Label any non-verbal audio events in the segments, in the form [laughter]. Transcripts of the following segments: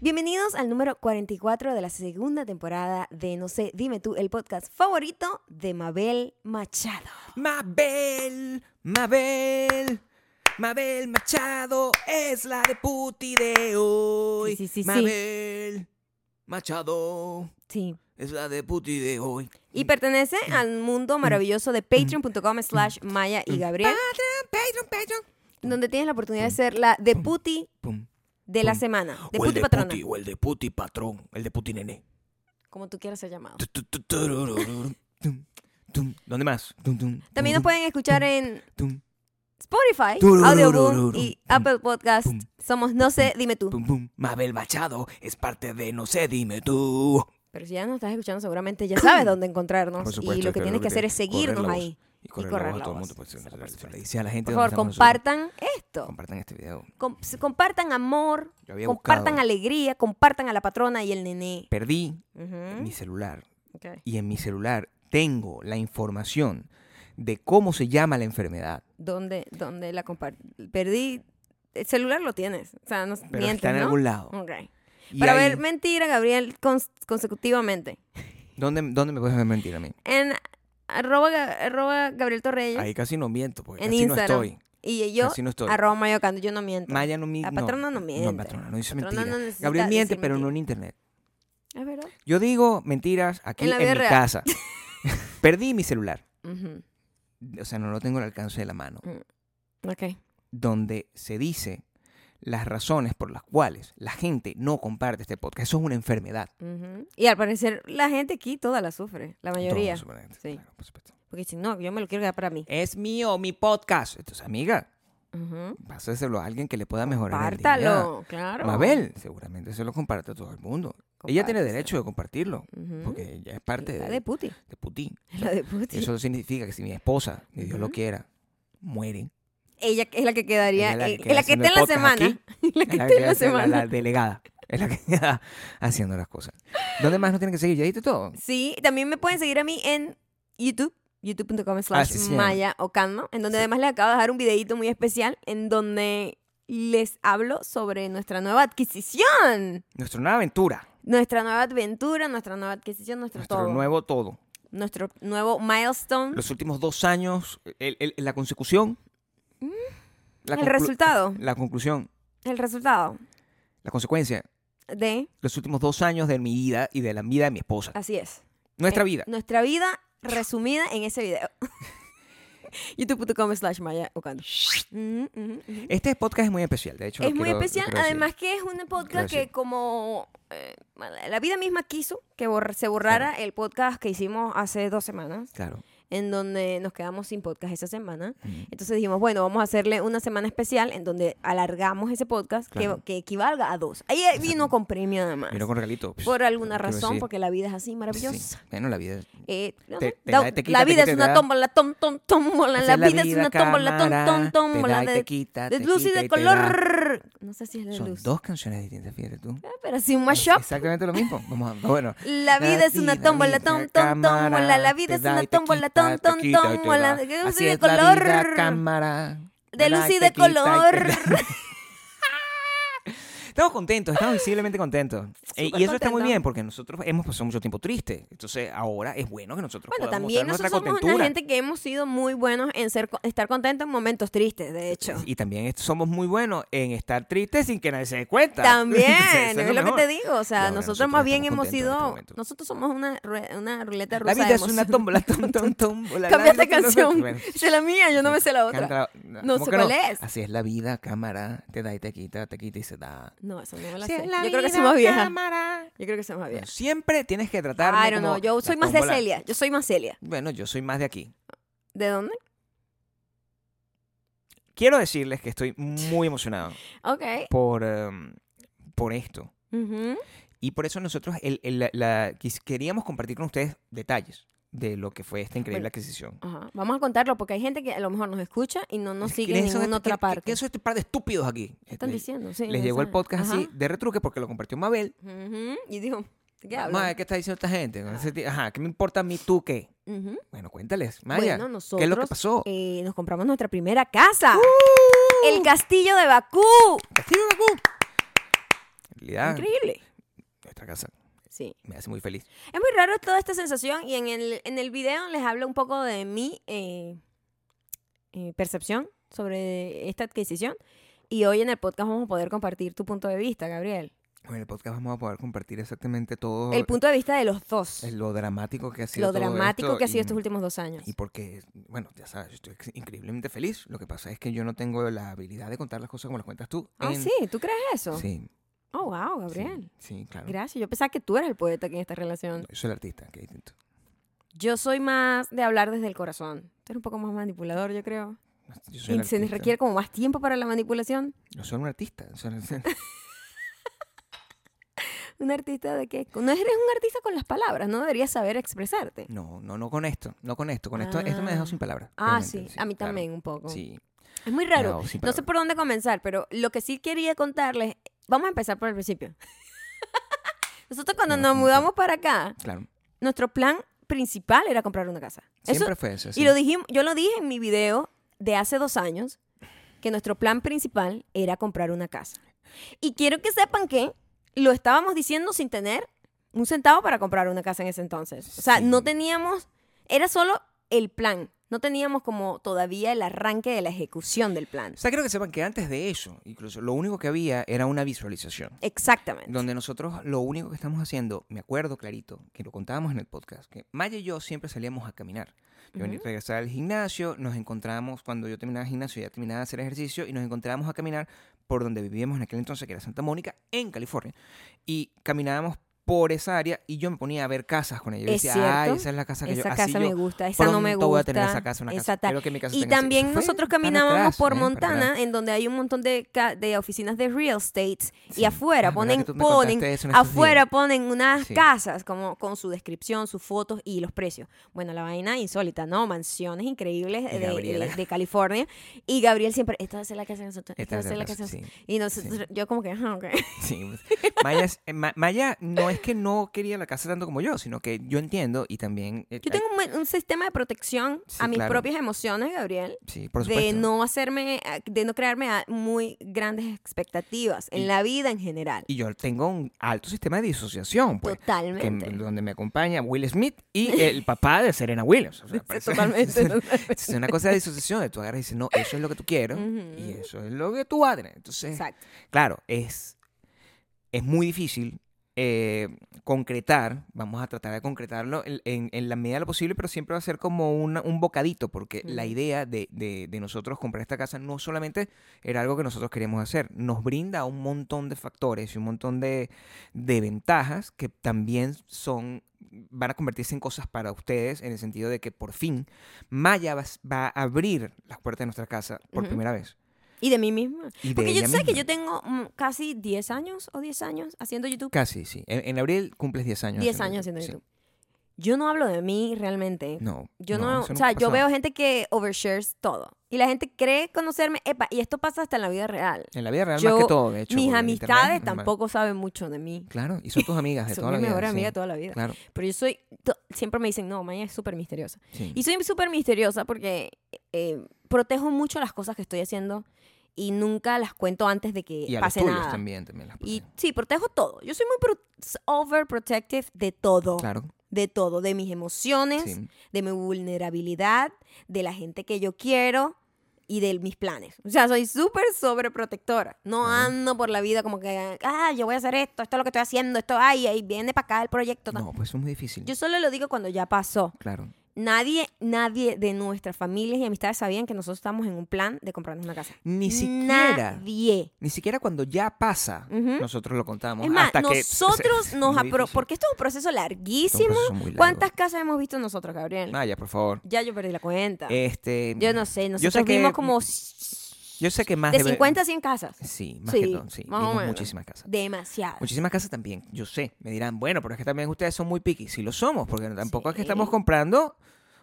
Bienvenidos al número 44 de la segunda temporada de No sé, dime tú, el podcast favorito de Mabel Machado. Mabel, Mabel, Mabel Machado es la de puti de hoy. Sí, sí, sí, sí. Mabel Machado Sí. es la de puti de hoy. Y pertenece al mundo maravilloso de patreon.com slash Maya y Gabriel, Patreon, Patreon. donde tienes la oportunidad de ser la de puti Pum. De la semana, de o el puti de patrona, puti, o el de puti patrón, el de puti nené. como tú quieras ser llamado. ¿Dónde más? También nos pueden escuchar en Spotify. Audioboom y Apple Podcast. Somos No sé, dime tú. Mabel Machado es parte de No sé, dime tú. Pero si ya nos estás escuchando, seguramente ya sabes [clears throat] dónde encontrarnos. Supuesto, y lo que tienes que que hacer es seguirnos ahí. Y correr, correr la voz a todo el mundo. Pues, se- por se- supuesto. le dice a la gente Por dónde favor, nosotros. compartan esto. Compartan este video. Com- compartan amor, compartan buscado, alegría, compartan a la patrona y el nené. perdí mi celular y en mi celular tengo la información de cómo se llama la enfermedad. ¿Dónde, dónde la? Perdí. El celular lo tienes. O sea, no Pero mientes, está en ¿no? algún lado. Ok. Y Para ahí- ver mentira, Gabriel, cons- consecutivamente. ¿dónde, ¿Dónde me puedes ver mentir a mí? En arroba, arroba Gabriel Torreyes. Ahí casi no miento, porque En casi Instagram. no estoy. Y yo, Casi no estoy. arroba Mayocando. Yo no miento. Maya no miente. La patrona no miente. No, patrona no dice mentira. no Gabriel miente, pero no en internet. Es verdad. Yo digo mentiras aquí En la mi casa. [laughs] Perdí mi celular. O sea, no lo tengo al alcance de la mano. Ok. donde se dice las razones por las cuales la gente no comparte este podcast. Eso es una enfermedad. Y al parecer la gente aquí toda la sufre, la mayoría. Todos, Sí. claro, por supuesto. Porque si no, yo me lo quiero quedar para mí. Es mío, mi podcast. Entonces, amiga, Ujú. pásaselo a alguien que le pueda mejorar el día. Compártalo, claro. Mabel, seguramente se lo comparte a todo el mundo. Ella tiene derecho de compartirlo, porque ella es parte La de, de Putin. de Putin. La de Putin. Eso significa que si mi esposa, ni Dios lo quiera, muere, Ella es la que quedaría, Ella es la que está en la semana. [laughs] la que es la, está que en la hace la- semana. la delegada, es la que [laughs] queda haciendo las cosas. ¿Dónde más nos tienen que seguir? ¿Ya diste todo? Sí, también me pueden seguir a mí en YouTube, youtube.com Ah, slash. Maya Ocando, en donde Sí. además les acabo de dejar un videito muy especial en donde les hablo sobre nuestra nueva adquisición. Nuestra nueva aventura. Nuestra nueva aventura, nuestra nueva adquisición, nuestro, Nuestro todo. nuevo todo. Nuestro nuevo milestone. Los últimos dos años, el- el- la consecución. La Mm. el resultado. La conclusión, El resultado la consecuencia. de... Los últimos dos años de mi vida y de la vida de mi esposa. Así es. Nuestra Eh, vida. Nuestra vida resumida en ese video. [laughs] youtube.com slash Maya ujú. Este podcast es muy especial, de hecho. Es muy quiero- especial, además que es un podcast que decir. como eh, la vida misma quiso que borr- se borrara el podcast que hicimos hace dos semanas, Claro. En donde nos quedamos sin podcast esa semana. Ujú. Entonces dijimos, bueno, vamos a hacerle una semana especial en donde alargamos ese podcast que- Claro. que, equivalga a dos. Ahí vino con premio además. Vino con regalito. pues, Por alguna razón, porque la vida es así Sí. maravillosa. Bueno, la vida. Eh, no Te- sé, te da- da, te quita, la vida quita, es una tómbola, tom, tom, tómbola. Esa La la vida es una tómbola, tom, tom, tómbola. De, quita, de luz y de color. No sé si es de Son luz. dos canciones distintas, fíjate tú. Ah, Pero sí, un mashup. Exactamente lo mismo. Vamos a, bueno. La vida es una tómbola, tom, tom, tómbola. La vida es una tómbola, tómbola. da. De luz Así de color. cámara. De luz y de color. [laughs] Estamos contentos, estamos visiblemente contentos. [gasps] Eh, Súper y eso está muy bien porque nosotros hemos pasado mucho tiempo tristes. Entonces ahora es bueno que nosotros Bueno, podamos también nosotros nuestra somos una gente que hemos sido muy buenos en ser, estar contentos en momentos tristes, de hecho. Y también somos muy buenos en estar tristes sin que nadie se dé cuenta. También, [laughs] es lo que te digo. O sea, nosotros, nosotros más bien hemos este sido. nosotros somos una, una ruleta rusa. La vida de es una tómbola, tom, tom, tómbola. [laughs] Cambia esta canción. Bueno, es la mía, yo no me sé la otra. canta- No ¿cómo sé cuál es. Así es la vida, cámara. Te da y te quita, te quita y se da. No, esa no me la Así sé. la Yo creo que soy más vieja. cámara. Yo creo que soy más Bueno, vieja. siempre tienes que tratar Ay, no, no, yo soy más de Celia. Yo soy más Celia. Bueno, yo soy más de aquí. ¿De dónde? Quiero decirles que estoy muy emocionado [laughs] Ok. por, em, por esto. Y por eso nosotros el- el- la- queríamos compartir con ustedes detalles de lo que fue esta increíble Bueno, adquisición. Ajá. Vamos a contarlo porque hay gente que a lo mejor nos escucha y no nos sigue en ¿Quiénes son ninguna estos- otra parte. qué- ¿Qué son este par de estúpidos aquí? ¿Qué están Le- diciendo? Sí, Les llegó el podcast así de retruque porque lo compartió Mabel. Ujú. Y dijo, ¿de qué hablan? ¿qué está diciendo esta gente? Ti- Ajá, ¿qué me importa a mí tú qué? Ujú. Bueno, cuéntales, Maya. Bueno, nosotros ¿Qué es lo que pasó? eh, nos compramos nuestra primera casa. ¡Uh! El castillo de Bakú. Castillo de Bakú. Increíble. Nuestra casa Sí. me hace muy feliz. Es muy raro toda esta sensación y en el, en el video les hablo un poco de mi eh, eh, percepción sobre esta adquisición y hoy en el podcast vamos a poder compartir tu punto de vista, Gabriel. En el podcast vamos a poder compartir exactamente todo El punto de vista de los dos. lo dramático que ha sido Lo todo dramático esto que ha sido y- estos últimos dos años. Y porque, bueno, ya sabes, estoy increíblemente feliz. Lo que pasa es que yo no tengo la habilidad de contar las cosas como las cuentas tú. Ah, en- sí, ¿tú crees eso? Sí, Oh, wow, Gabriel. Sí, claro. Gracias. Yo pensaba que tú eras el poeta aquí en esta relación. No, yo soy el artista, que distinto. Yo soy más de hablar desde el corazón. Tú eres un poco más manipulador, yo creo. Yo soy Y se requiere como más tiempo para la manipulación. Yo soy un artista. soy- [laughs] ¿Un artista de qué? No eres un artista con las palabras, no deberías saber expresarte. No, no, no con esto. No con esto. Con esto, esto me Ah. sin palabras. Ah, sí, a mí claro. también un poco. Sí. Es muy raro. sin No sé por dónde comenzar, pero lo que sí quería contarles, vamos a empezar por el principio. [laughs] Nosotros cuando nos mudamos para acá, Claro. nuestro plan principal era comprar una casa. Eso, Siempre fue eso. sí. y lo dijimos, yo lo dije en mi video de hace dos años, que nuestro plan principal era comprar una casa. Y quiero que sepan que lo estábamos diciendo sin tener un centavo para comprar una casa en ese entonces. O sea, Sí. no teníamos, era solo el plan. No teníamos como todavía el arranque de la ejecución del plan. O sea, quiero que sepan que antes de eso, incluso, lo único que había era una visualización. Exactamente. Donde nosotros lo único que estamos haciendo, me acuerdo clarito, que lo contábamos en el podcast, que Maya y yo siempre salíamos a caminar. Yo venía- Ujú. regresaba al gimnasio, nos encontramos, cuando yo terminaba el gimnasio, ya terminaba de hacer ejercicio, y nos encontrábamos a caminar por donde vivíamos en aquel entonces, que era Santa Mónica, en California. Y caminábamos por esa área y yo me ponía a ver casas con ella. Yo decía, cierto. ay, esa es la casa que yo... Esa casa yo me gusta, esa no me gusta. voy a tener esa casa, una casa. esa tal. Quiero que mi casa Y tenga también nosotros caminábamos por ¿eh? Montana, en donde hay un montón de, de oficinas de real estate, Sí. y afuera Ah, ¿verdad ponen, ponen, afuera días? ponen unas Sí. casas como con su descripción, sus fotos y los precios. Bueno, la vaina insólita, ¿no? Mansiones increíbles Y de, Gabriela. de- de California. Y Gabriel siempre, esta va a ser la casa de nosotros, esta, va a es ser la casa de nosotros. Y nosotros, yo como que, ajá, ok. Sí, pues, eh, Ma- Maya no es que no quería la casa tanto como yo, sino que yo entiendo y también... eh, Yo tengo un, un sistema de protección Sí, a mis claro. propias emociones, Gabriel. Sí, por de supuesto. no hacerme, de no crearme a- muy grandes expectativas en Y- la vida en general. Y yo tengo un alto sistema de disociación, pues. que- Totalmente. donde me acompaña Will Smith y el [laughs] papá de Serena Williams. O sea, parece- Totalmente, [laughs] totalmente. Es una cosa de disociación, de tú agarras y dices, no, eso es lo que tú quiero y eso es lo que tú tener. Entonces, Exacto. claro, es, es muy difícil eh, concretar, vamos a tratar de concretarlo en, en- en la medida de lo posible, pero siempre va a ser como una- un bocadito, porque la idea de, de- de nosotros comprar esta casa no solamente era algo que nosotros queríamos hacer, nos brinda un montón de factores y un montón de, de ventajas que también son van a convertirse en cosas para ustedes en el sentido de que por fin Maya va, va a abrir las puertas de nuestra casa por primera vez. Y de mí misma. Y Porque yo sé que yo tengo mm, casi 10 años o 10 años haciendo YouTube. Casi, sí. En, en abril cumples 10 años. 10 años haciendo sí. YouTube. Yo no hablo de mí realmente. No. Yo no, eso o sea, yo veo gente que overshares todo. Y la gente cree conocerme, epa, y esto pasa hasta en la vida real. En la vida real yo- más que todo, de hecho. Mis amistades internet, tampoco saben mucho de mí. Claro, y son tus amigas de [laughs] Son toda la mis vida. mejores sí. amigas de toda la vida. Claro, Pero yo soy, siempre me dicen, no, Maya es súper misteriosa. sí. Y soy súper misteriosa porque eh, protejo mucho las cosas que estoy haciendo y nunca las cuento antes de que Y a los pase tuyos nada. también, también las Y protege. sí, protejo todo. Yo soy muy pro- overprotective de todo. Claro, De todo. De mis emociones, sí. de mi vulnerabilidad, de la gente que yo quiero y de mis planes. O sea, soy súper sobreprotectora. No Ajá. ando por la vida como que, ah, yo voy a hacer esto, esto es lo que estoy haciendo, esto, ay, ahí viene para acá el proyecto. No, pues es muy difícil. Yo solo lo digo cuando ya pasó. Claro. Nadie, nadie de nuestras familias y amistades sabían que nosotros estamos en un plan de comprarnos una casa. Ni siquiera, Nadie. ni siquiera cuando ya pasa, nosotros lo contamos. Es más, hasta que nosotros es [laughs] nos muy apro difícil. porque esto es un proceso Es un larguísimo. proceso. ¿Cuántas casas hemos visto nosotros, Gabriel? Maya, por favor. Ya yo perdí la cuenta. Este, yo no sé, yo nosotros sé que- vimos como Yo sé que más de de 50 a 100 casas. Sí, más Sí, que todo, sí. más o Vimos menos. muchísimas casas. Demasiadas. Muchísimas casas también, yo sé. Me dirán, bueno, pero es que también ustedes son muy picky. Sí lo somos, porque tampoco es que estamos comprando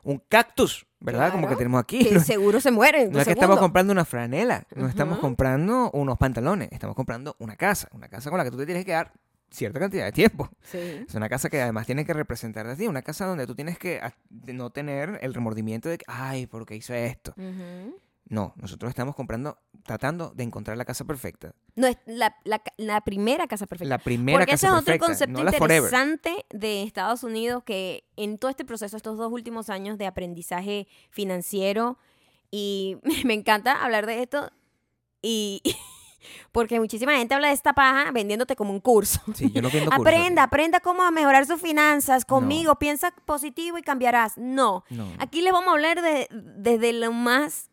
un cactus, ¿verdad? Como que tenemos aquí. Que No, seguro se mueren. no es que estamos comprando una franela, no estamos comprando unos pantalones, estamos comprando una casa. Una casa con la que tú te tienes que dar cierta cantidad de tiempo. Sí. Es una casa que además tiene que representar a ti. Una casa donde tú tienes que de no tener el remordimiento de que, ay, ¿por qué hice esto? Ujú. No, nosotros estamos comprando, tratando de encontrar la casa perfecta. No, es la, la, la primera casa perfecta. La primera Porque ese casa es otro perfecta, concepto no la forever. interesante de Estados Unidos que en todo este proceso, estos dos últimos años de aprendizaje financiero, y [laughs] me encanta hablar de esto, y [laughs] porque muchísima gente habla de esta paja vendiéndote como un curso. Sí, yo no vendo [laughs] cursos. Aprenda, aprenda cómo a mejorar sus finanzas conmigo, piensa positivo y cambiarás. No, No. aquí les vamos a hablar de, desde lo más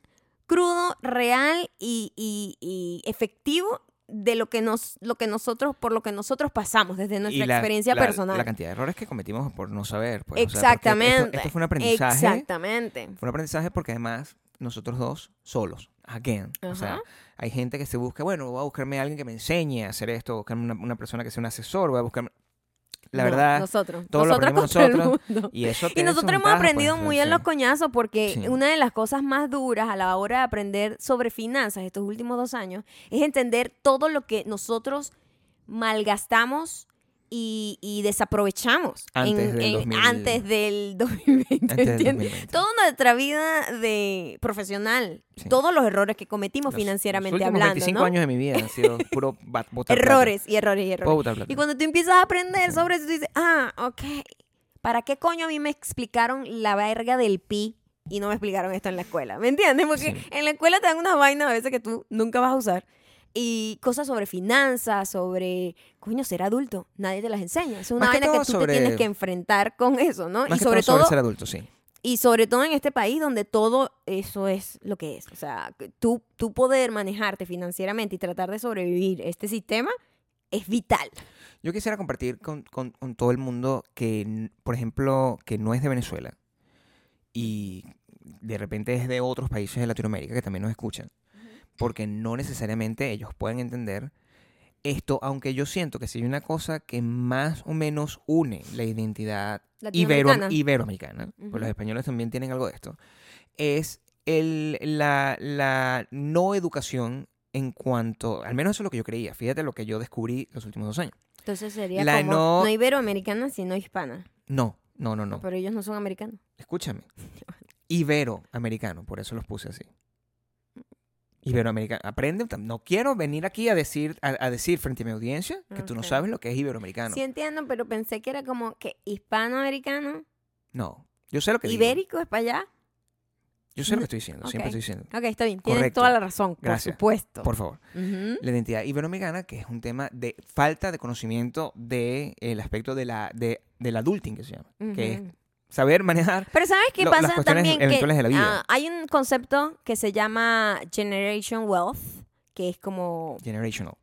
crudo, real y, y- y efectivo de lo que nos lo que nosotros por lo que nosotros pasamos desde nuestra la- experiencia la- personal. La cantidad de errores que cometimos por no saber. pues, o sea, porque Exactamente. esto, esto fue un aprendizaje. Exactamente. Fue un aprendizaje porque además nosotros dos solos, again. O sea, hay gente que se busca, bueno, voy a buscarme a alguien que me enseñe a hacer esto, buscarme una, una persona que sea un asesor, voy a buscarme... La No, verdad, nosotros, todo lo nosotros el mundo. y eso nosotros hemos aprendido muy en los coñazos porque Sí. una de las cosas más duras a la hora de aprender sobre finanzas estos últimos dos años es entender todo lo que nosotros malgastamos y, y desaprovechamos Antes en- del en- 2000. antes del [laughs] 2020. Antes del ¿entiendes? 2020. Toda nuestra vida de profesional, Sí. todos los errores que cometimos Los- financieramente los hablando, 25 ¿no? años de mi vida han sido [laughs] puro botar plata. errores y errores y errores. Plata. Y cuando tú empiezas a aprender sobre eso, tú dices, ah, ok, ¿para qué coño a mí me explicaron la verga del pi y no me explicaron esto en la escuela? ¿Me entiendes? Porque Sí. en la escuela te dan unas vainas a veces que tú nunca vas a usar. Y cosas sobre finanzas, sobre, coño, ser adulto. Nadie te las enseña. Es una Más que vaina que, tú sobre- te tienes que enfrentar con eso, ¿no? Más y sobre todo, todo, ser adulto, sí. y sobre todo en este país donde todo eso es lo que es. O sea, tú, tú poder manejarte financieramente y tratar de sobrevivir este sistema es vital. Yo quisiera compartir con, con- con todo el mundo que, por ejemplo, que no es de Venezuela y de repente es de otros países de Latinoamérica que también nos escuchan, porque no necesariamente ellos pueden entender esto, aunque yo siento que si hay una cosa que más o menos une la identidad ibero, Latinoamericana. iberoamericana, pues Ujú. los españoles también tienen algo de esto, es el, la, la no educación en cuanto, al menos eso es lo que yo creía, fíjate lo que yo descubrí los últimos dos años. Entonces sería La como no- no... iberoamericana, sino hispana. No, no, no, no. Pero ellos no son americanos. Escúchame. [laughs] Iberoamericano, por eso los puse así. Iberoamericano. Aprende. No quiero venir aquí a decir, a, a decir frente a mi audiencia que tú no sabes lo que es iberoamericano. Sí entiendo, pero pensé que era como que hispanoamericano, No. Yo sé lo que digo. ibérico es para allá. Yo sé lo que [laughs] estoy diciendo. Ok. Siempre estoy diciendo. Ok, está bien. Tienes Correcto. toda la razón, por supuesto. Por favor. La identidad iberoamericana, que es un tema de falta de conocimiento del aspecto de la, de, del adulting que se llama. Que es. Saber manejar Pero ¿sabes qué lo- pasa también? Que eventuales de la vida. ah, hay un concepto que se llama Generation Wealth, que es como generational.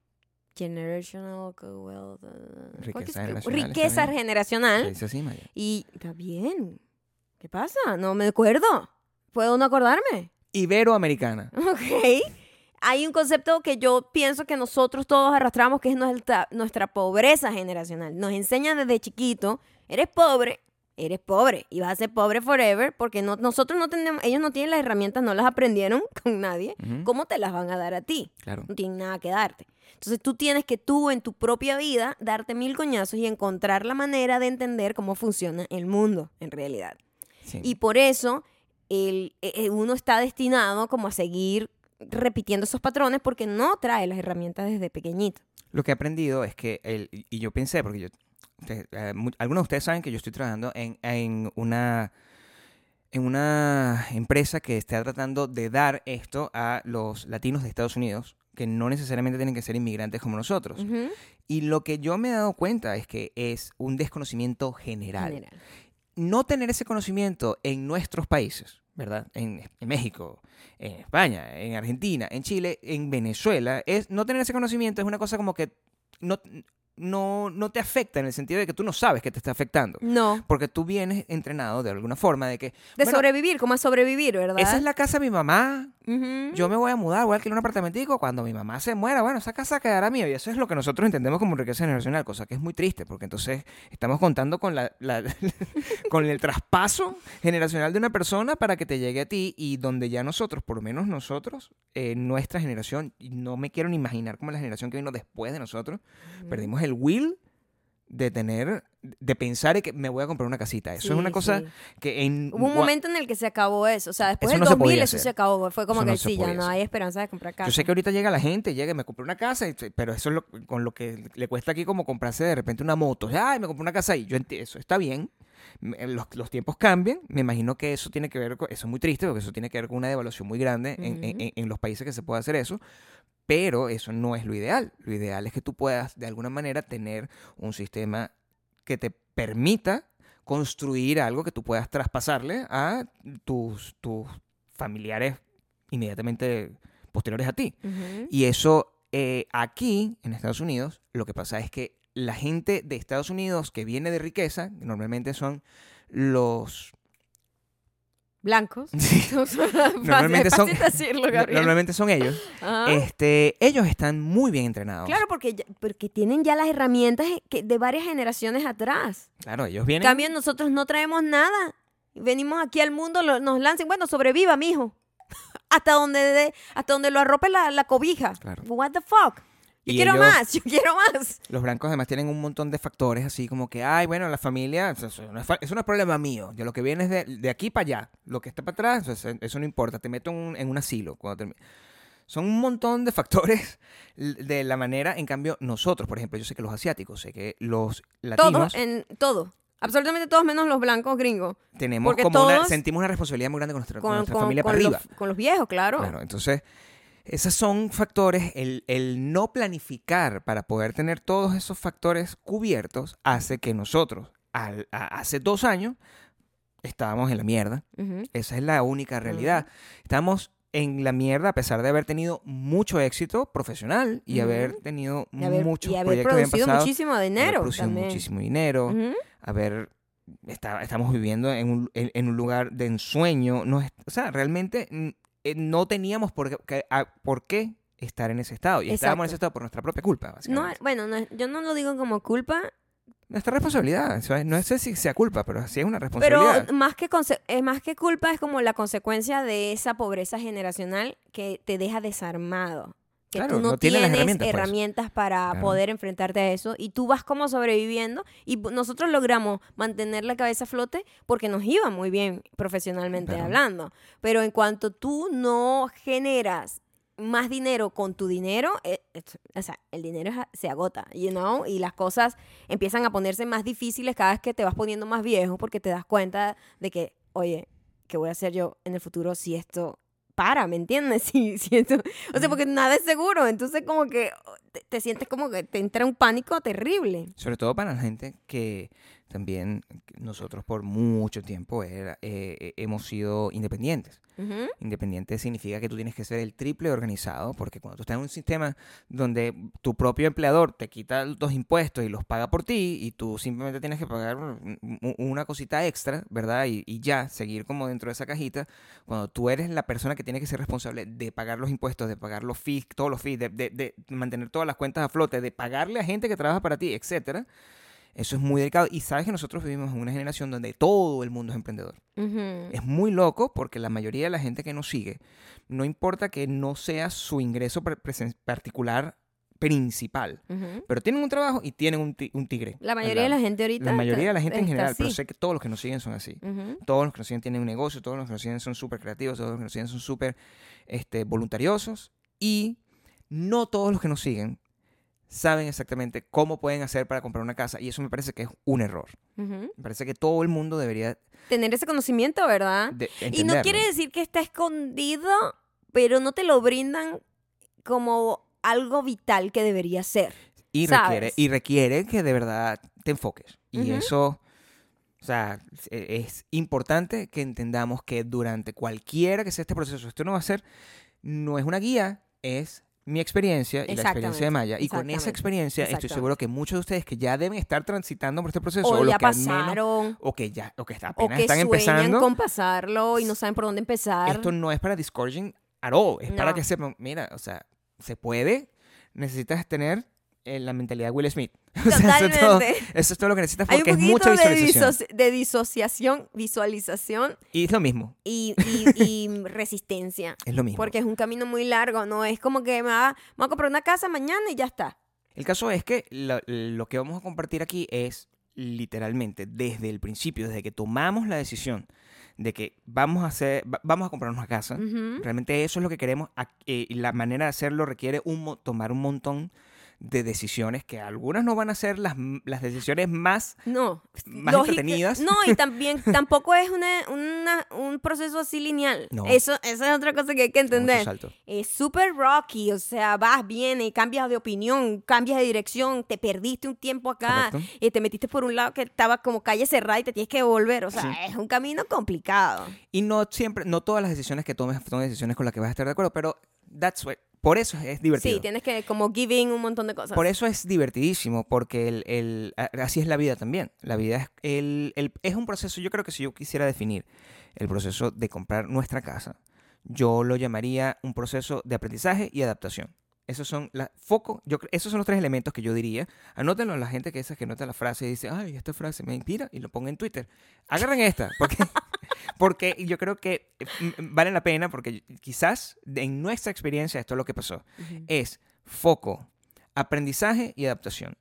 Generational Wealth. ah, Riqueza ¿cuál que es? generacional, Riqueza generacional. Se dice así, Maya. Y está bien. ¿Qué pasa? No me acuerdo. ¿Puedo no acordarme? Iberoamericana. [laughs] Ok. Hay un concepto que yo pienso que nosotros todos arrastramos, que es nuestra, nuestra pobreza generacional. Nos enseñan desde chiquito, eres pobre, eres pobre y vas a ser pobre forever porque no, nosotros no tenemos, ellos no tienen las herramientas, no las aprendieron [laughs] con nadie. ¿Cómo te las van a dar a ti? Claro. No tienen nada que darte. Entonces tú tienes que tú en tu propia vida darte mil coñazos y encontrar la manera de entender cómo funciona el mundo en realidad. Sí. Y por eso el, eh, uno está destinado como a seguir repitiendo esos patrones porque no trae las herramientas desde pequeñito. Lo que he aprendido es que, el, y yo pensé, porque yo, ustedes, eh, algunos de ustedes saben que yo estoy trabajando en, en una en una empresa que está tratando de dar esto a los latinos de Estados Unidos, que no necesariamente tienen que ser inmigrantes como nosotros. Y lo que yo me he dado cuenta es que es un desconocimiento general. General. no tener ese conocimiento en nuestros países, ¿verdad? En, en México, en España, en Argentina, en Chile, en Venezuela, es no tener ese conocimiento es una cosa como que no, no, no te afecta en el sentido de que tú no sabes que te está afectando. No, Porque tú vienes entrenado de alguna forma de que de bueno, sobrevivir, ¿cómo es sobrevivir, verdad? esa es la casa de mi mamá, yo me voy a mudar, voy a alquilar un apartamentico, cuando mi mamá se muera, bueno, esa casa quedará mía. Y eso es lo que nosotros entendemos como riqueza generacional, cosa que es muy triste, porque entonces estamos contando con, la, la- [laughs] con el traspaso generacional de una persona para que te llegue a ti y donde ya nosotros, por lo menos nosotros, eh, nuestra generación, y no me quiero ni imaginar como la generación que vino después de nosotros, perdimos el will de tener, de pensar en que me voy a comprar una casita. Eso es una Sí, cosa sí. que en... Hubo un momento en el que se acabó eso. O sea, después del no se 2000 podía eso hacer. se acabó. Fue como Eso que no se sí, ya podía no hacer. hay esperanza de comprar casa. Yo sé que ahorita llega la gente, llega y me compra una casa, y- pero eso es lo, con lo que le cuesta aquí como comprarse de repente una moto. Ay, me compré una casa ahí. Yo eso está bien. Me- Los, los tiempos cambian. Me imagino que eso tiene que ver con, eso es muy triste porque eso tiene que ver con una devaluación muy grande en, en- Ujú. en- en los países que se puede hacer eso. Pero eso no es lo ideal. Lo ideal es que tú puedas de alguna manera tener un sistema que te permita construir algo que tú puedas traspasarle a tus, tus familiares inmediatamente posteriores a ti. Y eso eh, aquí, en Estados Unidos, lo que pasa es que la gente de Estados Unidos que viene de riqueza, normalmente son los... Blancos. [laughs] [laughs] Normalmente es son- fácil decirlo, [laughs] Gabriel. Normalmente son ellos. Ajá. Este, ellos están muy bien entrenados. Claro, porque, ya- porque tienen ya las herramientas que- de varias generaciones atrás. Claro, ellos En vienen... cambio, nosotros no traemos nada. Venimos aquí al mundo, lo- nos lancen, bueno, sobreviva, mijo. hasta donde de- hasta donde lo arrope la, la cobija. Claro. What the fuck? Yo Y quiero ellos- más, [laughs] yo quiero más. Los blancos además tienen un montón de factores así como que, ay, bueno, la familia, eso, eso no, es, eso no es problema mío. Yo lo que viene es de, de aquí para allá. Lo que está para atrás, eso, eso no importa. Te meto en un, en un asilo. Cuando termi- Son un montón de factores de la manera, en cambio, nosotros, por ejemplo, yo sé que los asiáticos, sé que los latinos en todo. Absolutamente todos menos los blancos gringos. tenemos como una, todos- sentimos una responsabilidad muy grande con nuestra, con Con, nuestra con- familia para los, arriba. con los viejos, claro. Claro, entonces, esos son factores, el, el no planificar para poder tener todos esos factores cubiertos hace que nosotros, al- a- hace dos años, estábamos en la mierda. Esa es la única realidad. Estamos en la mierda a pesar de haber tenido mucho éxito profesional y haber tenido Y haber, muchos y haber proyectos producido muchísimo haber dinero producido también. muchísimo dinero haber está- estamos viviendo en un, en, en un lugar de ensueño. No es- o sea, realmente eh, no teníamos por qué, que- a- por qué estar en ese estado. Y estábamos en ese estado por nuestra propia culpa, No, básicamente. bueno, no- yo no lo digo como culpa, Nuestra responsabilidad. no sé si sea culpa, pero sí es una pero responsabilidad. más que, eh, más que culpa es como la consecuencia de esa pobreza generacional que te deja desarmado. Que Claro, tú no, tienes herramientas, pues. herramientas para Claro. poder enfrentarte a eso y tú vas como sobreviviendo y nosotros logramos mantener la cabeza a flote porque nos iba muy bien profesionalmente Claro. hablando. Pero en cuanto tú no generas más dinero con tu dinero, eh, o sea, el dinero se agota, you know, y las cosas empiezan a ponerse más difíciles cada vez que te vas poniendo más viejo porque te das cuenta de que, oye, ¿qué voy a hacer yo en el futuro si esto para, ¿me entiendes? [laughs] Si, o sea, porque nada es seguro, entonces como que te, te sientes como que te entra un pánico terrible. Sobre todo para la gente que también nosotros por mucho tiempo era- eh, eh, hemos sido independientes. Ujú. Independiente significa que tú tienes que ser el triple organizado, porque cuando tú estás en un sistema donde tu propio empleador te quita los impuestos y los paga por ti, y tú simplemente tienes que pagar un- un- una cosita extra, ¿verdad? Y, y ya, seguir como dentro de esa cajita, cuando tú eres la persona que tiene que ser responsable de pagar los impuestos, de pagar los fees, todos los fees, de, de- de mantener todas las cuentas a flote, de pagarle a gente que trabaja para ti, etcétera. Eso es muy delicado. Y sabes que nosotros vivimos en una generación donde todo el mundo es emprendedor. Ujú. Es muy loco porque la mayoría de la gente que nos sigue, no importa que no sea su ingreso particular principal, pero tienen un trabajo y tienen un, ti- un tigre. La mayoría de la gente ahorita. La mayoría está- de la gente en general, pero sé que todos los que nos siguen son así. Todos los que nos siguen tienen un negocio, todos los que nos siguen son súper creativos, todos los que nos siguen son súper este, voluntariosos y no todos los que nos siguen saben exactamente cómo pueden hacer para comprar una casa y eso me parece que es un error. Me parece que todo el mundo debería Tener ese conocimiento, ¿verdad? de- Y no quiere decir que está escondido, pero no te lo brindan como algo vital que debería ser. Y ¿sabes? requiere, y requiere que de verdad te enfoques. Y eso, o sea, e- es importante que entendamos que durante cualquiera que sea este proceso, esto no va a ser, no es una guía, es mi experiencia y la experiencia de Maya. Y con esa experiencia estoy seguro que muchos de ustedes que ya deben estar transitando por este proceso, O, o, los ya que menos- pasaron, o que ya, o que o que están sueñan empezando, con pasarlo y no saben por dónde empezar. esto no es para discouraging at all, es para que sepan, mira, o sea, se puede, necesitas tener eh, la mentalidad de Will Smith. [laughs] O sea, eso, es todo, Totalmente. eso es todo lo que necesitas Hay un porque es mucha de, visualización. de disociación, visualización Y es lo mismo, y, y- y [laughs] resistencia. es lo mismo. Porque es un camino muy largo, no es como que me va, me a comprar una casa mañana y ya está. El caso es que lo, lo que vamos a compartir aquí es literalmente desde el principio, desde que tomamos la decisión de que vamos a hacer, va- vamos a comprar una casa, realmente eso es lo que queremos eh, y la manera de hacerlo requiere un, tomar un montón de decisiones que algunas no van a ser las, las decisiones más No. Más lógica- entretenidas. No, y también [laughs] tampoco es una, una- un proceso así lineal. No. Eso, esa es otra cosa que hay que entender. Es súper rocky, o sea, vas, vienes, cambias de opinión, cambias de dirección, te perdiste un tiempo acá y te metiste por un lado que estaba como calle cerrada y te tienes que volver. O sea, Sí. es un camino complicado. Y no siempre, no todas las decisiones que tomes son decisiones con las que vas a estar de acuerdo, pero that's what- por eso es divertido. Sí, tienes que como giving un montón de cosas. Por eso es divertidísimo, porque el, el- a- así es la vida también. La vida es, el, el- es un proceso, yo creo que si yo quisiera definir el proceso de comprar nuestra casa, yo lo llamaría un proceso de aprendizaje y adaptación. Esos son la, foco, yo, esos son los tres elementos que yo diría. Anótenlo a la gente que esa que nota la frase y dice, ay, esta frase me inspira y lo ponga en Twitter. Agarren esta, porque, [laughs] porque yo creo que eh, m- m- vale la pena, porque quizás en nuestra experiencia esto es lo que pasó Ujú. es foco, aprendizaje y adaptación.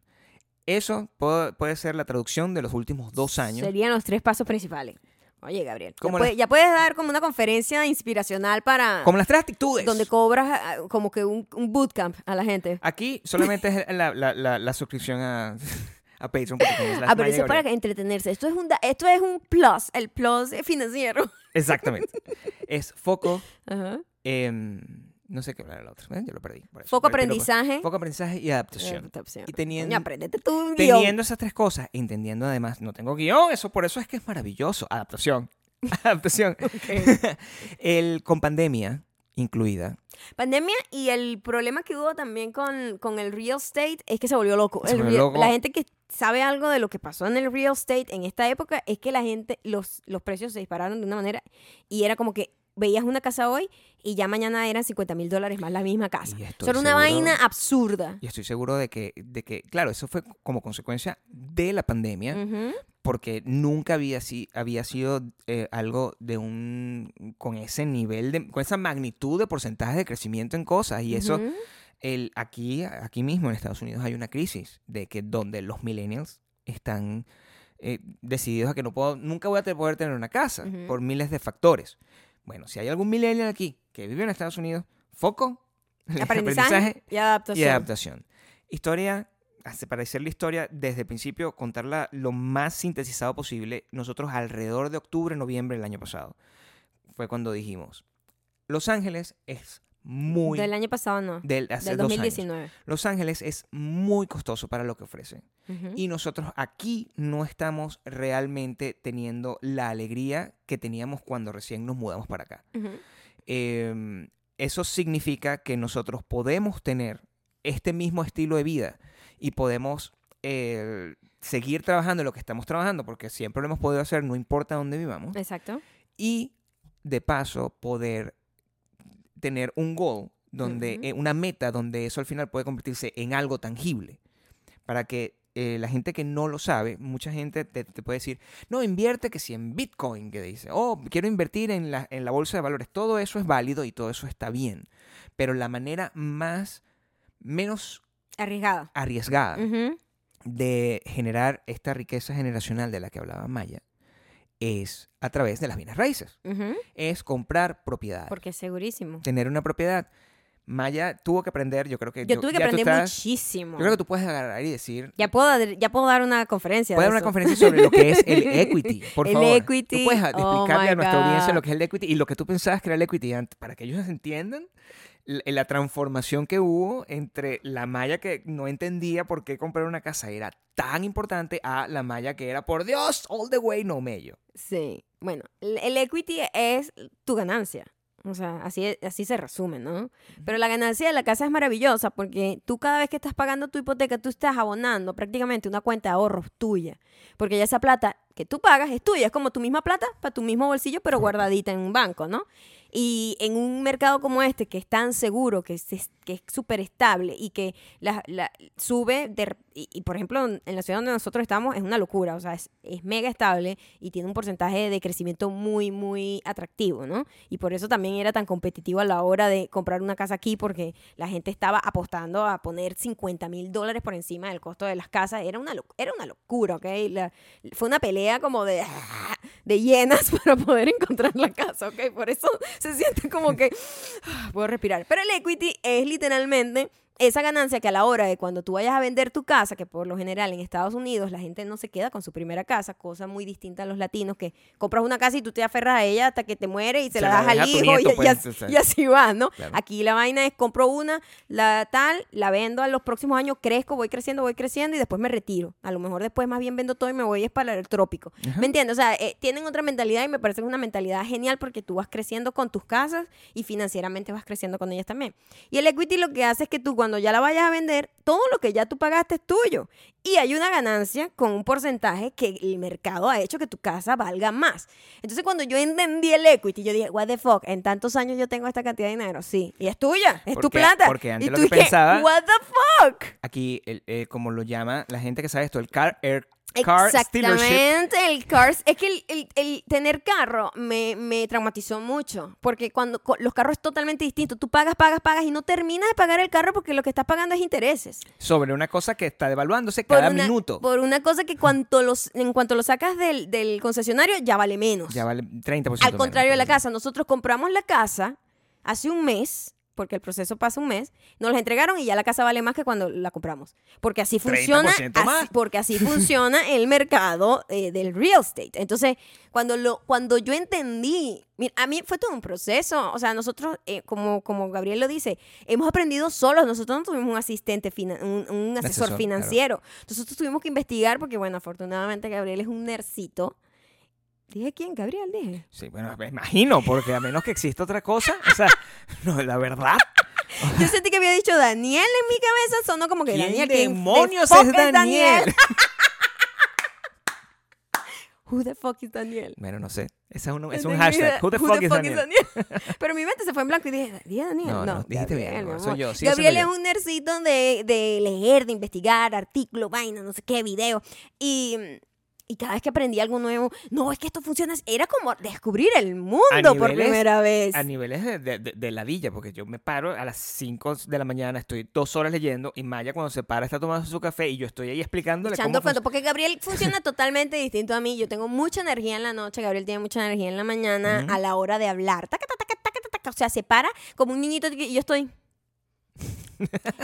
Eso puede, puede ser la traducción de los últimos dos años. Serían los tres pasos principales. Oye, Gabriel, ya, puede- ya puedes dar como una conferencia inspiracional para Como las tres actitudes. donde cobras ah, como que un, un bootcamp a la gente. Aquí solamente es la, la- la- la suscripción a, [laughs] a Patreon. porque como es la Ah, pero eso es para entretenerse. Esto es un esto es un plus, el plus financiero. [laughs] Exactamente. Es foco, Ajá. em, no sé qué hablar el otro. ¿eh? Yo lo perdí. por eso. Foco aprendizaje. Foco, aprendizaje y adaptación. Adaptación. Y teniendo- aprendete tú. Teniendo esas tres cosas, entendiendo además, no tengo guion, eso por eso es que es maravilloso. Adaptación. [laughs] Adaptación. [laughs] El, con pandemia incluida, Pandemia y el problema que hubo también con, con el real estate es que se volvió loco. Se El volvió real- loco. La gente que sabe algo de lo que pasó en el real estate en esta época es que la gente, los, los precios se dispararon de una manera y era como que veías una casa hoy y ya mañana eran 50 mil dólares más la misma casa. Eso era una vaina absurda. Y estoy seguro de que, de que, claro, eso fue como consecuencia de la pandemia, porque nunca había, si, había sido eh, algo de un, con ese nivel, de, con esa magnitud de porcentaje de crecimiento en cosas. Y eso, el, aquí, aquí mismo en Estados Unidos hay una crisis de que donde los millennials están eh, decididos a que no puedo, nunca voy a poder tener una casa por miles de factores. Bueno, si hay algún millennial aquí que vive en Estados Unidos, foco, [laughs] Aprendizaje y adaptación. y adaptación. Historia, hace- para hacer la historia desde el principio, contarla lo más sintetizado posible. Nosotros alrededor de octubre, noviembre del año pasado, fue cuando dijimos, Los Ángeles es muy... Del año pasado no. del, hace Del dos años. 2019. Los Ángeles es muy costoso para lo que ofrece. Ujú. Y nosotros aquí no estamos realmente teniendo la alegría que teníamos cuando recién nos mudamos para acá. Eh, eso significa que nosotros podemos tener este mismo estilo de vida y podemos eh, seguir trabajando lo que estamos trabajando, porque siempre lo hemos podido hacer, no importa dónde vivamos, Exacto. y de paso poder tener un goal, donde, eh, una meta donde eso al final puede convertirse en algo tangible, para que eh, la gente que no lo sabe, mucha gente te, te puede decir, no, invierte que si en Bitcoin, que dice, oh, quiero invertir en la, en la bolsa de valores, todo eso es válido y todo eso está bien, pero la manera más, menos Arriesgada. arriesgada de generar esta riqueza generacional de la que hablaba Maya es a través de las bienes raíces, Ujú. es comprar propiedad, Porque es segurísimo. tener una propiedad. Maya tuvo que aprender, yo creo que... Yo tuve que aprender estás- muchísimo. Yo creo que tú puedes agarrar y decir... Ya puedo, ya puedo dar una conferencia. Puedes de dar una conferencia sobre lo que es el [laughs] equity, por El favor. equity, Tú puedes oh explicarle a nuestra audiencia God. lo que es el equity y lo que tú pensabas que era el equity para que ellos entiendan la, transformación que hubo entre la Maya que no entendía por qué comprar una casa era tan importante a la Maya que era, por Dios, all the way, no mello. Sí. Bueno, el el equity es tu ganancia. O sea, así, así se resume, ¿no? Pero la ganancia de la casa es maravillosa porque tú cada vez que estás pagando tu hipoteca, tú estás abonando prácticamente una cuenta de ahorros tuya. Porque ya esa plata que tú pagas es tuya, es como tu misma plata para tu mismo bolsillo, pero guardadita en un banco, ¿no? Y en un mercado como este, que es tan seguro, que es, que es súper estable y que la, la- sube, de- y, y, por ejemplo, en la ciudad donde nosotros estamos es una locura, o sea, es, es mega estable y tiene un porcentaje de crecimiento muy, muy atractivo, ¿no? Y por eso también era tan competitivo a la hora de comprar una casa aquí, porque la gente estaba apostando a poner 50 mil dólares por encima del costo de las casas. Era una, era una locura, ¿ok? La- fue una pelea como de, [laughs] de llenas [laughs] para poder encontrar la casa, ¿ok? Por eso se siente como que ah, puedo respirar. Pero el equity es literalmente esa ganancia que a la hora de cuando tú vayas a vender tu casa, que por lo general en Estados Unidos la gente no se queda con su primera casa, cosa muy distinta a los latinos que compras una casa y tú te aferras a ella hasta que te muere y se, Se la das al hijo nieto, y, y pues, así, sea. y así va, ¿no? Claro. Aquí la vaina es compro una, la tal, la vendo a los próximos años, crezco, voy creciendo, voy creciendo y después me retiro. A lo mejor después más bien vendo todo y me voy es para el trópico. ¿Me entiendes? O sea, eh, tienen otra mentalidad y me parece que es una mentalidad genial porque tú vas creciendo con tus casas y financieramente vas creciendo con ellas también. Y el equity lo que hace es que tú cuando ya la vayas a vender, todo lo que ya tú pagaste es tuyo. Y hay una ganancia con un porcentaje que el mercado ha hecho que tu casa valga más. Entonces cuando yo entendí el equity, yo dije, what the fuck, en tantos años yo tengo esta cantidad de dinero. Sí, y es tuya, es tu plata. porque antes y lo tú que dije, pensaba- what the fuck. Aquí, el- eh, como lo llama la gente que sabe esto, el car, air, car. Exactamente, el cars. Es que el, el- el tener carro me, me traumatizó mucho. Porque cuando los carros es totalmente distinto. Tú pagas, pagas, pagas y no terminas de pagar el carro porque lo que estás pagando es intereses. Sobre una cosa que está devaluándose Por cada una, minuto. Por una cosa que cuanto los, en cuanto lo sacas del, del concesionario ya vale menos. Ya vale 30%. Al contrario de la casa, nosotros compramos la casa hace un mes, porque el proceso pasa un mes, nos la entregaron y ya la casa vale más que cuando la compramos. Porque así funciona, 30% más. así- porque así [laughs] funciona el mercado eh, del real estate. Entonces, cuando, lo, cuando yo entendí, mira, a mí fue todo un proceso. O sea, nosotros, eh, como, como Gabriel lo dice, hemos aprendido solos. Nosotros no tuvimos un asistente, un, un asesor, asesor, claro. financiero. Nosotros tuvimos que investigar porque, bueno, afortunadamente Gabriel es un nercito. ¿Dije quién? Gabriel, dije. Sí, bueno, me imagino, porque a menos que exista otra cosa, o sea, [laughs] no, la verdad. Yo sentí que había dicho Daniel en mi cabeza, sonó como que ¿Quién Daniel. ¿quién demonios the fuck es Daniel? [laughs] Who the fuck is Daniel? bueno, no sé. Ese es un, es un tengo idea. hashtag. Who the fuck is Daniel? Pero mi mente se fue en blanco y dije, ¿dije Daniel? No, No, no, dijiste bien, Gabriel, mi soy yo, Gabriel es yo. un nercito de, de leer, de investigar, artículos, vaina, no sé qué, video. Y, y cada vez que aprendí algo nuevo, no, es que esto funciona. Era como descubrir el mundo por niveles- primera vez. A niveles de, de, de- de ladilla, porque yo me paro a las 5 de la mañana, estoy dos horas leyendo, y Maya cuando se para está tomando su café y yo estoy ahí explicándole echando cómo porque Gabriel [laughs] funciona totalmente distinto a mí. Yo tengo mucha energía en la noche, Gabriel tiene mucha energía en la mañana Ujú. a la hora de hablar. Taca, taca, taca. O sea, se para como un niñito y yo estoy.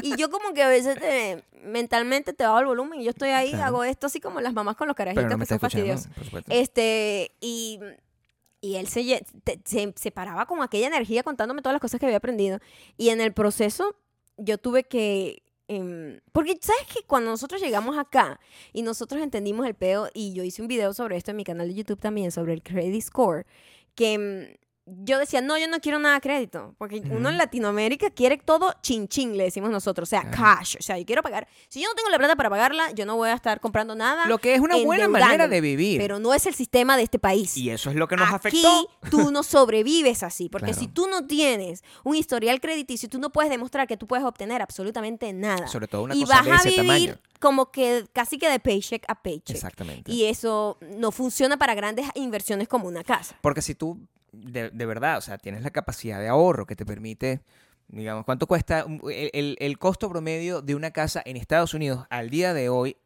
Y yo como que a veces te- mentalmente te bajo el volumen y yo estoy ahí, Claro. hago esto así como las mamás con los carajitos no que son fastidiosos. Este, y, y él se, te- se, se paraba con aquella energía contándome todas las cosas que había aprendido. Y en el proceso yo tuve que... em, porque, ¿sabes que Cuando nosotros llegamos acá y nosotros entendimos el peo, y yo hice un video sobre esto en mi canal de YouTube también, sobre el credit score, que em, yo decía, no, yo no quiero nada de crédito, porque uno en. Latinoamérica quiere todo chin chin, le decimos nosotros, o sea, cash, o sea, yo quiero pagar. Si yo no tengo la plata para pagarla, yo no voy a estar comprando nada. Lo que es una buena manera de vivir. Pero no es el sistema de este país. y eso es lo que nos Aquí afectó. [laughs] tú no sobrevives así, porque Claro. si tú no tienes un historial crediticio, tú no puedes demostrar que tú puedes obtener absolutamente nada. Sobre todo una y cosa vas de a ese vivir tamaño. como que casi que de paycheck a paycheck. Exactamente. Y eso no funciona para grandes inversiones como una casa. Porque si tú, de, de verdad, o sea, tienes la capacidad de ahorro que te permite, digamos, ¿cuánto cuesta el, el- el costo promedio de una casa en Estados Unidos al día de hoy?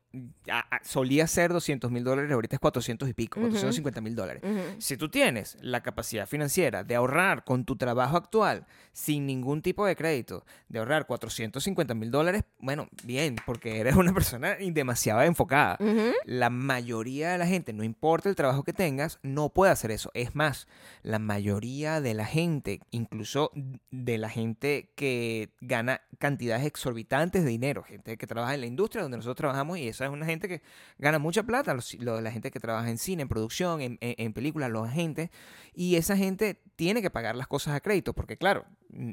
A- a- solía ser 200 mil dólares, ahorita es 400 y pico, Ujú. 450 mil dólares. Si tú tienes la capacidad financiera de ahorrar con tu trabajo actual, sin ningún tipo de crédito, de ahorrar 450 mil dólares, bueno, bien, porque eres una persona demasiado enfocada. La mayoría de la gente, no importa el trabajo que tengas, no puede hacer eso. Es más, la mayoría de la gente, incluso de la gente que gana cantidades exorbitantes de dinero, gente que trabaja en la industria donde nosotros trabajamos, y esa es una gente que gana mucha plata, los- lo- la gente que trabaja en cine, en producción, en, en- en películas, los agentes, y esa gente tiene que pagar las cosas a crédito, porque claro,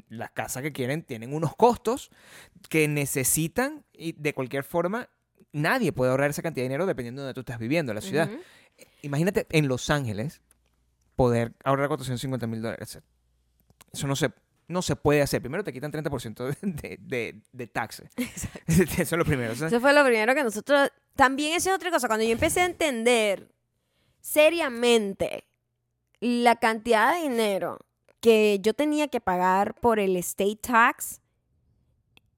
las casas que quieren tienen unos costos que necesitan y de cualquier forma nadie puede ahorrar esa cantidad de dinero dependiendo de donde tú estás viviendo, la ciudad. Ujú. Imagínate en Los Ángeles poder ahorrar 450 mil dólares. Eso no se, no se puede hacer. Primero te quitan 30% de, de, de, de taxes. [laughs] Eso es lo primero. Eso fue lo primero que nosotros... También esa es otra cosa. Cuando yo empecé a entender seriamente la cantidad de dinero que yo tenía que pagar por el state tax,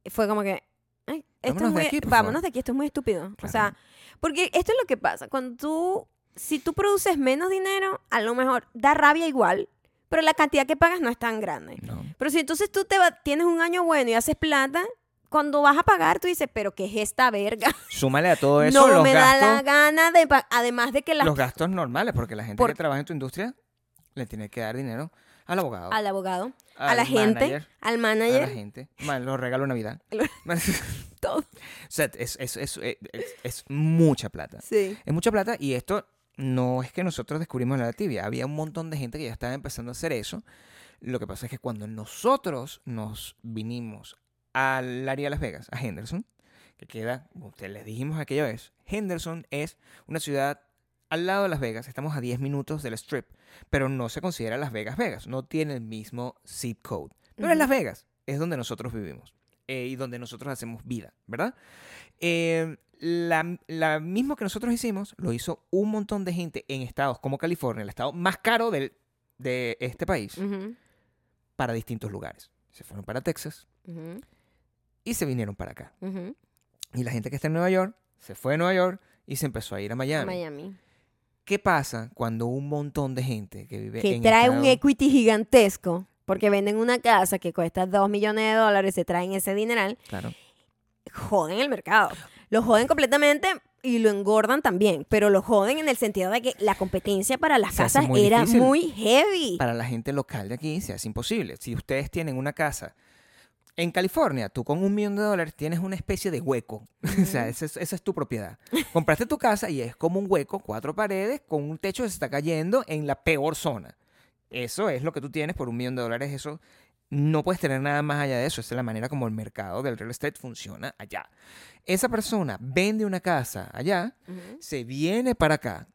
fue como que... "Ay, esto Vámonos es de muy- aquí, por vámonos favor". de aquí, esto es muy estúpido. O sea, porque esto es lo que pasa. Cuando tú... Si tú produces menos dinero, a lo mejor da rabia igual, pero la cantidad que pagas no es tan grande. no. Pero si entonces tú te va- tienes un año bueno y haces plata, cuando vas a pagar, tú dices, pero ¿qué es esta verga? [laughs] Súmale a todo eso no los, me da la gana de... Además de que las los gastos normales, porque la gente Por- que trabaja en tu industria le tiene que dar dinero al abogado, al abogado, a la gente, manager, al a la manager, gente, los regalos de Navidad. Todo. [laughs] O sea, [laughs] es, es, es, es- es mucha plata. Sí. Es mucha plata y esto no es que nosotros descubrimos la tibia. Había un montón de gente que ya estaba empezando a hacer eso. Lo que pasa es que cuando nosotros nos vinimos al área de Las Vegas, a Henderson, que queda, como ustedes les dijimos aquella vez, Henderson es una ciudad al lado de Las Vegas, estamos a 10 minutos del Strip, pero no se considera Las Vegas Vegas, no tiene el mismo zip code. Pero es. Las Vegas, es donde nosotros vivimos eh, y donde nosotros hacemos vida, ¿verdad? Eh, la, la misma que nosotros hicimos lo hizo un montón de gente en estados como California, el estado más caro del- de este país, Ujú, para distintos lugares. Se fueron para Texas ujú, y se vinieron para acá. ujú. Y la gente que está en Nueva York se fue a Nueva York y se empezó a ir a Miami. Miami. ¿Qué pasa cuando un montón de gente que vive Que en trae un estados- equity gigantesco, porque venden una casa que cuesta 2 millones de dólares, se traen ese dineral, Claro. joden el mercado. Lo joden completamente y lo engordan también, pero lo joden en el sentido de que la competencia para las Se casas muy era difícil. muy heavy. Para la gente local de aquí se hace imposible. Si ustedes tienen una casa en California, tú con un millón de dólares tienes una especie de hueco. [laughs] o sea, esa es, esa es tu propiedad. Compraste tu casa y es como un hueco, cuatro paredes, con un techo que se está cayendo en la peor zona. Eso es lo que tú tienes por un millón de dólares. Eso no puedes tener nada más allá de eso. Esa es la manera como el mercado del real estate funciona allá. Esa persona vende una casa allá, se viene para acá,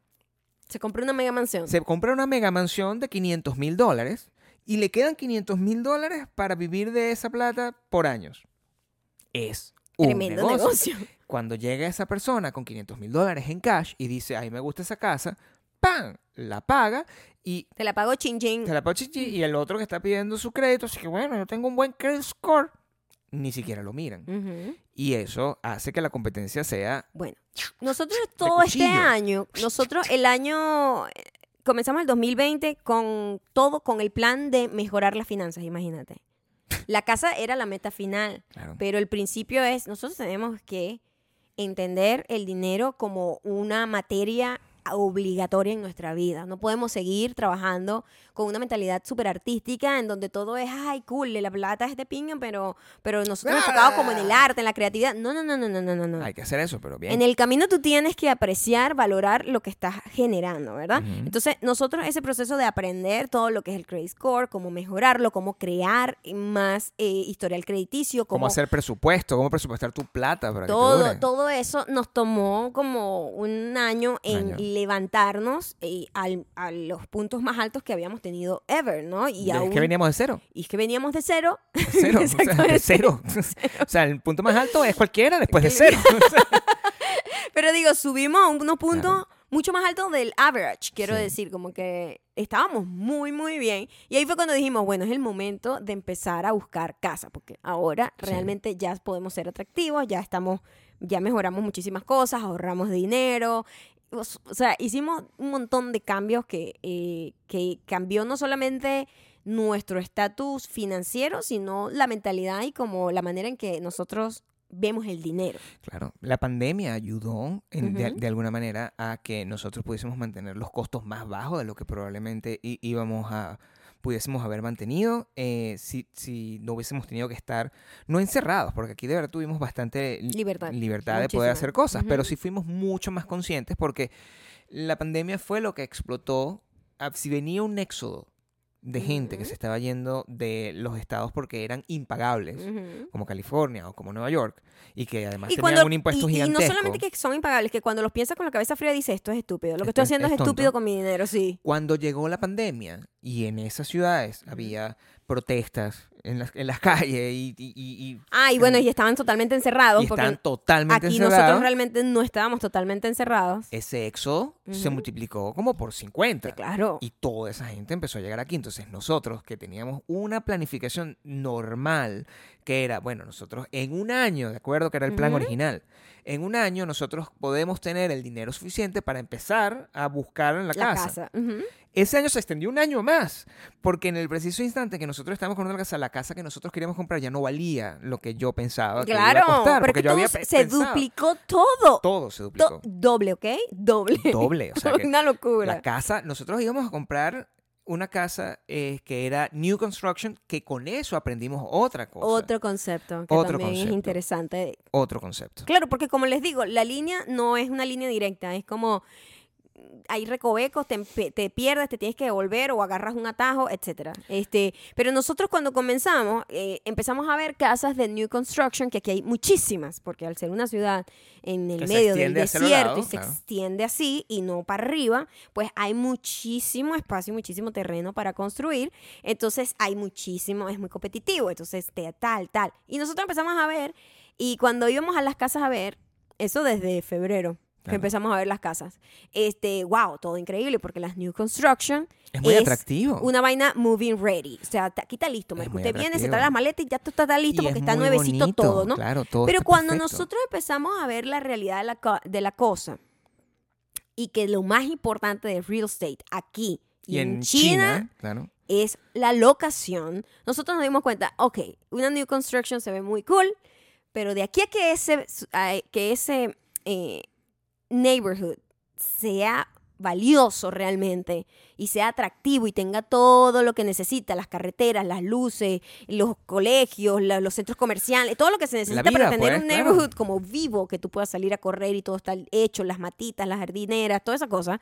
Se compró una mega mansión. se compra una mega mansión de 500 mil dólares y le quedan 500 mil dólares para vivir de esa plata por años. Es un Tremendo negocio. negocio. Cuando llega esa persona con 500 mil dólares en cash y dice, ay, me gusta esa casa, ¡pam! La paga y Te la pagó chin chin. se la paga chichi y el otro que está pidiendo su crédito, así que bueno, yo tengo un buen credit score, ni siquiera lo miran. Y eso hace que la competencia sea Bueno, nosotros todo este año, nosotros el año, eh, comenzamos el 2020 con todo, con el plan de mejorar las finanzas, imagínate. La casa era la meta final, claro, pero el principio es, nosotros tenemos que entender el dinero como una materia obligatoria en nuestra vida. No podemos seguir trabajando con una mentalidad súper artística en donde todo es, ay, cool, la plata es de pinga, pero, pero nosotros enfocados como en el arte, en la creatividad. No, no, no, no, no, no, no, no. hay que hacer eso, pero bien. En el camino tú tienes que apreciar, valorar lo que estás generando, ¿verdad? Ujú. Entonces, nosotros ese proceso de aprender todo lo que es el credit score, cómo mejorarlo, cómo crear más eh, historial crediticio, cómo cómo, hacer presupuesto, cómo presupuestar tu plata para que te todo, dure. todo eso nos tomó como un año en año. levantarnos eh, al- a los puntos más altos que habíamos tenido ever, ¿no? Y, es aún- que veníamos de cero. y es que veníamos de cero. de Cero. [laughs] o sea, [laughs] de cero. o sea, el punto más alto es cualquiera después de cero. [laughs] Pero digo, subimos a unos puntos Claro. mucho más altos del average, quiero Sí. decir, como que estábamos muy, muy bien. Y ahí fue cuando dijimos, bueno, es el momento de empezar a buscar casa, porque ahora Sí. realmente ya podemos ser atractivos, ya estamos, ya mejoramos muchísimas cosas, ahorramos dinero. O sea, hicimos un montón de cambios que, eh, que cambió no solamente nuestro estatus financiero, sino la mentalidad y como la manera en que nosotros vemos el dinero. claro, la pandemia ayudó en- de, alguna manera a que nosotros pudiésemos mantener los costos más bajos de lo que probablemente íbamos a pudiésemos haber mantenido eh, si, si no hubiésemos tenido que estar, no encerrados, porque aquí de verdad tuvimos bastante li- Libertad. libertad de poder hacer cosas, pero sí fuimos mucho más conscientes porque la pandemia fue lo que explotó. ah, Si venía un éxodo de gente que se estaba yendo de los estados porque eran impagables, como California o como Nueva York, y que además Y, tenían cuando, un impuesto y- y gigantesco. no solamente que son impagables, que cuando los piensas con la cabeza fría dices, esto es estúpido. Lo que Esto estoy es- haciendo es, estúpido con mi dinero, sí. Cuando llegó la pandemia y en esas ciudades había protestas en las, en las [laughs] calles y, y- y- Ah, y bueno, y estaban totalmente encerrados y porque estaban totalmente aquí encerrados, nosotros realmente no estábamos totalmente encerrados. ese éxodo se multiplicó como por 50. Claro. Y toda esa gente empezó a llegar aquí. Entonces nosotros que teníamos una planificación normal, que era, bueno, nosotros en un año, de acuerdo que era el plan original, en un año nosotros podemos tener el dinero suficiente para empezar a buscar en la, la casa. Ese año se extendió un año más, porque en el preciso instante que nosotros estábamos comprando la casa, la casa que nosotros queríamos comprar ya no valía lo que yo pensaba que iba a Claro, costar, porque que yo había se pensado. duplicó todo. Todo se Do- duplicó. doble, ¿ok? Doble. Doble, o sea que [laughs] Una locura. La casa, nosotros íbamos a comprar una casa eh, que era New Construction, que con eso aprendimos otra cosa. Otro concepto que Otro también concepto. es interesante. Otro concepto. Claro, porque como les digo, la línea no es una línea directa, es como hay recovecos, te, te pierdes, te tienes que devolver o agarras un atajo, etcétera. Este, pero nosotros cuando comenzamos eh, empezamos a ver casas de new construction, que aquí hay muchísimas, porque al ser una ciudad en el Que medio del desierto lados, y se claro. extiende así y no para arriba, pues hay muchísimo espacio, muchísimo terreno para construir. Entonces hay muchísimo, es muy competitivo. Entonces, te- tal, tal. Y nosotros empezamos a ver, y cuando íbamos a las casas a ver, eso desde febrero. Que empezamos a ver las casas. Este, wow, todo increíble porque las new construction Es muy es atractivo. una vaina moving ready. O sea, aquí está listo. Es Usted viene, se trae las maletas y ya tú estás listo Y porque es está nuevecito bonito, todo, ¿no? Claro, todo Pero cuando perfecto. nosotros empezamos a ver la realidad de la, de la cosa y que lo más importante de real estate aquí y, Y en, en China, China, claro. es la locación, nosotros nos dimos cuenta, ok, una new construction se ve muy cool, pero de aquí a que ese, a que ese eh, neighborhood sea valioso realmente y sea atractivo y tenga todo lo que necesita, las carreteras, las luces, los colegios, la- los centros comerciales, todo lo que se necesita vida, para tener pues, un claro. neighborhood como vivo, que tú puedas salir a correr y todo está hecho, las matitas, las jardineras, toda esa cosa.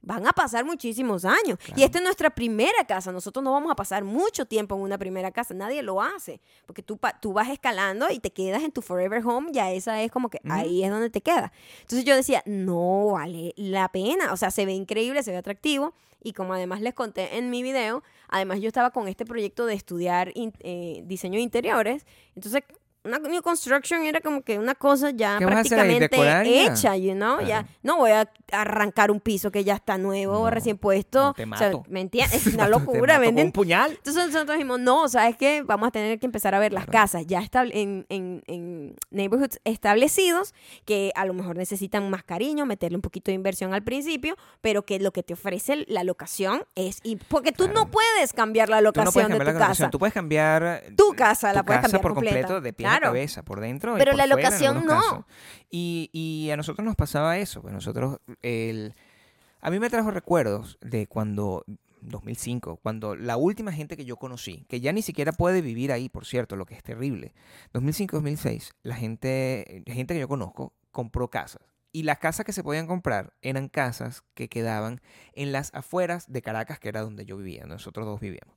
Van a pasar muchísimos años. Y esta es nuestra primera casa. Nosotros no vamos a pasar mucho tiempo en una primera casa. Nadie lo hace. Porque tú, tú vas escalando y te quedas en tu forever home. Ya esa es como que ahí es donde te quedas. Entonces yo decía, no vale la pena. O sea, se ve increíble, se ve atractivo. Y como además les conté en mi video, además yo estaba con este proyecto de estudiar in- eh, diseño de interiores. Entonces, una new construction era como que una cosa ya prácticamente hecha, you know? Ya, no voy a arrancar un piso que ya está nuevo, No, recién puesto. te O sea, mato. ¿Me entiendes? [laughs] Es una locura, mato ¿me con un entiendes? puñal. Entonces nosotros dijimos, no, ¿sabes qué? Vamos a tener que empezar a ver las Claro. casas ya en, en, en neighborhoods establecidos que a lo mejor necesitan más cariño, meterle un poquito de inversión al principio, pero que lo que te ofrece la locación es... y- porque tú no Claro. puedes cambiar la Tú no locación puedes de cambiar tu la locación, casa. tú puedes cambiar Tu casa la puedes casa cambiar por completa. completo de pie cabeza, por dentro y Pero por la fuera locación no. Y, y a nosotros nos pasaba eso, pues nosotros el a mí me trajo recuerdos de cuando 2005, cuando la última gente que yo conocí, que ya ni siquiera puede vivir ahí, por cierto, lo que es terrible. 2005-2006, la gente gente que yo conozco compró casas. Y las casas que se podían comprar eran casas que quedaban en las afueras de Caracas, que era donde yo vivía, nosotros dos vivíamos.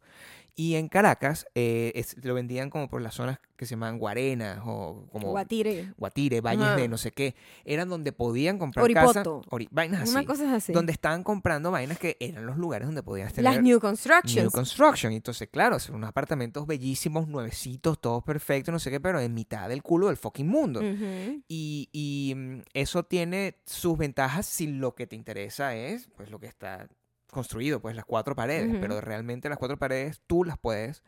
Y en Caracas eh, es- lo vendían como por las zonas que se llaman Guarenas o como Guatire. Guatire, Valles Ajá. de no sé qué. Eran donde podían comprar casas. Oripoto. ori- vainas así. Una cosa así. Donde estaban comprando vainas que eran los lugares donde podías tener Las new constructions. New construction. Entonces, claro, son unos apartamentos bellísimos, nuevecitos, todos perfectos, no sé qué, pero en mitad del culo del fucking mundo. Y, y, mm, eso tiene sus ventajas si lo que te interesa es pues lo que está construido, pues las cuatro paredes. Pero realmente las cuatro paredes tú las puedes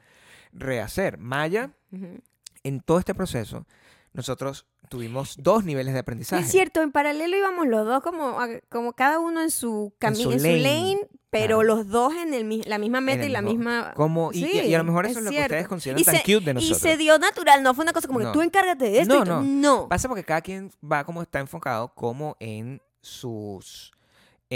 rehacer. Maya, Ujú. en todo este proceso, nosotros tuvimos dos niveles de aprendizaje. Es cierto, en paralelo íbamos los dos como, como cada uno en su camino, su en su lane, pero claro. los dos en el, la misma meta y la misma... Como, y, y- y a lo mejor eso es, lo que ustedes consideran Y tan se- cute de Y nosotros. se dio natural, no fue una cosa como que tú encárgate de esto. No, y tú- no. no. Pasa porque cada quien va como está enfocado como en sus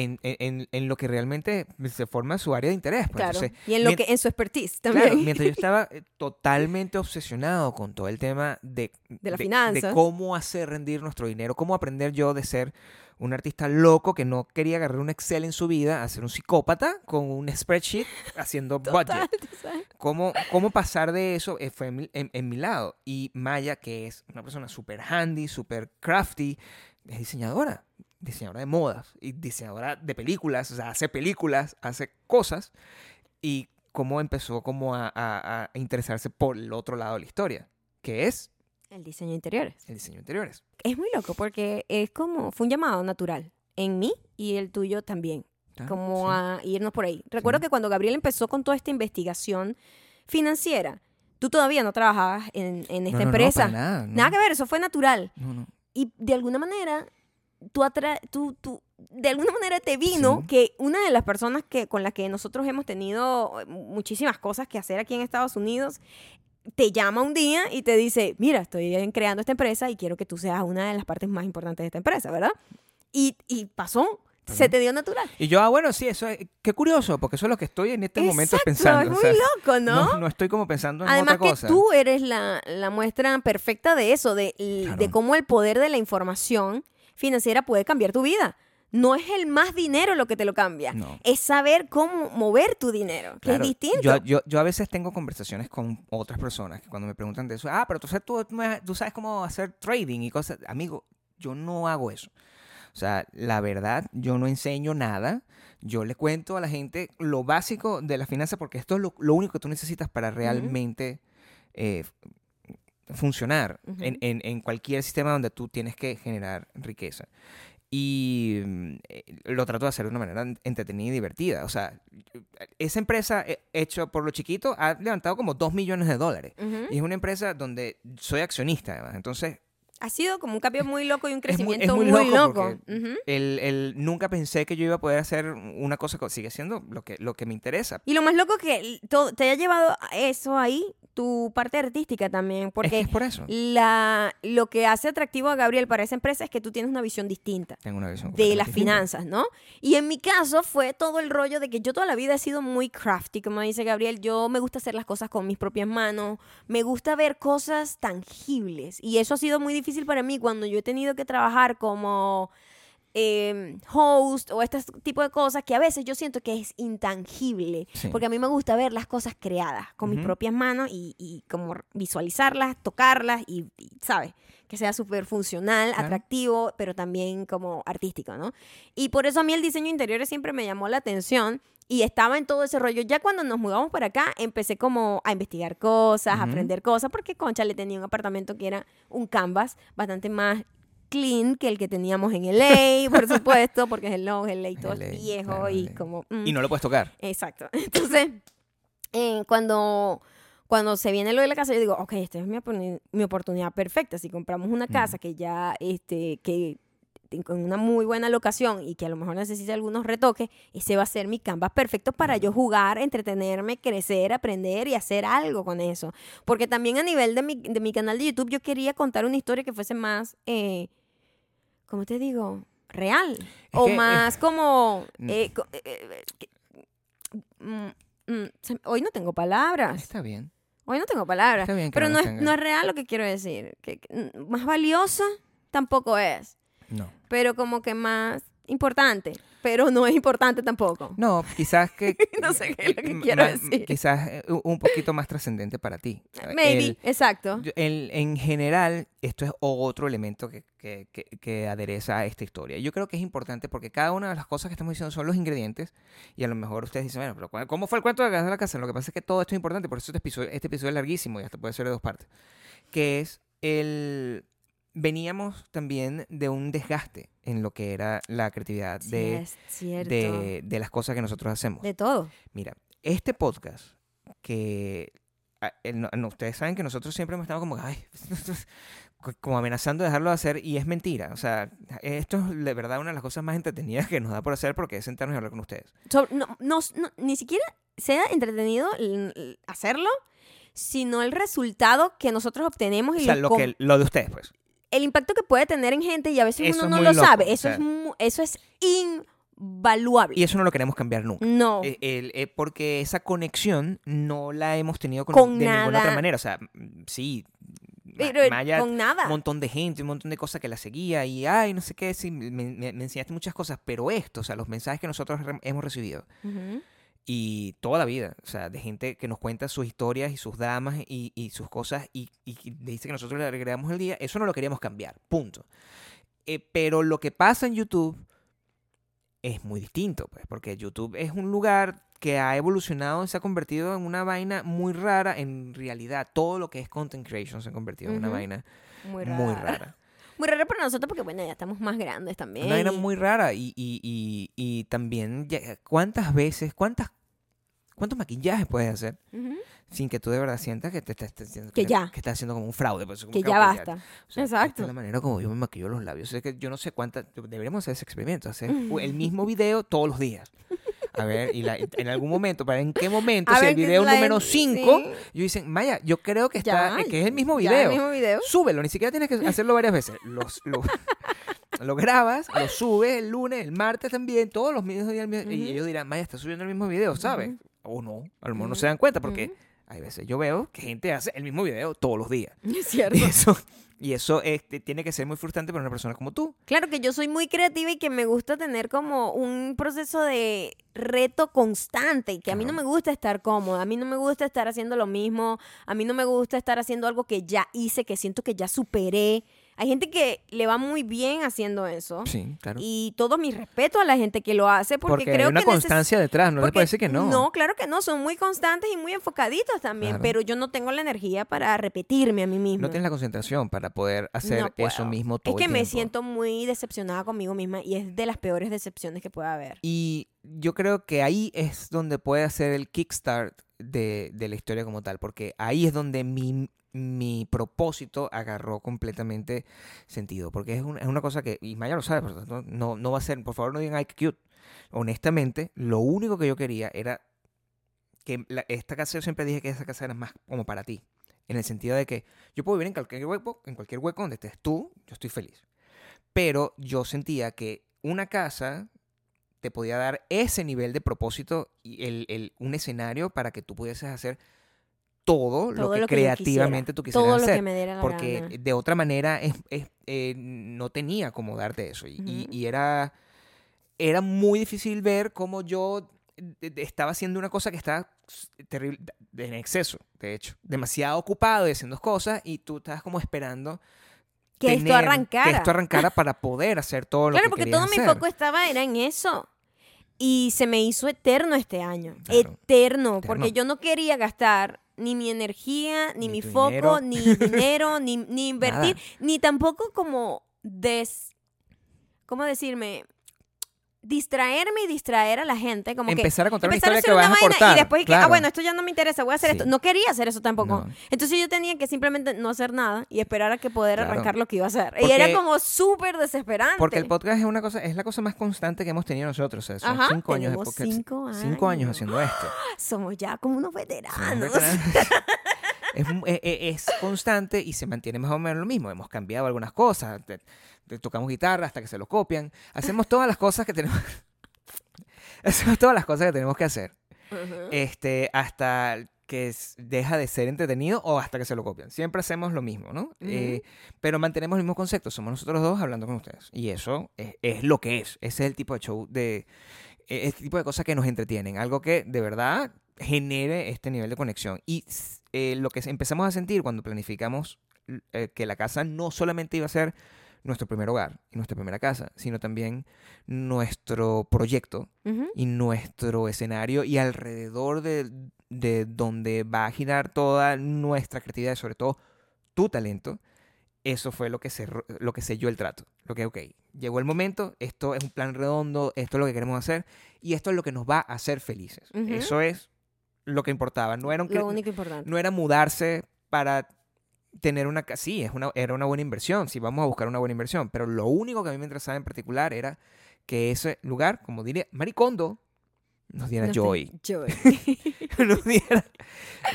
en, en- en lo que realmente se forma su área de interés. Pues. Claro. Entonces, y en lo que en su expertise Claro, también. [laughs] mientras yo estaba eh, totalmente obsesionado con todo el tema de, De las de finanzas. cómo hacer rendir nuestro dinero, cómo aprender yo de ser un artista loco que no quería agarrar un Excel en su vida, a ser un psicópata con un spreadsheet haciendo [laughs] Total, budget. ¿Cómo, cómo pasar de eso eh, fue en- en mi lado? Y Maya, que es una persona súper handy, súper crafty, es diseñadora, diseñadora de modas y diseñadora de películas, o sea, hace películas, hace cosas. Y cómo empezó como a, a- a interesarse por el otro lado de la historia, que es El diseño de interiores. el diseño de interiores. Es muy loco porque es como, fue un llamado natural en mí y el tuyo también, Ah, como sí. a irnos por ahí. Recuerdo Sí. que cuando Gabriel empezó con toda esta investigación financiera, tú todavía no trabajabas en, en No, esta no, no, empresa. para nada, no. Nada que ver, eso fue natural. No, no. Y de alguna manera, tú, atra tú, tú de alguna manera te vino Sí. que una de las personas que, con las que nosotros hemos tenido eh, muchísimas cosas que hacer aquí en Estados Unidos, te llama un día y te dice, mira, estoy creando esta empresa y quiero que tú seas una de las partes más importantes de esta empresa, ¿verdad? Y, y pasó, se te dio natural. Y yo, ah, bueno, sí, eso es, qué curioso, porque eso es lo que estoy en este momento pensando. es o muy sea, loco, ¿no? no, no estoy como pensando en Además otra que cosa. tú eres la, la muestra perfecta de eso, de, de Claro. cómo el poder de la información financiera puede cambiar tu vida. No es el más dinero lo que te lo cambia, No. es saber cómo mover tu dinero, que Claro, es distinto. Yo, yo, yo a veces tengo conversaciones con otras personas que cuando me preguntan de eso, ah, pero tú, tú, tú sabes cómo hacer trading y cosas. Amigo, yo no hago eso. O sea, la verdad, yo no enseño nada. Yo le cuento a la gente lo básico de la finanza porque esto es lo, lo único que tú necesitas para realmente eh, funcionar en, en- en cualquier sistema donde tú tienes que generar riqueza. Y mm, eh, lo trato de hacer de una manera en- entretenida y divertida. O sea, esa empresa eh, hecha por lo chiquito ha levantado como 2 millones de dólares. Y es una empresa donde soy accionista, además. Entonces, Ha sido como un cambio muy loco y un Es muy- es crecimiento muy muy, loco loco. porque- Ujú. el, el- nunca pensé que yo iba a poder hacer una cosa, co- sigue siendo lo que, lo que me interesa. Y lo más loco es que todo, te haya llevado eso ahí, tu parte artística también, es que porque es por eso. la, lo que hace atractivo a Gabriel para esa empresa es que tú tienes una visión distinta. Tengo una visión de las distinta. finanzas, ¿no? Y en mi caso fue todo el rollo de que yo toda la vida he sido muy crafty, como dice Gabriel, yo me gusta hacer las cosas con mis propias manos, me gusta ver cosas tangibles y eso ha sido muy difícil para mí cuando yo he tenido que trabajar como eh, host o este tipo de cosas que a veces yo siento que es intangible, Sí. porque a mí me gusta ver las cosas creadas con mis propias manos y, y como visualizarlas, tocarlas y, y, ¿sabes? Que sea súper funcional, Claro. atractivo, pero también como artístico, ¿no? Y por eso a mí el diseño interior siempre me llamó la atención y estaba en todo ese rollo. Ya cuando nos mudamos para acá, empecé como a investigar cosas, a Ujú. aprender cosas, porque Concha le tenía un apartamento que era un canvas bastante más clean que el que teníamos en LA, [laughs] por supuesto, porque hello, LA todo LA, es viejo claro, y LA. como... mm. Y no lo puedes tocar. Exacto. [laughs] Entonces, eh, cuando, cuando se viene lo de la casa, yo digo, ok, esta es mi, mi oportunidad perfecta. Si compramos una casa que ya, este, que en una muy buena locación y que a lo mejor necesita algunos retoques, ese va a ser mi canvas perfecto para yo jugar, entretenerme, crecer, aprender y hacer algo con eso. Porque también a nivel de mi, de mi canal de YouTube yo quería contar una historia que fuese más, eh, ¿cómo te digo? Real. o eh, más como... eh, eh, eh, mm, mm, hoy no tengo palabras. Está bien. Hoy no tengo palabras. Pero no no es, no es real lo que quiero decir. Que, que, mm, más valiosa tampoco es. No. Pero como que más importante. Pero no es importante tampoco. No, quizás que... [laughs] No sé qué es lo que quiero decir. Quizás eh, un- poquito más trascendente para ti. Maybe, El- exacto. El- en general, esto es otro elemento que, que- que- que adereza a esta historia. Yo creo que es importante porque cada una de las cosas que estamos diciendo son los ingredientes y a lo mejor ustedes dicen, bueno, pero ¿cu- ¿cómo fue el cuento de la casa de la casa? Lo que pasa es que todo esto es importante, por eso este episodio, este episodio es larguísimo y hasta puede ser de dos partes. Que es el... Veníamos también de un desgaste en lo que era la creatividad Sí, de, de, de las cosas que nosotros hacemos. De todo. Mira, este podcast que ah, el- no, no, ustedes saben que nosotros siempre hemos estado como, ay, [laughs] como amenazando de dejarlo de hacer y es mentira. O sea, esto es de verdad una de las cosas más entretenidas que nos da por hacer porque es sentarnos y hablar con ustedes. So- no, no- no- ni siquiera sea entretenido hacerlo, sino el resultado que nosotros obtenemos y O sea, los lo, que, lo de ustedes, pues. El impacto que puede tener en gente y a veces Eso uno es no lo loco, sabe. o Eso, es, sea. mu- eso es invaluable. Y eso no lo queremos cambiar nunca. no. Eh, el- eh, porque esa conexión no la hemos tenido con, Con de ninguna nada. otra manera. O sea, sí, pero Maya, con nada. un montón de gente, un montón de cosas que la seguía y, ay, no sé qué, sí, me, me- me enseñaste muchas cosas, pero esto, o sea, los mensajes que nosotros hemos recibido Ujú. Y toda la vida, o sea, de gente que nos cuenta sus historias y sus dramas y, y sus cosas y, y dice que nosotros le agregamos el día, eso no lo queríamos cambiar, punto. Eh, pero lo que pasa en YouTube es muy distinto, pues, porque YouTube es un lugar que ha evolucionado y se ha convertido en una vaina muy rara. En realidad, todo lo que es content creation se ha convertido en una vaina Muy rara. muy rara. [laughs] Muy rara para nosotros porque, bueno, ya estamos más grandes también. Una vaina muy rara y, y, y, y también ya- cuántas veces, cuántas, cuántos maquillajes puedes hacer sin que tú de verdad sientas que te estás haciendo Que ya. que estás haciendo como un fraude. pues, como Que que, ya basta. O sea, Exacto. Esta es la manera como yo me maquillo los labios. Es que yo no sé cuántas. Deberíamos hacer ese experimento. Hacer [laughs] el mismo video todos los días. A ver, y la- en algún momento, para en qué momento, si el video número 5, sí. yo dicen, Maya, yo creo que está, Ya, que es el mismo video. el mismo video. Súbelo, ni siquiera tienes que hacerlo varias veces. Los, lo, [laughs] lo grabas, lo subes el lunes, el martes también, todos los mismos días. Y Ujú. ellos dirán, Maya, está subiendo el mismo video, ¿sabes? O no, a lo mejor no se dan cuenta porque hay veces yo veo que gente hace el mismo video todos los días. [laughs] Es cierto. Y eso, y eso este, tiene que ser muy frustrante para una persona como tú. Claro que yo soy muy creativa y que me gusta tener como un proceso de reto constante y que a mí no me gusta estar cómoda, a mí no me gusta estar haciendo lo mismo, a mí no me gusta estar haciendo algo que ya hice, que siento que ya superé. Hay gente que le va muy bien haciendo eso Sí, claro. y todo mi respeto a la gente que lo hace porque, Porque, creo hay una que constancia detrás, no les porque- parece que no. No, claro que no, son muy constantes y muy enfocaditos también, Claro. pero yo no tengo la energía para repetirme a mí misma. No tienes la concentración para poder hacer No eso mismo todo Es que el me siento muy decepcionada conmigo misma y es de las peores decepciones que pueda haber. Y yo creo que ahí es donde puede hacer el kickstart de, de la historia como tal, porque ahí es donde mi, mi propósito agarró completamente sentido, porque es una, es una cosa que, y Maya lo sabe, por tanto, no, no va a ser, por favor no digan, ay, cute. Honestamente, lo único que yo quería era que esta casa, yo siempre dije que esa casa era más como para ti, en el sentido de que yo puedo vivir en cualquier hueco, en cualquier hueco donde estés tú, yo estoy feliz. Pero yo sentía que una casa te podía dar ese nivel de propósito y el, el- un escenario para que tú pudieses hacer todo, lo que lo que yo creativamente quisiera, tú quisieras Todo lo hacer. que me diera la porque gana. de otra manera es- es- eh, no tenía cómo darte eso. Y, y- era, era muy difícil ver cómo yo estaba haciendo una cosa que estaba terrible, en exceso, de hecho. Demasiado ocupado y haciendo cosas y tú estabas como esperando Que esto arrancara. Que esto arrancara para poder hacer todo lo Claro, que porque querías todo mi foco estaba era en eso. Y se me hizo eterno este año. Claro. Eterno, Porque yo no quería gastar ni mi energía, ni, Ni mi foco, dinero. ni [laughs] dinero, ni, ni invertir, Nada. ni tampoco como des... ¿Cómo decirme? Distraerme y distraer a la gente. Como que Empezar a contar una a historia hacer que vas una a cortar. y después que, ah, claro. bueno, esto ya no me interesa, voy a hacer Sí. esto. No quería hacer eso tampoco. No. Entonces yo tenía que simplemente no hacer nada y esperar a que poder Claro. arrancar lo que iba a hacer. y era como súper desesperante. Porque el podcast es una cosa, es la cosa más constante que hemos tenido nosotros. o sea, son Ajá, cinco años de podcast. cinco Cinco años años. haciendo esto. [gasps] Somos ya como unos Somos veteranos. [laughs] es, mu- e- es constante y se mantiene más o menos lo mismo. Hemos cambiado algunas cosas. te- te tocamos guitarra hasta que se lo copian. Hacemos todas las cosas que tenemos. [laughs] Hacemos todas las cosas que tenemos que hacer. Este, hasta que deja de ser entretenido o hasta que se lo copian. Siempre hacemos lo mismo, ¿no? Eh, pero mantenemos el mismo concepto. Somos nosotros dos hablando con ustedes. Y eso es, es lo que es. Ese es el tipo de show de... e- Este tipo de cosas que nos entretienen. Algo que de verdad genere este nivel de conexión. Y eh, lo que empezamos a sentir cuando planificamos eh, que la casa no solamente iba a ser nuestro primer hogar y nuestra primera casa, sino también nuestro proyecto y nuestro escenario y alrededor de, de donde va a girar toda nuestra creatividad y sobre todo tu talento, eso fue lo que, cerró- lo que selló el trato. Lo que, ok, llegó el momento, esto es un plan redondo, esto es lo que queremos hacer y esto es lo que nos va a hacer felices. Eso es lo que importaba. No era, un- Lo único importante. no era mudarse para tener una casa. Sí, es una, era una buena inversión, sí, vamos a buscar una buena inversión, pero lo único que a mí me interesaba en particular era que ese lugar, como diría Maricondo, nos diera joy. Joy. [laughs] nos, diera,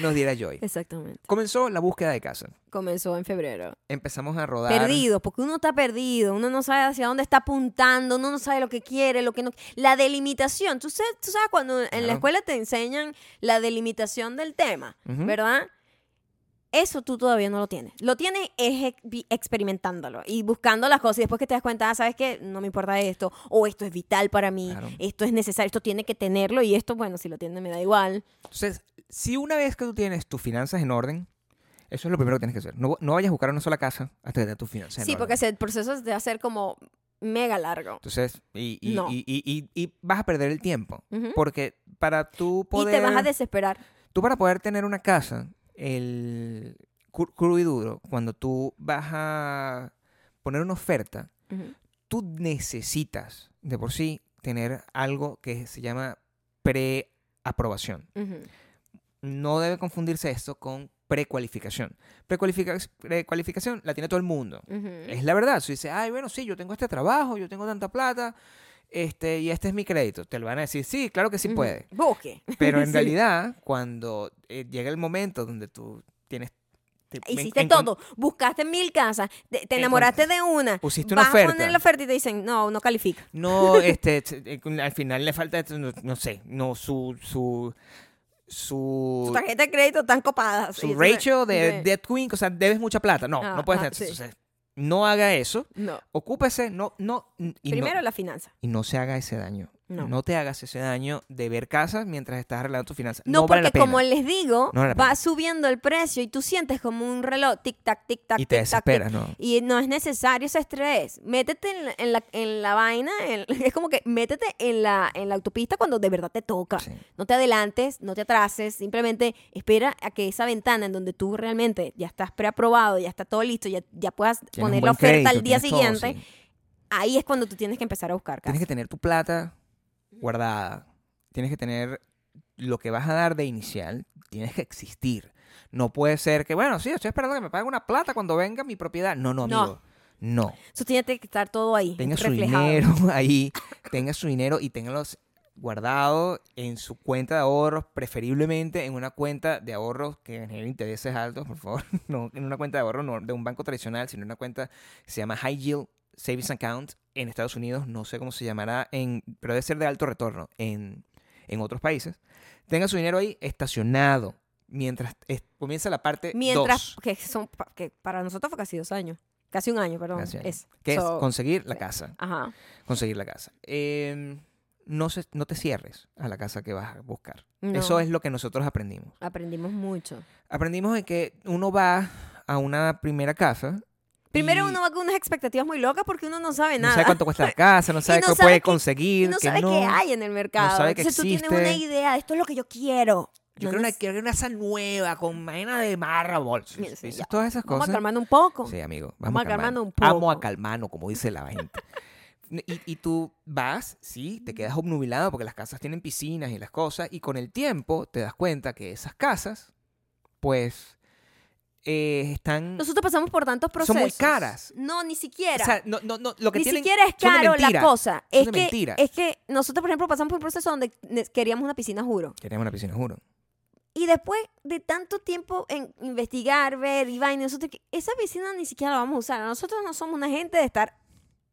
nos diera joy. Exactamente. Comenzó la búsqueda de casa. Comenzó en febrero. Empezamos a rodar. Perdido, porque uno está perdido, uno no sabe hacia dónde está apuntando, uno no sabe lo que quiere, lo que no. La delimitación, tú sabes, tú sabes cuando en Claro. la escuela te enseñan la delimitación del tema. ¿verdad? Eso tú todavía no lo tienes. Lo tienes es experimentándolo y buscando las cosas y después que te das cuenta, ah, ¿sabes qué? No me importa esto, o esto es vital para mí, Claro. esto es necesario, esto tiene que tenerlo y esto, bueno, si lo tiene me da igual. Entonces, si una vez que tú tienes tus finanzas en orden, eso es lo primero que tienes que hacer. No, no vayas a buscar una sola casa hasta que tengas tus finanzas en Sí, porque el proceso de hacer como mega largo. Entonces, y, y- No. y- y- y- y vas a perder el tiempo. Porque para tú poder... Y te vas a desesperar. Tú para poder tener una casa, el cru- crudo y duro, cuando tú vas a poner una oferta, tú necesitas de por sí tener algo que se llama preaprobación. No debe confundirse esto con precualificación. Precualifica- Precualificación la tiene todo el mundo. Es la verdad. Si dice, ay, bueno, sí, yo tengo este trabajo, yo tengo tanta plata, este, y este es mi crédito. Te lo van a decir, sí, claro que sí puede. Busque. [laughs] Pero en Sí. realidad, cuando eh, llega el momento donde tú tienes... te- Hiciste todo. Buscaste mil casas. Te, te En enamoraste de una. pusiste una vas a oferta. poner la oferta y te dicen, no, no califica. No, [laughs] este, t- eh, al final le falta, no, no sé, no, su, su, su, Su tarjeta de crédito tan copada. su ratio de de- debt queen, o sea, debes mucha plata. No, Ah, no puedes ah, tener. sí. Entonces, no haga eso. No. Ocúpese, no, no, y Primero no, la finanza. y no se haga ese daño. No. te hagas ese daño de ver casas mientras estás arreglando tus finanzas. No, No, vale la porque pena. como les digo, No vale la va subiendo el precio y tú sientes como un reloj, tic-tac, tic-tac, y te tic- desesperas, ¿no? Y no es necesario ese estrés. Métete en la, en la, en la vaina. en- [laughs] es como que métete en la, en la autopista cuando de verdad te toca. Sí. No te adelantes, no te atrases. Simplemente espera a que esa ventana en donde tú realmente ya estás preaprobado, ya está todo listo, ya, ya puedas Tienes poner la oferta crédito, al día todo, siguiente. sí. Ahí es cuando tú tienes que empezar a buscar casa. Tienes que tener tu plata guardada. Tienes que tener lo que vas a dar de inicial. Tienes que existir. No puede ser que, bueno, sí, estoy esperando que me paguen una plata cuando venga mi propiedad. No, no, No. amigo. No. Eso tiene que estar todo ahí. Tenga su dinero [laughs] ahí. Tenga su dinero y téngalos guardado en su cuenta de ahorros, preferiblemente en una cuenta de ahorros que genere intereses altos, por favor. [laughs] No en una cuenta de ahorros no de un banco tradicional, sino en una cuenta que se llama High Yield Savings Account en Estados Unidos. No sé cómo se llamará, en, pero debe ser de alto retorno en, en otros países. Tenga su dinero ahí estacionado mientras es- comienza la parte Mientras, dos, que, son, que para nosotros fue casi dos años. Casi un año, perdón. Año. Es. que So, es conseguir la casa. Ajá. conseguir la casa. Eh, no, se, no te cierres a la casa que vas a buscar. No, Eso es lo que nosotros aprendimos. Aprendimos mucho. Aprendimos de que uno va a una primera casa. Primero y uno va con unas expectativas muy locas porque uno no sabe no nada. sabe cuánto cuesta la casa, no [laughs] sabe no qué sabe puede conseguir, no que sabe no. qué hay en el mercado. sabe que Entonces tú tienes una idea, esto es lo que yo quiero. Yo No quiero una, neces- quiero una casa nueva con vaina de mármol. Sí, todas esas Vamos a cosas. calmando un poco. Sí, amigo. Vamos Vamos, a calmando un Vamos poco. a calmano, como dice la gente. [laughs] Y, y tú vas, sí, te quedas obnubilado porque las casas tienen piscinas y las cosas, y con el tiempo te das cuenta que esas casas, pues, eh, están... Nosotros pasamos por tantos procesos. Son muy caras. No, ni siquiera. o sea, no, no, no, lo que ni tienen siquiera es caro la cosa. Es que, es que nosotros, por ejemplo, pasamos por un proceso donde queríamos una piscina, juro. Queremos una piscina, juro. Y después de tanto tiempo en investigar, ver y vaina, nosotros, esa piscina ni siquiera la vamos a usar. Nosotros no somos una gente de estar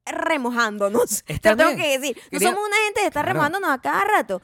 remojándonos. [laughs] Te lo tengo bien. que decir. No Quería- somos una gente de estar Claro. remojándonos a cada rato.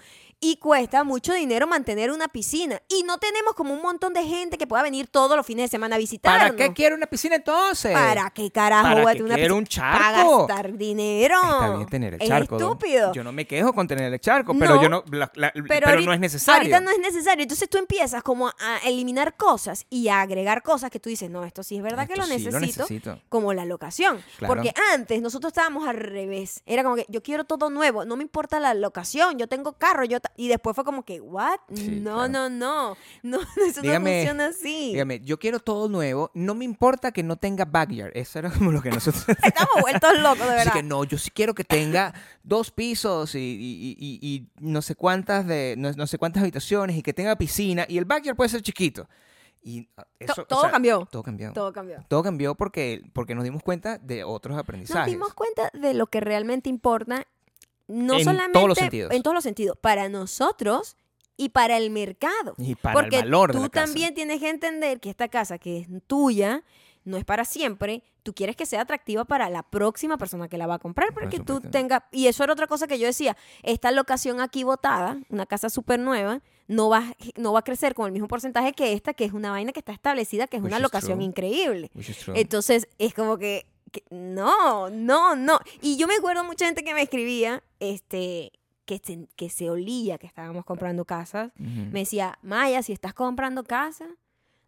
Y cuesta mucho dinero mantener una piscina. Y no tenemos como un montón de gente que pueda venir todos los fines de semana a visitarnos. ¿Para qué quiero una piscina entonces? ¿Para qué carajo ¿Para qué una quiero piscina? un Para charco? gastar dinero. Está bien tener el Es charco. estúpido. Yo no me quejo con tener el charco, pero yo no, la- la- pero, ahorita- no es necesario. Ahorita no es necesario. Entonces tú empiezas como a eliminar cosas y a agregar cosas que tú dices, no, esto sí es verdad que lo sí necesito, necesito. como la locación. Claro. Porque antes nosotros estábamos al revés. Era como que yo quiero todo nuevo, no me importa la locación, yo tengo carro, yo y después fue como que, ¿what? Sí, no, claro. no, no, no, [laughs] eso Dígame- no funciona así. Dígame, yo quiero todo nuevo, no me importa que no tenga backyard. Eso era [laughs] como lo que nosotros... [laughs] Estamos vueltos locos, de Así verdad. que no, yo sí quiero que tenga dos pisos y, y- y- y- no sé cuántas de no, no sé cuántas habitaciones y que tenga piscina y el backyard puede ser chiquito. Y ah, eso, o todo sea, cambió. Todo cambió. Todo cambió. Todo cambió porque, porque nos dimos cuenta de otros Nos aprendizajes. dimos cuenta de lo que realmente importa no En solamente todos los sentidos. en todos los sentidos, para nosotros y para el mercado. Y para Porque el valor de tú la casa. también tienes que entender que esta casa que es tuya no es para siempre. Tú quieres que sea atractiva para la próxima persona que la va a comprar, para que tú tengas... Y eso era otra cosa que yo decía. Esta locación aquí botada, una casa súper nueva, no va, no va a crecer con el mismo porcentaje que esta, que es una vaina que está establecida, que es Which una locación true. increíble. Entonces, es como que, que no, no, no. Y yo me acuerdo mucha gente que me escribía, este, que se, que se olía que estábamos comprando casas. Me decía, Maya, si estás comprando casa,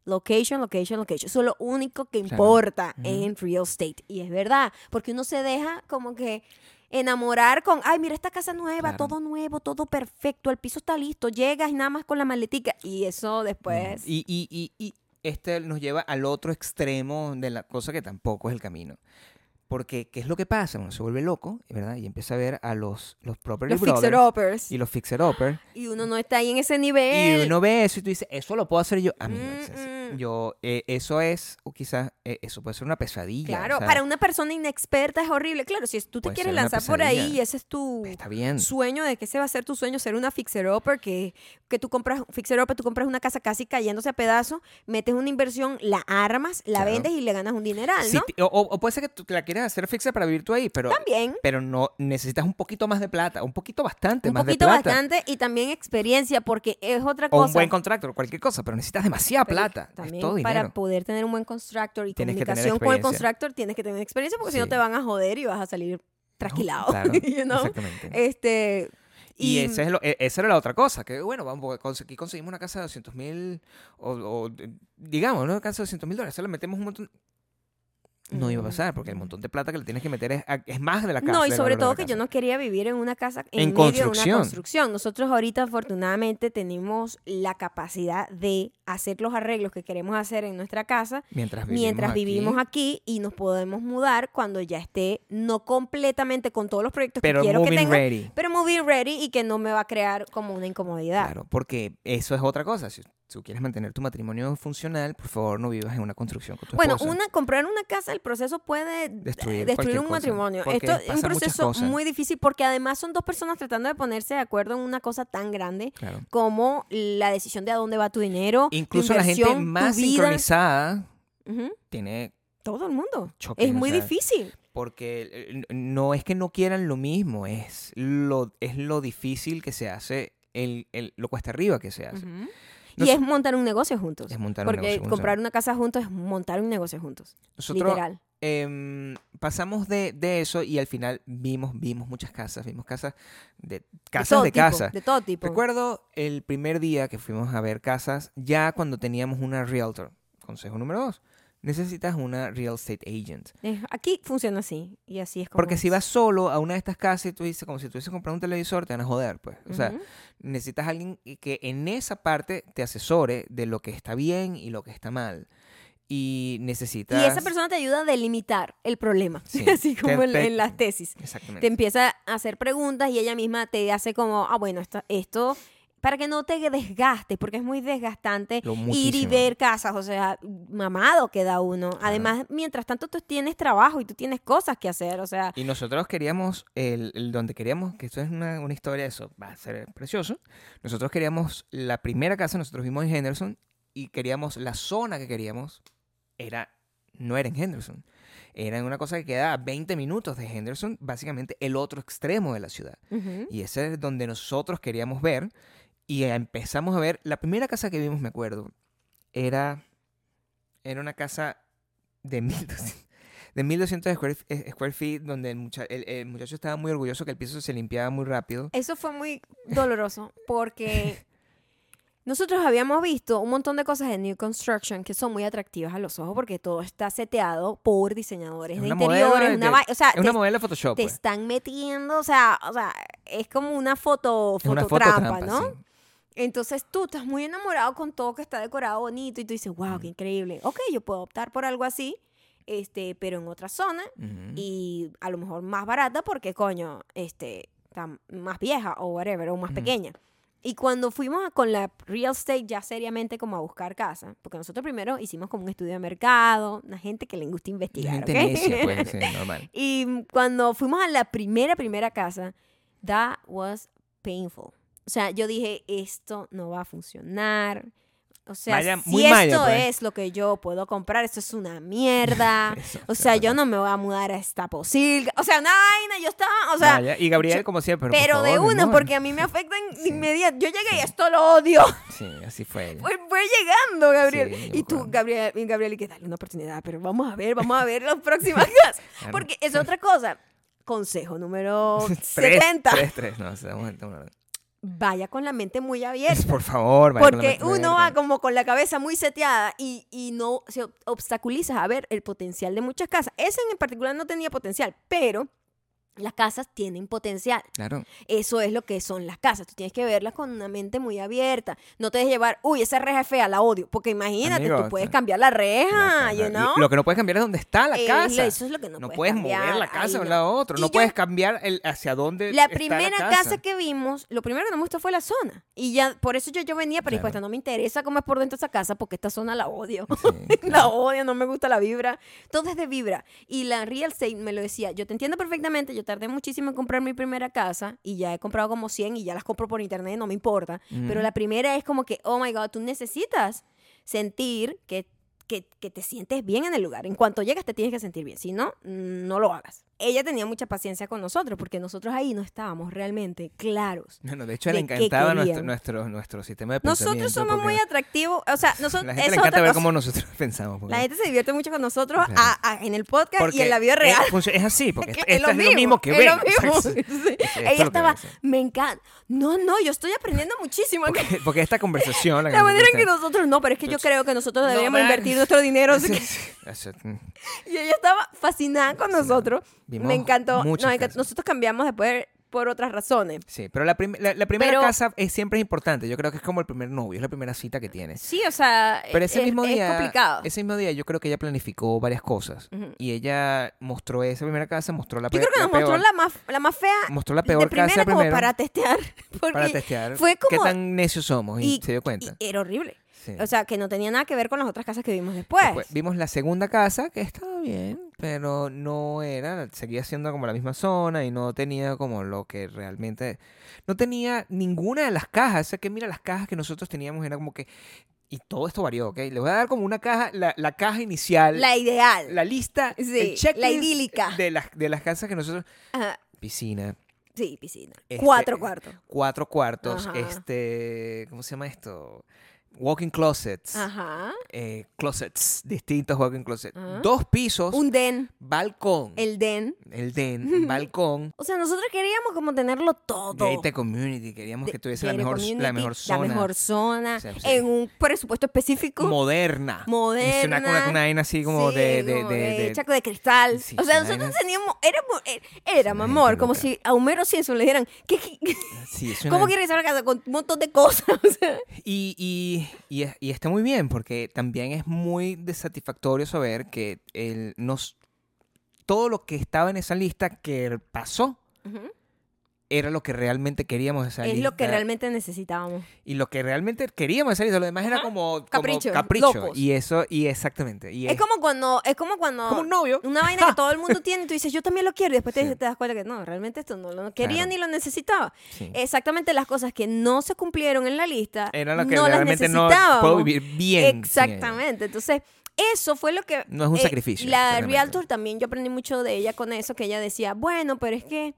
location, location, location. Eso es lo único que Claro. importa en real estate. Y es verdad, porque uno se deja como que enamorar con, ay, mira esta casa nueva, Claro. todo nuevo, todo perfecto, el piso está listo, llegas nada más con la maletica. Y eso después... Y, y, y, y este nos lleva al otro extremo de la cosa que tampoco es el camino. Porque, ¿qué es lo que pasa? Uno se vuelve loco, ¿verdad? Y empieza a ver a los, los property los brothers fixer-uppers. y los fixer-uppers. Y uno no está ahí en ese nivel. Y uno ve eso y tú dices, eso lo puedo hacer yo. A mí, Mm, mm. yo, eh, eso es, o quizás, eh, eso puede ser una pesadilla. Claro, o sea, para una persona inexperta es horrible. Claro, si tú te quieres lanzar por ahí y ese es tu Está bien. sueño de que ese va a ser tu sueño, ser una fixer-upper, que, que tú compras, fixer-upper, tú compras una casa casi cayéndose a pedazos, metes una inversión, la armas, la Claro. vendes y le ganas un dineral, ¿no? o, o- o puede ser que tú la quieras hacer fixer para vivir tú ahí, pero, También. pero no necesitas un poquito más de plata, un poquito bastante Un más poquito de plata. bastante y también experiencia, porque es otra O cosa. un buen contractor, cualquier cosa, pero necesitas demasiada plata. También todo para poder tener un buen constructor y Tienes comunicación con el constructor tienes que tener experiencia porque si no te van a joder y vas a salir trasquilado. Claro, [laughs] you know? exactamente. Este, Y, ese es lo- e- esa era la otra cosa, que bueno, vamos, aquí conseguimos una casa de 200 mil, o, o, digamos, una casa de 200 mil dólares, solo le metemos un montón... No iba a pasar, porque el montón de plata que le tienes que meter es, es más de la casa. No, y sobre de todo que yo no quería vivir en una casa en, En medio de construcción. una construcción. Nosotros ahorita afortunadamente tenemos la capacidad de hacer los arreglos que queremos hacer en nuestra casa Mientras vivimos mientras aquí, vivimos aquí y nos podemos mudar cuando ya esté no completamente con todos los proyectos pero que quiero que moving tenga, ready. pero moving ready y que no me va a crear como una incomodidad. Claro, porque eso es otra cosa. Si tú quieres mantener tu matrimonio funcional, por favor no vivas en una construcción con tu Bueno, esposa. una, comprar una casa, el proceso puede Destruir destruir, cualquier un cosa, matrimonio. Esto es un proceso muy difícil porque además son dos personas tratando de ponerse de acuerdo en una cosa tan grande Claro. como la decisión de a dónde va tu dinero. Incluso la gente más sincronizada tiene Todo el mundo. choques. Es o muy sea, difícil. Porque eh, no es que no quieran lo mismo, es lo, es lo difícil que se hace, el, el- lo cuesta arriba que se hace. Ujú. Y es montar un negocio juntos. Es montar un porque negocio juntos. comprar una casa juntos es montar un negocio juntos. Nosotros literal. em, pasamos de, de eso y al final vimos, vimos muchas casas, vimos casas de casas de, tipo, casa. De todo tipo. Recuerdo el primer día que fuimos a ver casas, ya cuando teníamos una realtor. Consejo número dos. Necesitas una real estate agent. Es- Aquí funciona así. Y así es como Porque si vas solo a una de estas casas y tú dices, como si tuvieses comprado un televisor, te van a joder, pues. O sea, necesitas a alguien que en esa parte te asesore de lo que está bien y lo que está mal. Y necesitas... Y esa persona te ayuda a delimitar el problema. Sí. [laughs] así como Te- en, te- en las tesis. Exactamente. te empieza a hacer preguntas y ella misma te hace como, ah, bueno, esto, esto para que no te desgastes, porque es muy desgastante ir y ver casas, o sea, mamado queda uno. Además, mientras tanto tú tienes trabajo y tú tienes cosas que hacer, o sea, Y nosotros queríamos, el, el donde queríamos, que esto es una, una historia, eso va a ser precioso. Nosotros queríamos la primera casa, nosotros vimos en Henderson y queríamos la zona que queríamos, era, no era en Henderson, era en una cosa que queda a 20 minutos de Henderson, básicamente el otro extremo de la ciudad. ujú. Y ese es donde nosotros queríamos ver. Y empezamos a ver, la primera casa que vimos, me acuerdo, era, era una casa de 1200, de 1200 square, eh, square feet, donde el, mucha- el- el muchacho estaba muy orgulloso que el piso se limpiaba muy rápido. eso fue muy doloroso porque [laughs] nosotros habíamos visto un montón de cosas en New Construction que son muy atractivas a los ojos porque todo está seteado por diseñadores Es de interiores, de- una vai- o sea, Es una te- modelo de Photoshop. te pues. están metiendo, o sea, o sea, es como una foto, Es una fototrampa, fototrampa, ¿no? sí. Entonces tú estás muy enamorado con todo que está decorado bonito y tú dices, wow, qué increíble. Ok, yo puedo optar por algo así, este, pero en otra zona Ujú. y a lo mejor más barata porque, coño, este, está más vieja o whatever, o más Ujú. pequeña. Y cuando fuimos a- con la real estate ya seriamente como a buscar casa, porque nosotros primero hicimos como un estudio de mercado, una gente que le gusta investigar, Gente ¿ok? necia, pues, sí, [laughs] normal. Y cuando fuimos a la primera, primera casa, that was painful. O sea, yo dije, esto no va a funcionar. O sea, Maya- si esto maya, pues. es lo que yo puedo comprar, esto es una [laughs] mierda. Eso, o sea, yo no me voy a mudar a esta posilga. O sea, una vaina, yo estaba, o sea, y Gabriel, yo- como siempre, pero, de favor, amor. porque a mí me afectan de [laughs] Sí. inmediato. Yo llegué y esto lo odio. [laughs] Sí, así fue. Fue, fue llegando, Gabriel. Sí, y tú. Gabriel, y Gabriel, y que dale una oportunidad, pero vamos a ver, vamos a ver las próximas. Porque es otra cosa. Consejo número Tres, 70. Tres, tres, no, se- Vaya con la mente muy [laughs] abierta. Por favor, vaya con la Porque mente uno va como con la cabeza muy seteada y, y no se ob- obstaculiza a ver el potencial de muchas casas. Esa en particular no tenía potencial, pero las casas tienen potencial. Claro. Eso es lo que son las casas. Tú tienes que verlas con una mente muy abierta. No te dejes llevar, uy, esa reja es fea, la odio. Porque imagínate, Amigo, tú puedes cambiar la reja, you know? Lo que no puedes cambiar es dónde está la casa. Eso es lo que no, no puedes puedes mover la casa de un lado a otro. No yo- puedes cambiar el hacia dónde La está primera casa. casa que vimos, lo primero que no me gustó fue la zona. Y ya, por eso yo, yo venía predispuesta. No me interesa cómo es por dentro esa casa, porque esta zona la odio. Sí, [laughs] la odio, no me gusta la vibra. Todo es de vibra. Y la real estate me lo decía. Yo te entiendo perfectamente. Yo tardé muchísimo en comprar mi primera casa y ya he comprado como 100 y ya las compro por internet, no me importa. Pero la primera es como que, oh my God, tú necesitas sentir que, que, que te sientes bien en el lugar. En cuanto llegas te tienes que sentir bien. Si no, no lo hagas. Ella tenía mucha paciencia con nosotros porque nosotros ahí no estábamos realmente claros. Bueno, de hecho, le de qué encantaba nuestro, nuestro, nuestro sistema de Nosotros pensamiento. somos porque muy atractivos. O sea, nosotros... La gente le es encanta otra ver cosa. cómo nosotros [laughs] pensamos. porque- La gente se divierte mucho con nosotros Claro. a- a- en el podcast y porque en la vida es- real. func- Es, así, [laughs] porque Es esto que esto es lo mismo que es ven. lo mismo. Sí, es lo Ella estaba, me encanta. No, no, yo estoy aprendiendo muchísimo. Porque, porque esta conversación... La [laughs] nosotros manera en que nosotros, no, pero es que yo Entonces, creo que nosotros no, deberíamos man. invertir nuestro dinero. así Sí, que- Y ella estaba fascinada con nosotros. Vimos Me encantó. casas. Nosotros cambiamos después por otras razones. Sí, pero la, prim- la, la primera Pero- casa es, siempre es importante. Yo creo que es como el primer novio, es la primera cita que tienes. Sí, o sea, Pero ese es, mismo es día, complicado. ese mismo día yo creo que ella planificó varias cosas. Y ella mostró esa primera casa, mostró la, Yo pe- creo que la nos mostró peor, la más, la más fea mostró la de peor primera casa como primero para testear. [laughs] Para testear fue como... qué tan necios somos y, y- se dio cuenta. y era horrible. Sí. O sea, que no tenía nada que ver con las otras casas que vimos después. Después vimos la segunda casa que estaba bien, pero no era, seguía siendo como la misma zona y no tenía como lo que realmente, no tenía ninguna de las cajas. O sea que mira, las cajas que nosotros teníamos era como que, y todo esto varió, ¿ok? Le voy a dar como una caja, la, la caja inicial, la, la ideal. lista, Sí, el checklist la idílica. de las, de las casas que nosotros, Ajá. piscina, Sí, piscina. Este- Cuatro cuartos. cuatro cuartos, Ajá. este, ¿cómo se llama esto? Walking closets. Ajá. eh, closets, distintos walking closets. Ajá. Dos pisos, Un den. balcón. El den. El den, [laughs] balcón. O sea, nosotros queríamos como tenerlo todo. Gated community, queríamos De- que tuviese la mejor, la mejor zona. La mejor zona. En un presupuesto específico. Moderna. Moderna. Es una, una, así como Sí, de, de, como de- de- hecha de cristal. Sí, o sea, nosotros teníamos, éramos, eh, éramos, amor, como loca. si a Homero Simpson le dijeran, ¿qué, qué- ¿cómo quieres regresar a casa con un montón de cosas? O [laughs] sea, Y, y, y, y está muy bien, porque también es muy desatisfactorio saber que el, nos, todo lo que estaba en esa lista que pasó era lo que realmente queríamos esa es lista. lo que realmente necesitábamos. Y lo que realmente queríamos de esa lista, lo demás era como, como Capricho, capricho. locos. Y eso, y exactamente. Y Es como cuando, es como cuando como un novio. una vaina que [laughs] todo el mundo tiene y tú dices, yo también lo quiero. Y después te, Sí. te das cuenta que no, realmente esto no lo quería Claro. ni lo necesitaba. Sí. Exactamente las cosas que no se cumplieron en la lista, Era lo que no las realmente no puedo vivir bien. Exactamente. Entonces, eso fue lo que... No es un eh, sacrificio, La realmente. Realtor también, yo aprendí mucho de ella con eso, que ella decía, bueno, pero es que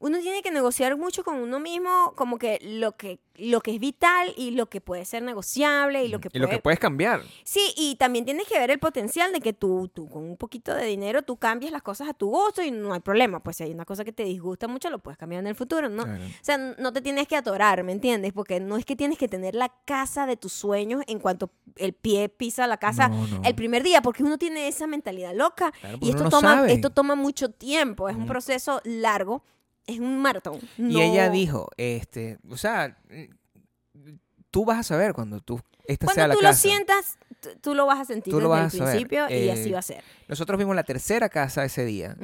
uno tiene que negociar mucho con uno mismo, como que lo que, lo que es vital y lo que puede ser negociable y lo que Y lo puede... que puedes cambiar. Sí, y también tienes que ver el potencial de que tú, tú con un poquito de dinero, tú cambies las cosas a tu gusto y no hay problema. Pues si hay una cosa que te disgusta mucho, lo puedes cambiar en el futuro, ¿no? Claro. O sea, no te tienes que atorar, ¿me entiendes? Porque no es que tienes que tener la casa de tus sueños en cuanto el pie pisa la casa No, no. el primer día, porque uno tiene esa mentalidad loca. Claro, y esto no toma, sabe. esto toma mucho tiempo, es un proceso largo, es un maratón. Y ella dijo, este, o sea, tú vas a saber cuando tú esta sea Cuando la tú lo sientas, tú lo vas a sentir Tú lo desde vas el a saber. principio y Eh, así va a ser. Nosotros vimos la tercera casa ese día.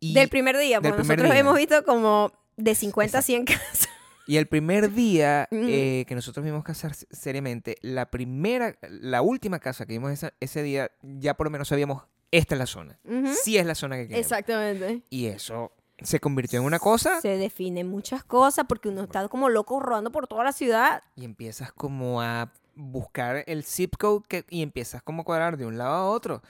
Y, del primer día, del porque primer nosotros día. hemos visto como de 50 a 100 casas. y el primer día [laughs] eh, que nosotros vimos casar seriamente, la primera, la última casa que vimos esa- ese día, ya por lo menos sabíamos, esta es la zona. Ujú. Sí es la zona que queremos. Exactamente. Y eso se convirtió en una cosa Se definen muchas cosas porque uno está como loco rodando por toda la ciudad. y empiezas como a buscar el zip code que, y empiezas como a cuadrar de un lado a otro.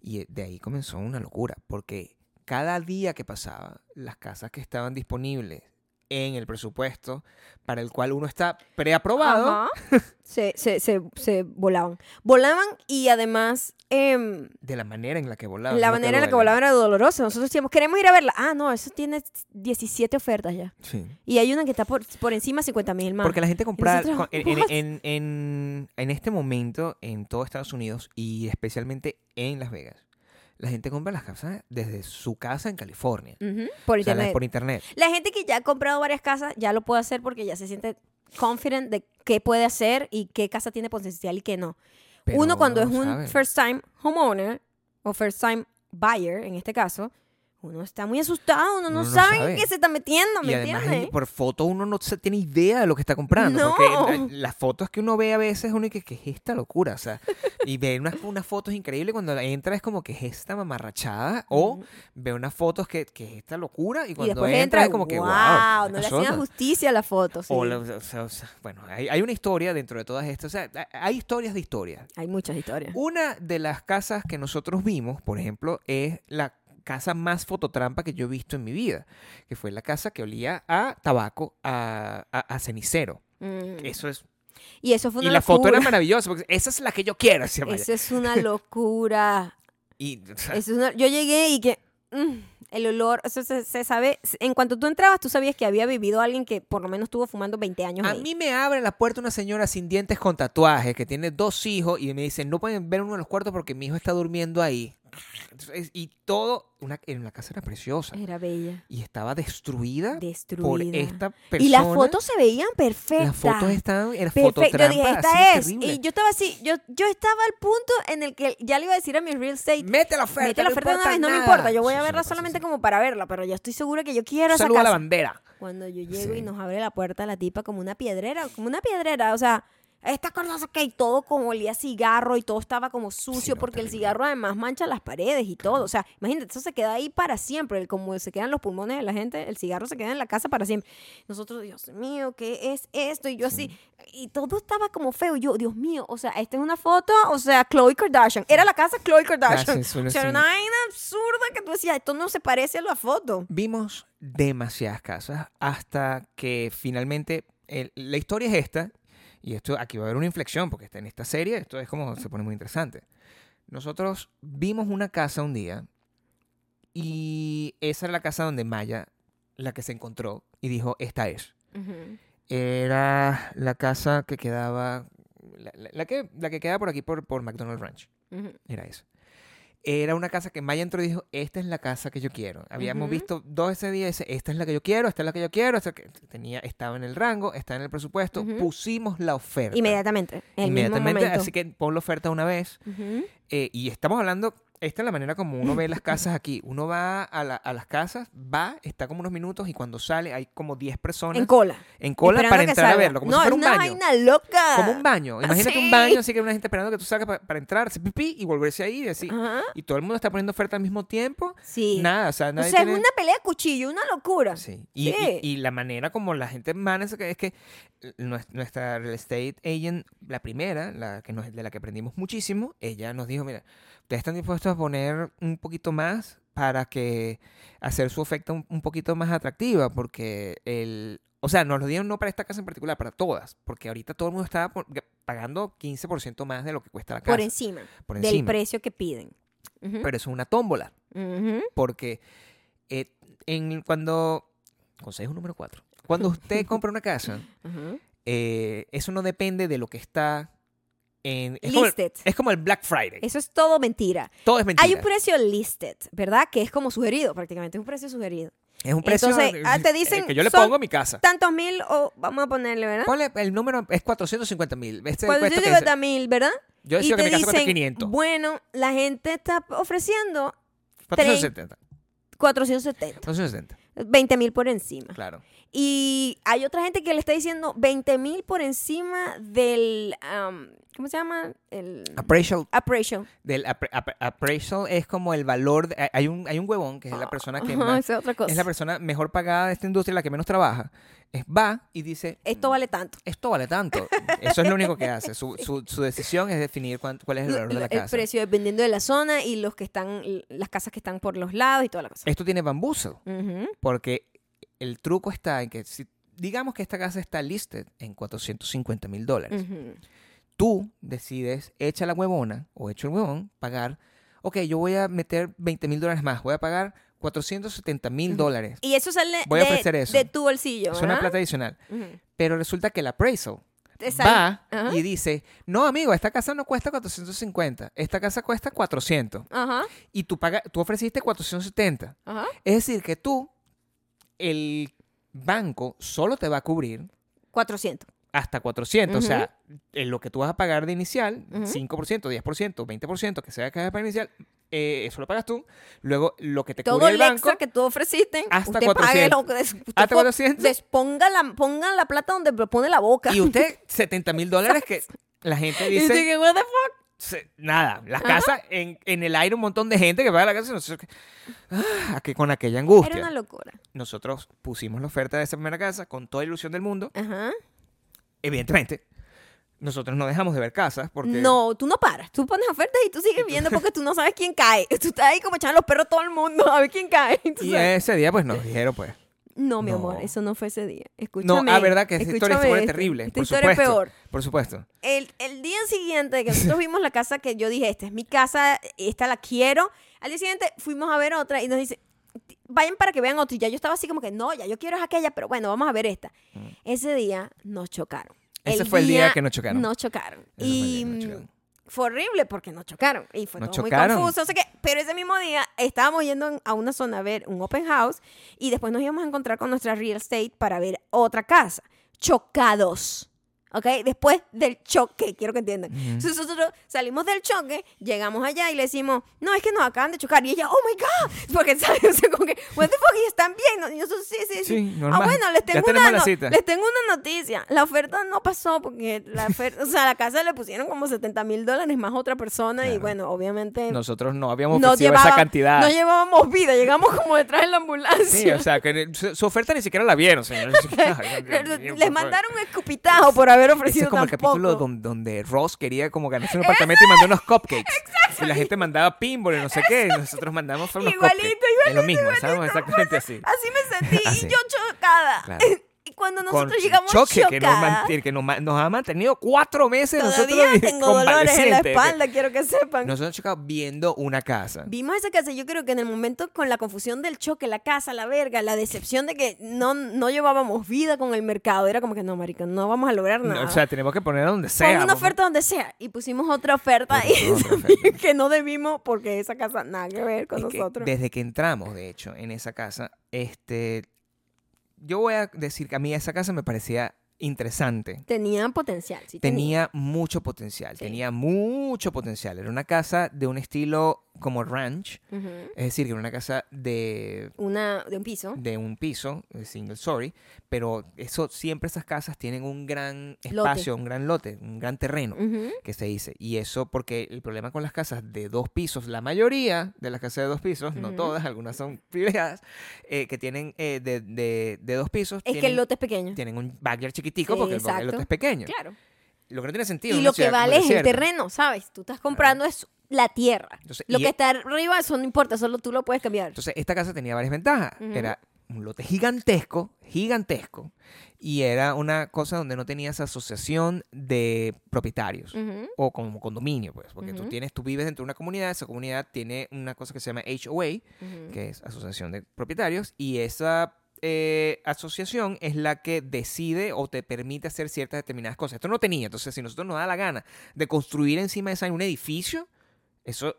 Y de ahí comenzó una locura, porque cada día que pasaba, las casas que estaban disponibles en el presupuesto para el cual uno está preaprobado, [laughs] se, se, se, se volaban. Volaban y además em, de la manera en la que volaban. la manera en la que volaban era dolorosa. Nosotros decíamos, queremos ir a verla. Ah, no, eso tiene 17 ofertas ya. Sí. Y hay una que está por, por encima de 50 mil más. Porque la gente compra nosotros, con- en, en- "What?" [laughs] en- en- en este momento en todo Estados Unidos y especialmente en Las Vegas, la gente compra las casas desde su casa en California. Por O sea, internet. por internet. La gente que ya ha comprado varias casas ya lo puede hacer porque ya se siente confident de qué puede hacer y qué casa tiene potencial y qué no. Pero uno cuando es un first time homeowner o first time buyer en este caso, uno está muy asustado, uno no, Uno sabe, sabe. en qué se está metiendo, ¿me Y además entiendes? por foto uno no se tiene idea de lo que está comprando. No. Porque la- las fotos que uno ve a veces uno dice, ¿qué es esta locura? O sea, y ve unas, unas fotos increíbles cuando entra es como que es esta mamarrachada o ve unas fotos que, que es esta locura y cuando entra, entra, es como que, wow, no le pasó?". hacían justicia a la foto. sí. O la- o sea, o sea, bueno, hay, hay una historia dentro de todas estas. O sea, ha- hay historias de historias. Hay muchas historias. Una de las casas que nosotros vimos, por ejemplo, es la casa más fototrampa que yo he visto en mi vida, que fue la casa que olía a tabaco, a, a- a cenicero. Mm. Eso es. Y eso fue Y la foto era maravillosa, porque esa es la que yo quiero, Maya. Eso es una locura. [laughs] Y, o sea, Eso es una- Yo llegué y que mm, el olor, eso se, se sabe, en cuanto tú entrabas, tú sabías que había vivido alguien que por lo menos estuvo fumando 20 años a ahí. mí me abre la puerta una señora sin dientes con tatuajes que tiene dos hijos y me dice, no pueden ver uno de los cuartos porque mi hijo está durmiendo ahí. Y todo, una, en la casa era preciosa. Era bella, y estaba destruida, destruida. por esta persona. y las fotos se veían perfectas. Las fotos estaban, era Perfecto. Yo dije, esta así es. terrible. Y yo estaba así, yo, yo estaba al punto en el que ya le iba a decir a mi real estate, Mete la oferta, mete la no oferta de una vez, no me nada". importa, yo voy Sí, a verla solamente como para verla, pero ya estoy segura que yo quiero esa Saluda a la bandera. Cuando yo llego y nos abre la puerta la tipa como una piedrera, como una piedrera, o sea, esta cosa que y todo como olía cigarro y todo estaba como sucio no, porque el cigarro además mancha las paredes y todo, o sea, imagínate, eso se queda ahí para siempre, el- como se quedan los pulmones de la gente, el cigarro se queda en la casa para siempre. Nosotros, Dios mío, ¿qué es esto? Y yo así, y todo estaba como feo, yo, Dios mío, o sea, esta es una foto, o sea, Khloe Kardashian, era la casa Khloe Kardashian. Suena o sea, era una vaina absurda que tú decías, esto no se parece a la foto. Vimos demasiadas casas hasta que finalmente el- la historia es esta. Y esto aquí va a haber una inflexión porque está en esta serie. Esto es como se pone muy interesante. Nosotros vimos una casa un día y esa era la casa donde Maya, la que se encontró y dijo, esta es. Era la casa que quedaba, la, la- la que, la que queda por aquí por, por McDonald's Ranch. Era eso. Era una casa que Maya entró y dijo, esta es la casa que yo quiero. Habíamos visto dos ese día, y dice, esta es la que yo quiero, esta es la que yo quiero. Esta que tenía, estaba en el rango, está en el presupuesto. Pusimos la oferta. Inmediatamente. En el Inmediatamente, Mismo así que pon la oferta una vez. Eh, y estamos hablando, esta es la manera como uno ve las casas aquí. Uno va a, la- a las casas, va, está como unos minutos y cuando sale hay como 10 personas En cola. en cola Esperando para entrar a verlo, como no, si fuera un una baño. vaina loca. Como un baño. Imagínate Sí. un baño, así que una gente esperando que tú salgas pa- para entrar, hacer pipí y volverse ahí y así. Ajá. Y todo el mundo está poniendo oferta al mismo tiempo. Sí. Nada, o sea, o nadie sea, tiene- es una pelea de cuchillo, una locura. Sí. Y, y- Sí. y la manera como la gente maneja es que nues- nuestra real estate agent, la primera, la que nos, de la que aprendimos muchísimo, ella nos dijo, mira, ustedes están dispuestos a poner un poquito más para que hacer su oferta un, un poquito más atractiva, porque el... O sea, nos lo dieron no para esta casa en particular, para todas, porque ahorita todo el mundo por- pagando 15% más de lo que cuesta la casa. Por encima, por del encima. precio que piden. Pero eso es una tómbola. Porque eh, en, cuando. Consejo número cuatro. Cuando usted [laughs] compra una casa, eh, eso no depende de lo que está en. Es como, el, Listed. es como el Black Friday. Eso es todo mentira. Todo es mentira. Hay un precio listed, ¿verdad? Que es como sugerido, prácticamente. Es un precio sugerido. es un precio Entonces, eh, ah, te dicen, que yo le pongo a mi casa. Tantos mil, o vamos a ponerle, ¿verdad? Ponle, el número es 450 mil. Este Cuando cuesta yo que digo dice- mil, ¿verdad? yo decía que mi casa dicen, 500. bueno, la gente está ofreciendo 470. 470. 470. 20 mil por encima. Claro. Y hay otra gente que le está diciendo 20 mil por encima del, am, ¿cómo se llama? El Appraisal. appraisal. Del appra- appraisal es como el valor. de- hay, un, hay un huevón que es la persona que Ajá, más- es otra cosa. es la persona mejor pagada de esta industria, la que menos trabaja. Es, va y dice, Esto vale tanto. esto vale tanto. Eso es lo único que hace. Su, su, su decisión es definir cuán- cuál es el valor de la el casa. precio dependiendo de la zona y los que están, las casas que están por los lados y toda la cosa. Esto tiene bambuzo, Ujú. porque el truco está en que si digamos que esta casa está listed en 450 mil dólares, Ujú. tú decides, echa la huevona o echo el huevón, pagar, ok, yo voy a meter 20 mil dólares más, voy a pagar 470 mil dólares. Y eso sale Voy a de, ofrecer eso. de tu bolsillo, Es una plata adicional. Ujú. Pero resulta que el appraisal va Ajá. y dice, no, amigo, esta casa no cuesta 450, esta casa cuesta 400. Ajá, Y tú, paga, tú ofreciste 470. ajá. Es decir, que tú, el banco solo te va a cubrir 400. hasta 400. O Ujú. sea, en lo que tú vas a pagar de inicial, Ujú. 5%, 10%, 20%, que sea que para inicial, eh, eso lo pagas tú. Luego, lo que te Todo cubre el el banco, extra que tú ofreciste, hasta usted pague 400. lo que [laughs] usted hasta po- 400. des- ponga la, ponga la plata donde pone la boca. Y usted, [laughs] 70 mil dólares que la gente Y dice... what the fuck? se- nada, las casas, en, en el aire un montón de gente que paga la casa. nosotros, ah, que con aquella angustia. Era una locura. Nosotros pusimos la oferta de esa primera casa con toda ilusión del mundo. Ajá. Evidentemente, nosotros no dejamos de ver casas porque... No, tú no paras. Tú pones ofertas y tú sigues viendo [laughs] porque tú no sabes quién cae. [laughs] Tú estás ahí como echando los perros a todo el mundo a ver quién cae. [laughs] Y sabes. ese día, pues nos dijeron, pues. No, mi No. amor, eso no fue ese día. No, Escúchame. ah, verdad que esa historia fue terrible. Esta por historia supuesto. es peor. Por supuesto. El, el día siguiente que nosotros vimos la casa que yo dije, esta es mi casa, esta la quiero. Al día siguiente fuimos a ver otra y nos dice, vayan para que vean otra. Y ya yo estaba así como que, no, ya yo quiero es aquella, pero bueno, vamos a ver esta. Ese día nos chocaron. Ese fue el día que nos chocaron. Nos chocaron. Ese fue y que mm, chocaron. fue horrible porque nos chocaron. Y fue Nos todo chocaron. muy confuso. no sé qué. Pero ese mismo día estábamos yendo a una zona a ver un open house y después nos íbamos a encontrar con nuestra real estate para ver otra casa. Chocados. ¿Ok? Después del choque, quiero que entiendan. Entonces nosotros salimos del choque, llegamos allá y le decimos, no, es que nos acaban de chocar. Y ella, oh my God. [laughs] Porque, ¿sabes? O sea, como que, what the fuck, y están bien. Y nosotros, sí, sí, sí. Sí, Ah, bueno, les tengo, una, no- les tengo una noticia. La oferta no pasó porque la oferta, o sea, la casa le pusieron como 70 mil dólares más otra persona y Claro. bueno, obviamente Nosotros no habíamos no ofrecido llevaba- esa cantidad. no llevábamos vida, llegamos como detrás de la Sí, ambulancia. o sea, que su, su oferta ni siquiera la vieron, señor. [laughs] Les mandaron un escupitajo por haber Ese ofrecido es como el capítulo donde, Ross quería como ganarse un apartamento y mandó unos cupcakes. Y la gente mandaba pinball y no sé qué. Y nosotros mandamos fue unos Igualito, cupcakes. igualito, Es lo mismo, igualito, estábamos exactamente así. Así me sentí [laughs] Así. y yo chocada. Claro. Y cuando Con nosotros llegamos choque que, nos, chocadas, que nos, ma- nos ha mantenido cuatro meses todavía nosotros [laughs] tengo dolores en la espalda, quiero que sepan. Nosotros chocamos viendo una casa. Vimos esa casa, yo creo que en el momento con la confusión del choque, la casa, la verga, la decepción de que no, no llevábamos vida con el mercado, era como que no, marica, no vamos a lograr No, nada. o sea, tenemos que poner donde Pon sea. una por favor. oferta donde sea. Y pusimos otra oferta y otra [laughs] oferta. [laughs] que no debimos porque esa casa nada que ver con Es que nosotros. desde que entramos, de hecho, en esa casa, este, yo voy a decir que a mí esa casa me parecía interesante. Tenía potencial, sí. Tenía mucho potencial, Sí. tenía mucho potencial. Era una casa de un estilo como ranch, es decir, que era una casa de, Una de un piso. de un piso, de single story, pero eso siempre esas casas tienen un gran Lote. espacio, un gran lote, un gran terreno que se dice. Y eso porque el problema con las casas de dos pisos, la mayoría de las casas de dos pisos, no todas, algunas son privilegiadas, eh, que tienen eh, de, de- de dos pisos, Es que el lote es pequeño. tienen un backyard chiquitico Sí, porque el, el lote es pequeño. Claro. Lo que no tiene sentido. Y lo que vale es el terreno, ¿sabes? Tú estás comprando es la tierra. Entonces, Lo que está arriba, eso no importa, solo tú lo puedes cambiar. Entonces, esta casa tenía varias ventajas. Era un lote gigantesco, gigantesco, y era una cosa donde no tenías asociación de propietarios. O como condominio, pues, porque tú tienes, tú vives dentro de una comunidad, esa comunidad tiene una cosa que se llama HOA, que es Asociación de Propietarios, y esa eh, asociación es la que decide o te permite hacer ciertas determinadas cosas. Esto no tenía, entonces si nosotros nos da la gana de construir encima de esa un edificio, eso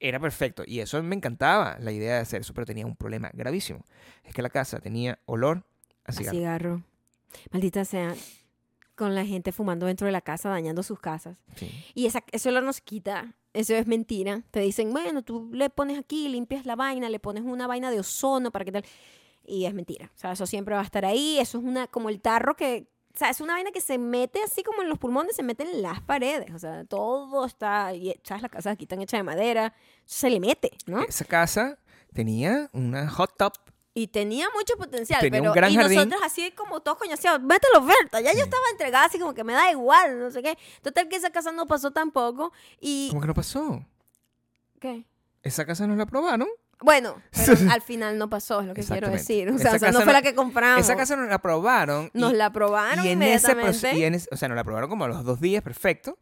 era perfecto, y eso me encantaba la idea de hacer eso, pero tenía un problema gravísimo, es que la casa tenía olor a A cigarro. cigarro. Maldita sea. Con la gente fumando dentro de la casa, dañando sus casas. Sí. Y esa, ese olor no se quita. Eso es mentira. Te dicen, bueno, tú le pones aquí, limpias la vaina, le pones una vaina de ozono para que tal. Y es mentira. O sea, eso siempre va a estar ahí. Eso es una, como el tarro que, o sea, es una vaina que se mete así como en los pulmones, se mete en las paredes. O sea, todo está, y, ¿sabes? Las casas aquí están hechas de madera. Se le mete, ¿no? Esa casa tenía una hot tub. Y tenía mucho potencial, Tenía un pero gran y jardín. nosotros así como todos coñaseados, vete la oferta. Ya yo estaba entregada así como que me da igual, no sé qué. Total que esa casa no pasó tampoco. Y ¿Cómo que no pasó? ¿qué? Esa casa nos la aprobaron. Bueno, pero [laughs] al final no pasó, es lo que quiero decir. O sea, o sea, no fue no- la que compramos. Esa casa nos la aprobaron. Nos y, la aprobaron y en ese inmediatamente. proce- y en ese- o sea, nos la aprobaron como a los dos días, perfecto.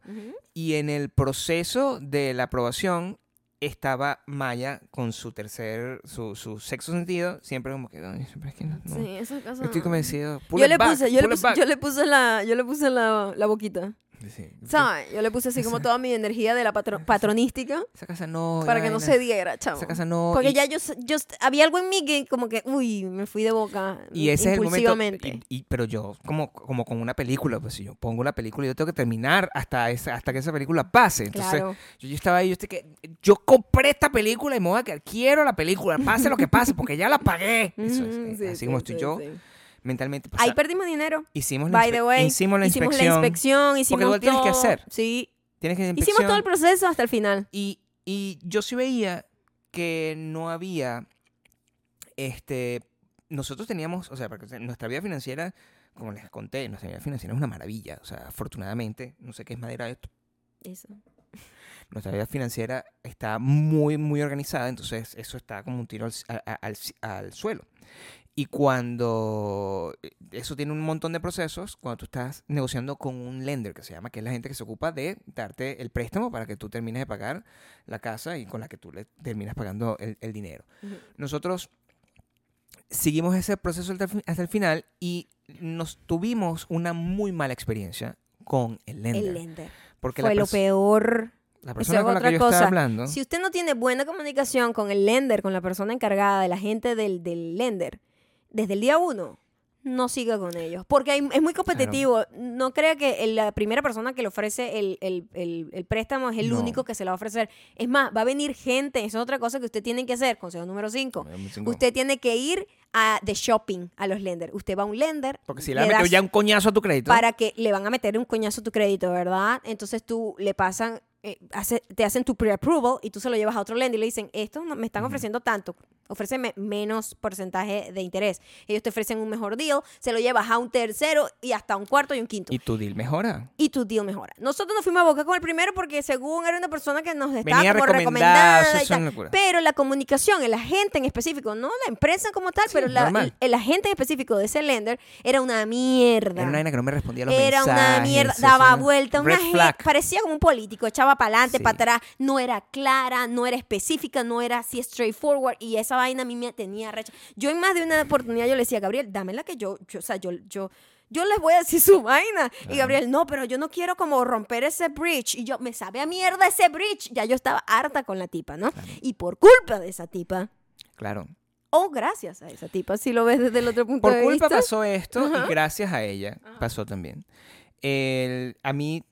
Y en el proceso de la aprobación estaba Maya con su tercer, su, su sexto sentido, siempre como que, "Ay, siempre es que no, no". Sí, esa casa. Estoy convencido. Yo le, back, puse, yo, le puse, yo le puse la, yo le puse la, la boquita. Sí. ¿Sabes? Yo le puse así como toda mi energía de la patro- patronística Esa casa no. para que no se diera, chavo. Esa casa no. Porque y- ya yo, yo había algo en mí que como que, uy, me fui de boca Y ese es el momento. y- y- pero yo, como, como con una película, pues si yo pongo una película, yo tengo que terminar hasta, esa, hasta que esa película pase. Entonces, claro. yo, yo estaba ahí, yo, estoy que, yo compré esta película y me voy a quedar. Quiero la película, pase lo que pase, porque ya la pagué. [laughs] Eso es, eh, sí, así sí, como estoy yo, mentalmente. pues, Ahí ah, perdimos dinero. hicimos la, By the way, hicimos la hicimos inspección. la inspección, hicimos igual tienes que todo. hacer. Sí, Tienes que hicimos todo el proceso hasta el final. Y, y yo sí veía que no había, este, nosotros teníamos, o sea, porque nuestra vida financiera, como les conté, nuestra vida financiera es una maravilla. O sea, afortunadamente, no sé qué es madera esto, Eso. nuestra vida financiera está muy, muy organizada, entonces eso está como un tiro al, al suelo. Y cuando eh, eso tiene un montón de procesos, cuando tú estás negociando con un lender que se llama, que es la gente que se ocupa de darte el préstamo para que tú termines de pagar la casa y con la que tú le terminas pagando el, el dinero. Ujú. Nosotros seguimos ese proceso hasta el, final y nos tuvimos una muy mala experiencia con el lender. El lender. porque Fue lo peor. la persona con la otra que yo cosa. estaba hablando... Si usted no tiene buena comunicación con el lender, con la persona encargada, de la gente del, del lender, desde el día uno, no siga con ellos. Porque hay- es muy competitivo. No crea que el- la primera persona que le ofrece el, el- el- el préstamo es el No. único que se la va a ofrecer. Es más, va a venir gente. Esa es otra cosa que usted tiene que hacer. Consejo número 5. Usted tiene que ir a de shopping a los lenders. Usted va a un lender. Porque si le le das- ya un coñazo a tu crédito... para que le van a meter un coñazo a tu crédito, ¿verdad? Entonces tú le pasan, eh, hace- te hacen tu pre-approval y tú se lo llevas a otro lender y le dicen, esto no- me están ofreciendo tanto, ofréceme menos porcentaje de interés. Ellos te ofrecen un mejor deal, se lo llevas a un tercero y hasta un cuarto y un quinto. Y tu deal mejora. Y tu deal mejora. Nosotros nos fuimos a boca con el primero porque según era una persona que nos estaba Venía como recomendada, y una tal. Pero la comunicación, el agente en específico, no la empresa como tal, Sí, pero la- el, el agente en específico de ese lender era una mierda. Era una vaina que no me respondía a los Era una mensajes, mierda, eso daba era vuelta, una red gen- flag. parecía como un político, echaba para adelante, Sí. para atrás, no era clara, no era específica, no era así straightforward y esa vaina a mí me tenía recha. Yo en más de una oportunidad yo le decía, Gabriel, dámela que yo, yo o sea, yo, yo, yo les voy a decir su vaina. Y Gabriel, no, pero yo no quiero como romper ese bridge. Y yo, me sabe a mierda ese bridge. Ya yo estaba harta con la tipa, ¿no? Y por culpa de esa tipa, Claro. o gracias a esa tipa, si lo ves desde el otro punto Por de culpa vista. pasó esto Ajá. y gracias a ella pasó también. El- a mí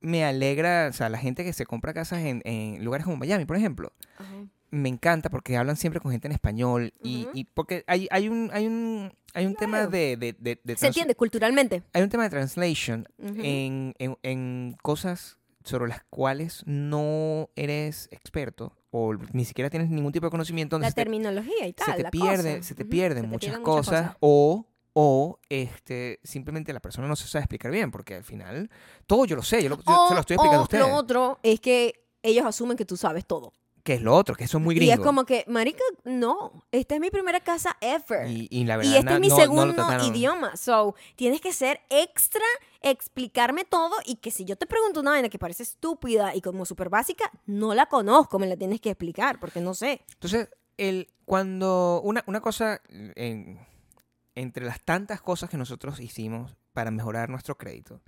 me alegra, o sea, la gente que se compra casas en, en lugares como Miami, por ejemplo, Ajá. Me encanta porque hablan siempre con gente en español y, Ujú. y porque hay, hay un hay un hay un tema Claro. de, de, de- de Se entiende culturalmente. hay un tema de translation Ujú. en, en- en cosas sobre las cuales no eres experto o ni siquiera tienes ningún tipo de conocimiento la se te- terminología y tal. se te la pierde, cosa. se te pierden se te muchas pierden cosas, o o este simplemente la persona no se sabe explicar bien porque al final todo yo lo sé, yo, lo, yo O- se lo estoy explicando a o ustedes. Lo otro es que ellos asumen que tú sabes todo. Que es lo otro, que eso es muy Y gringo. es como que, marica, no, esta es mi primera casa ever. y, y la verdad Y este es mi no segundo idioma. So, tienes que ser extra, explicarme todo y que si yo te pregunto una vaina que parece estúpida y como súper básica, no la conozco, me la tienes que explicar porque no sé. Entonces, el, cuando una, una cosa, en- entre las tantas cosas que nosotros hicimos para mejorar nuestro crédito,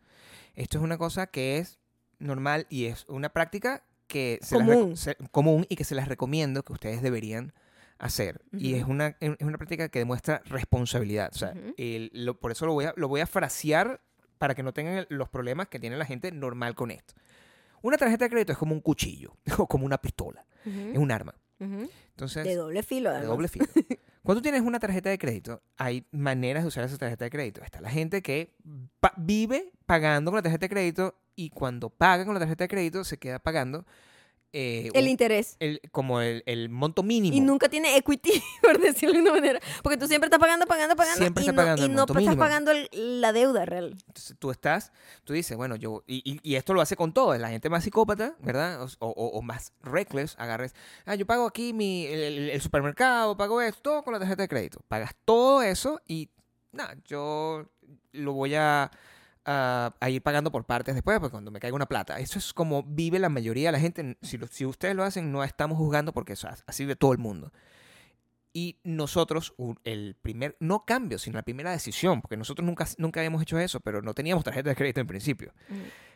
esto es una cosa que es normal y es una práctica que se las Común. se- común y que se las recomiendo que ustedes deberían hacer. Y Ujú. es una, es una práctica que demuestra responsabilidad. O sea, Ujú. el- lo- por eso lo voy, a, lo voy a frasear para que no tengan los problemas que tiene la gente normal con esto. Una tarjeta de crédito es como un cuchillo [laughs] o como una pistola. Ujú, Es un arma. Entonces, De doble filo, de además. doble filo. [laughs] Cuando tienes una tarjeta de crédito, hay maneras de usar esa tarjeta de crédito. Está la gente que vive pagando con la tarjeta de crédito y cuando paga con la tarjeta de crédito se queda pagando eh, El un- interés. el- como el, el monto mínimo. Y nunca tiene equity, [laughs] por decirlo de una manera. Porque tú siempre estás pagando, pagando, pagando. Siempre y estás no, pagando y el no estás pagando el- la deuda real. Entonces tú estás, tú dices, bueno, yo, y, y- y esto lo hace con todo, la gente más psicópata, ¿verdad? O, o- o más reckless, agarres, ah, yo pago aquí mi, el supermercado, pago esto, todo con la tarjeta de crédito. Pagas todo eso y, nada, yo lo voy a, a, a ir pagando por partes después, pues cuando me caiga una plata. Eso es como vive la mayoría de la gente. Si, lo- si ustedes lo hacen, no estamos juzgando porque eso, así vive todo el mundo. Y nosotros, el primer, no cambio, sino la primera decisión, porque nosotros nunca, nunca habíamos hecho eso, pero no teníamos tarjeta de crédito en principio.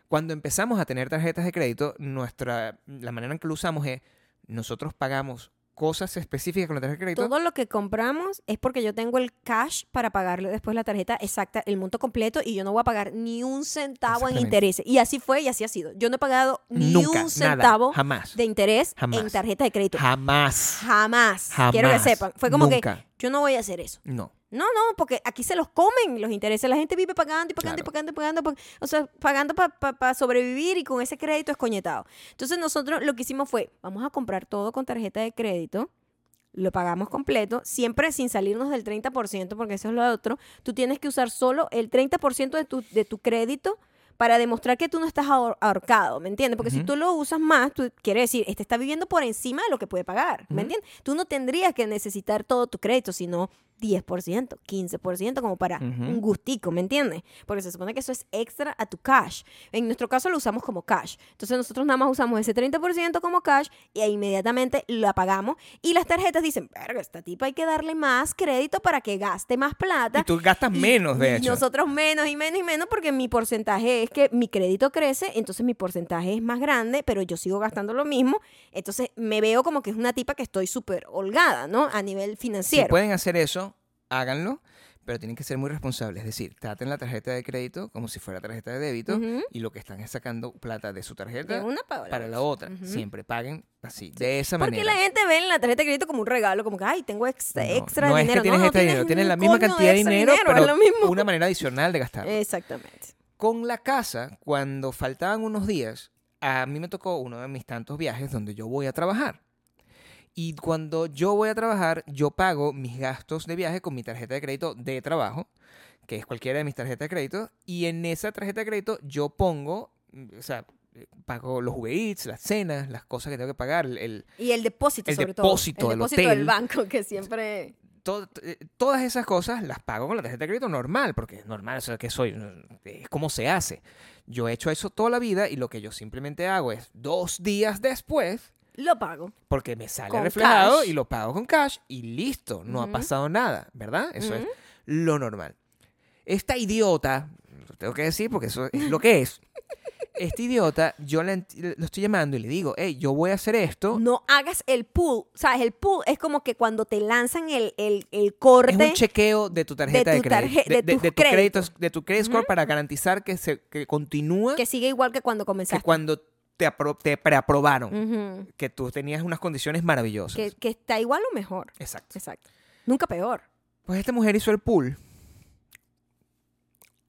Cuando empezamos a tener tarjetas de crédito, nuestra, la manera en que lo usamos es, nosotros pagamos cosas específicas con la tarjeta de crédito. Todo lo que compramos es porque yo tengo el cash para pagarle después la tarjeta exacta, el monto completo, y yo no voy a pagar ni un centavo en intereses. Y así fue y así ha sido. Yo no he pagado ni Nunca, un centavo nada, jamás. de interés en tarjeta de crédito. Jamás. Jamás. Jamás. Quiero que sepan. Fue como que yo no voy a hacer eso. No. No, no, porque aquí se los comen los intereses. La gente vive pagando y pagando y pagando y pagando. pa- O sea, pagando para sobrevivir y con ese crédito es coñetado. Entonces nosotros lo que hicimos fue, vamos a comprar todo con tarjeta de crédito. Lo pagamos completo, siempre sin salirnos del 30%, porque eso es lo otro. Tú tienes que usar solo el 30% de tu, de tu crédito para demostrar que tú no estás ahor- ahorcado, ¿me entiendes? Porque si tú lo usas más, tú quiere decir, este está viviendo por encima de lo que puede pagar, ¿me entiendes? Tú no tendrías que necesitar todo tu crédito, sino 10%, 15%, como para un gustico, ¿me entiendes? Porque se supone que eso es extra a tu cash. En nuestro caso lo usamos como cash. Entonces nosotros nada más usamos ese 30% como cash y ahí inmediatamente la pagamos. Y las tarjetas dicen, verga, esta tipa hay que darle más crédito para que gaste más plata. Y tú gastas Y- menos, de y hecho. Nosotros menos y menos y menos porque mi porcentaje es que mi crédito crece, entonces mi porcentaje es más grande, pero yo sigo gastando lo mismo. Entonces me veo como que es una tipa que estoy súper holgada, ¿no? A nivel Si financiero. pueden hacer eso, háganlo, pero tienen que ser muy responsables. Es decir, traten la tarjeta de crédito como si fuera tarjeta de débito y lo que están es sacando plata de su De tarjeta una para, para la otra. Siempre paguen así, de esa Porque manera. la gente ve en la tarjeta de crédito como un regalo, como que, ay, tengo extra, No, extra no dinero. es que tienes extra dinero, tienes la misma cantidad de dinero, pero mismo. una manera adicional de gastarlo. Exactamente. Con la casa, cuando faltaban unos días, a mí me tocó uno de mis tantos viajes donde yo voy a trabajar. Y cuando yo voy a trabajar, yo pago mis gastos de viaje con mi tarjeta de crédito de trabajo, que es cualquiera de mis tarjetas de crédito. Y en esa tarjeta de crédito yo pongo, mm, o sea, eh, pago los Uber Eats, las cenas, las cosas que tengo que pagar, el, Y el depósito, El sobre depósito todo. del El depósito hotel. del banco, que siempre... eh, todas esas cosas las pago con la tarjeta de crédito normal, porque es normal, o sea, que soy, es como se hace. Yo he hecho eso toda la vida y lo que yo simplemente hago es dos días después, Lo pago. porque me sale Con reflejado cash. y lo pago con cash y listo, no ha pasado nada, ¿verdad? Eso es lo normal. Esta idiota, lo tengo que decir porque eso es lo que es. [laughs] Este idiota, yo le lo estoy llamando y le digo, hey, yo voy a hacer esto. No hagas el pool. ¿Sabes? El pool es como que cuando te lanzan el, el, el corte... Es un chequeo de tu tarjeta de, tu crédito. de tu créditos, de tu credit score para garantizar que se que continúa que sigue igual que cuando que comenzaste. cuando te, apro- te preaprobaron, que tú tenías unas condiciones maravillosas. que, que está igual o mejor. Exacto. Exacto. Nunca peor. Pues esta mujer hizo el pool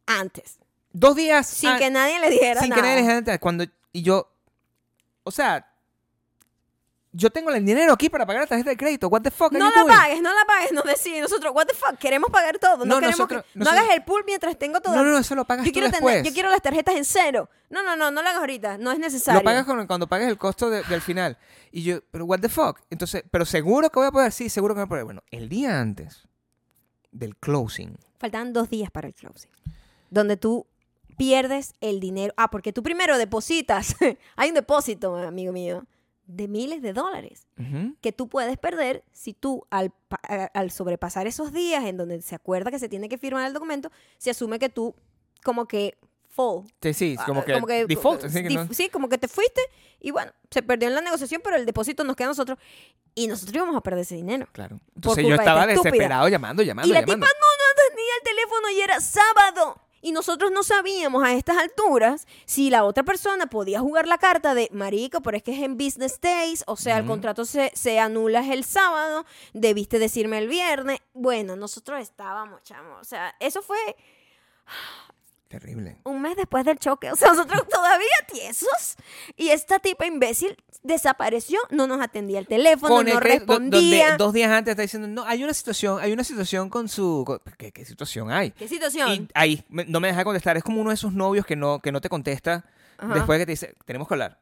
Antes. dos días Sin que nadie le dijera sin nada. que nadie le dijera antes, cuando y yo o sea yo tengo el dinero aquí para pagar la tarjeta de crédito. What the fuck No la doing? pagues, no la pagues, nos decimos nosotros, what the fuck, queremos pagar todo, no, No, queremos nosotros- que- no hagas el pool mientras tengo todo. No, no, no, eso lo pagas yo tú quiero después. tener, yo quiero las tarjetas en cero. No, no, no, no lo hagas ahorita, no es necesario. Lo pagas con- cuando pagues el costo de- del final. Y yo, pero what the fuck? Entonces, pero seguro que voy a poder, sí, seguro que voy a poder. Bueno, el día antes del closing, Faltaban dos días para el closing. Donde tú pierdes el dinero. Ah, porque tú primero depositas. [laughs] Hay un depósito, amigo mío, de miles de dólares que tú puedes perder si tú al, al sobrepasar esos días en donde se acuerda que se tiene que firmar el documento, se asume que tú como que fall. sí, sí, como Ah, que, default, así que dif- no- sí, como que te fuiste y bueno, se perdió en la negociación, pero el depósito nos queda a nosotros y nosotros íbamos a perder ese dinero. claro. Entonces yo de estaba desesperado llamando, llamando, y la llamando. tipa no, no tenía el teléfono y era sábado. Y nosotros no sabíamos a estas alturas si la otra persona podía jugar la carta de marico, pero es que es en business days, o sea, el contrato se, se anula el sábado, debiste decirme el viernes. Bueno, nosotros estábamos, chamo. O sea, eso fue Terrible. un mes después del choque. O sea, nosotros todavía tiesos. Y esta tipa imbécil desapareció, no nos atendía el teléfono, el no que- do- donde respondía. dos días antes está diciendo, no, hay una situación, hay una situación con su... con- ¿Qué, qué situación hay? ¿Qué situación? Y ahí, me- no me deja contestar. Es como uno de esos novios que no, que no te contesta Ajá. después de que te dice, tenemos que hablar.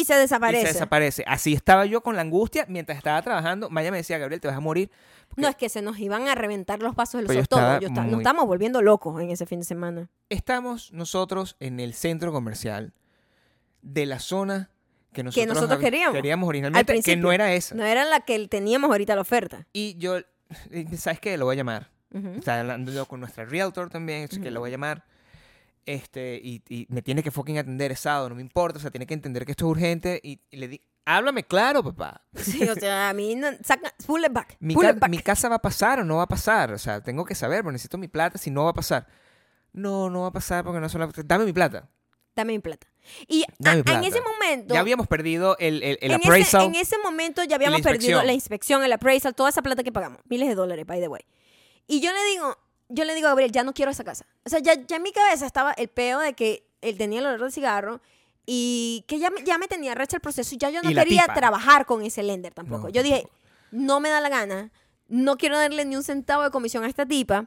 Y se Y desaparece. se desaparece. Así estaba yo con la angustia mientras estaba trabajando. Maya me decía, Gabriel, te vas a morir. Porque No, es que se nos iban a reventar los pasos todo. estaba Yo esta- Nos muy- estamos volviendo locos en ese fin de semana. Estamos nosotros en el centro comercial de la zona que nosotros, nosotros hab- queríamos, originalmente, que no era esa. No era la que teníamos ahorita la oferta. Y yo, ¿sabes qué? Lo voy a llamar. Ujú. Está hablando yo con nuestra realtor también, que lo voy a llamar. Este, y, y me tiene que fucking atender es sábado, no me importa, o sea, tiene que entender que esto es urgente. Y, y le di, háblame claro, papá. Sí, o sea, a mí no, saca, pull it back. Mi, pull ca- it back. mi casa va a pasar o no va a pasar. O sea, tengo que saber, pero necesito mi plata si no va a pasar. No, no va a pasar porque no solo... Dame mi plata. Dame mi plata. Y a- en plata. ese momento. Ya habíamos perdido el, el, el en, ese, appraisal. en ese momento ya habíamos la perdido la inspección, el appraisal, toda esa plata que pagamos. Miles de dólares, by the way. Y yo le digo, yo le digo a Gabriel, ya no quiero esa casa. O sea, ya, ya en mi cabeza estaba el peo de que él tenía el olor de cigarro y que ya, ya me tenía recha el proceso y ya yo no Y la quería tipa. trabajar con ese lender tampoco. No, yo dije, tampoco. no me da la gana, no quiero darle ni un centavo de comisión a esta tipa.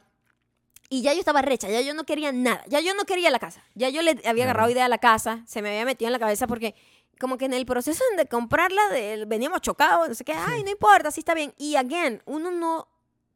Y ya yo estaba recha, ya yo no quería nada, ya yo no quería la casa. Ya yo le había agarrado idea a la casa, se me había metido en la cabeza porque como que en el proceso de comprarla de- veníamos chocados, no sé qué, ay, no importa, así está bien. Y again, uno no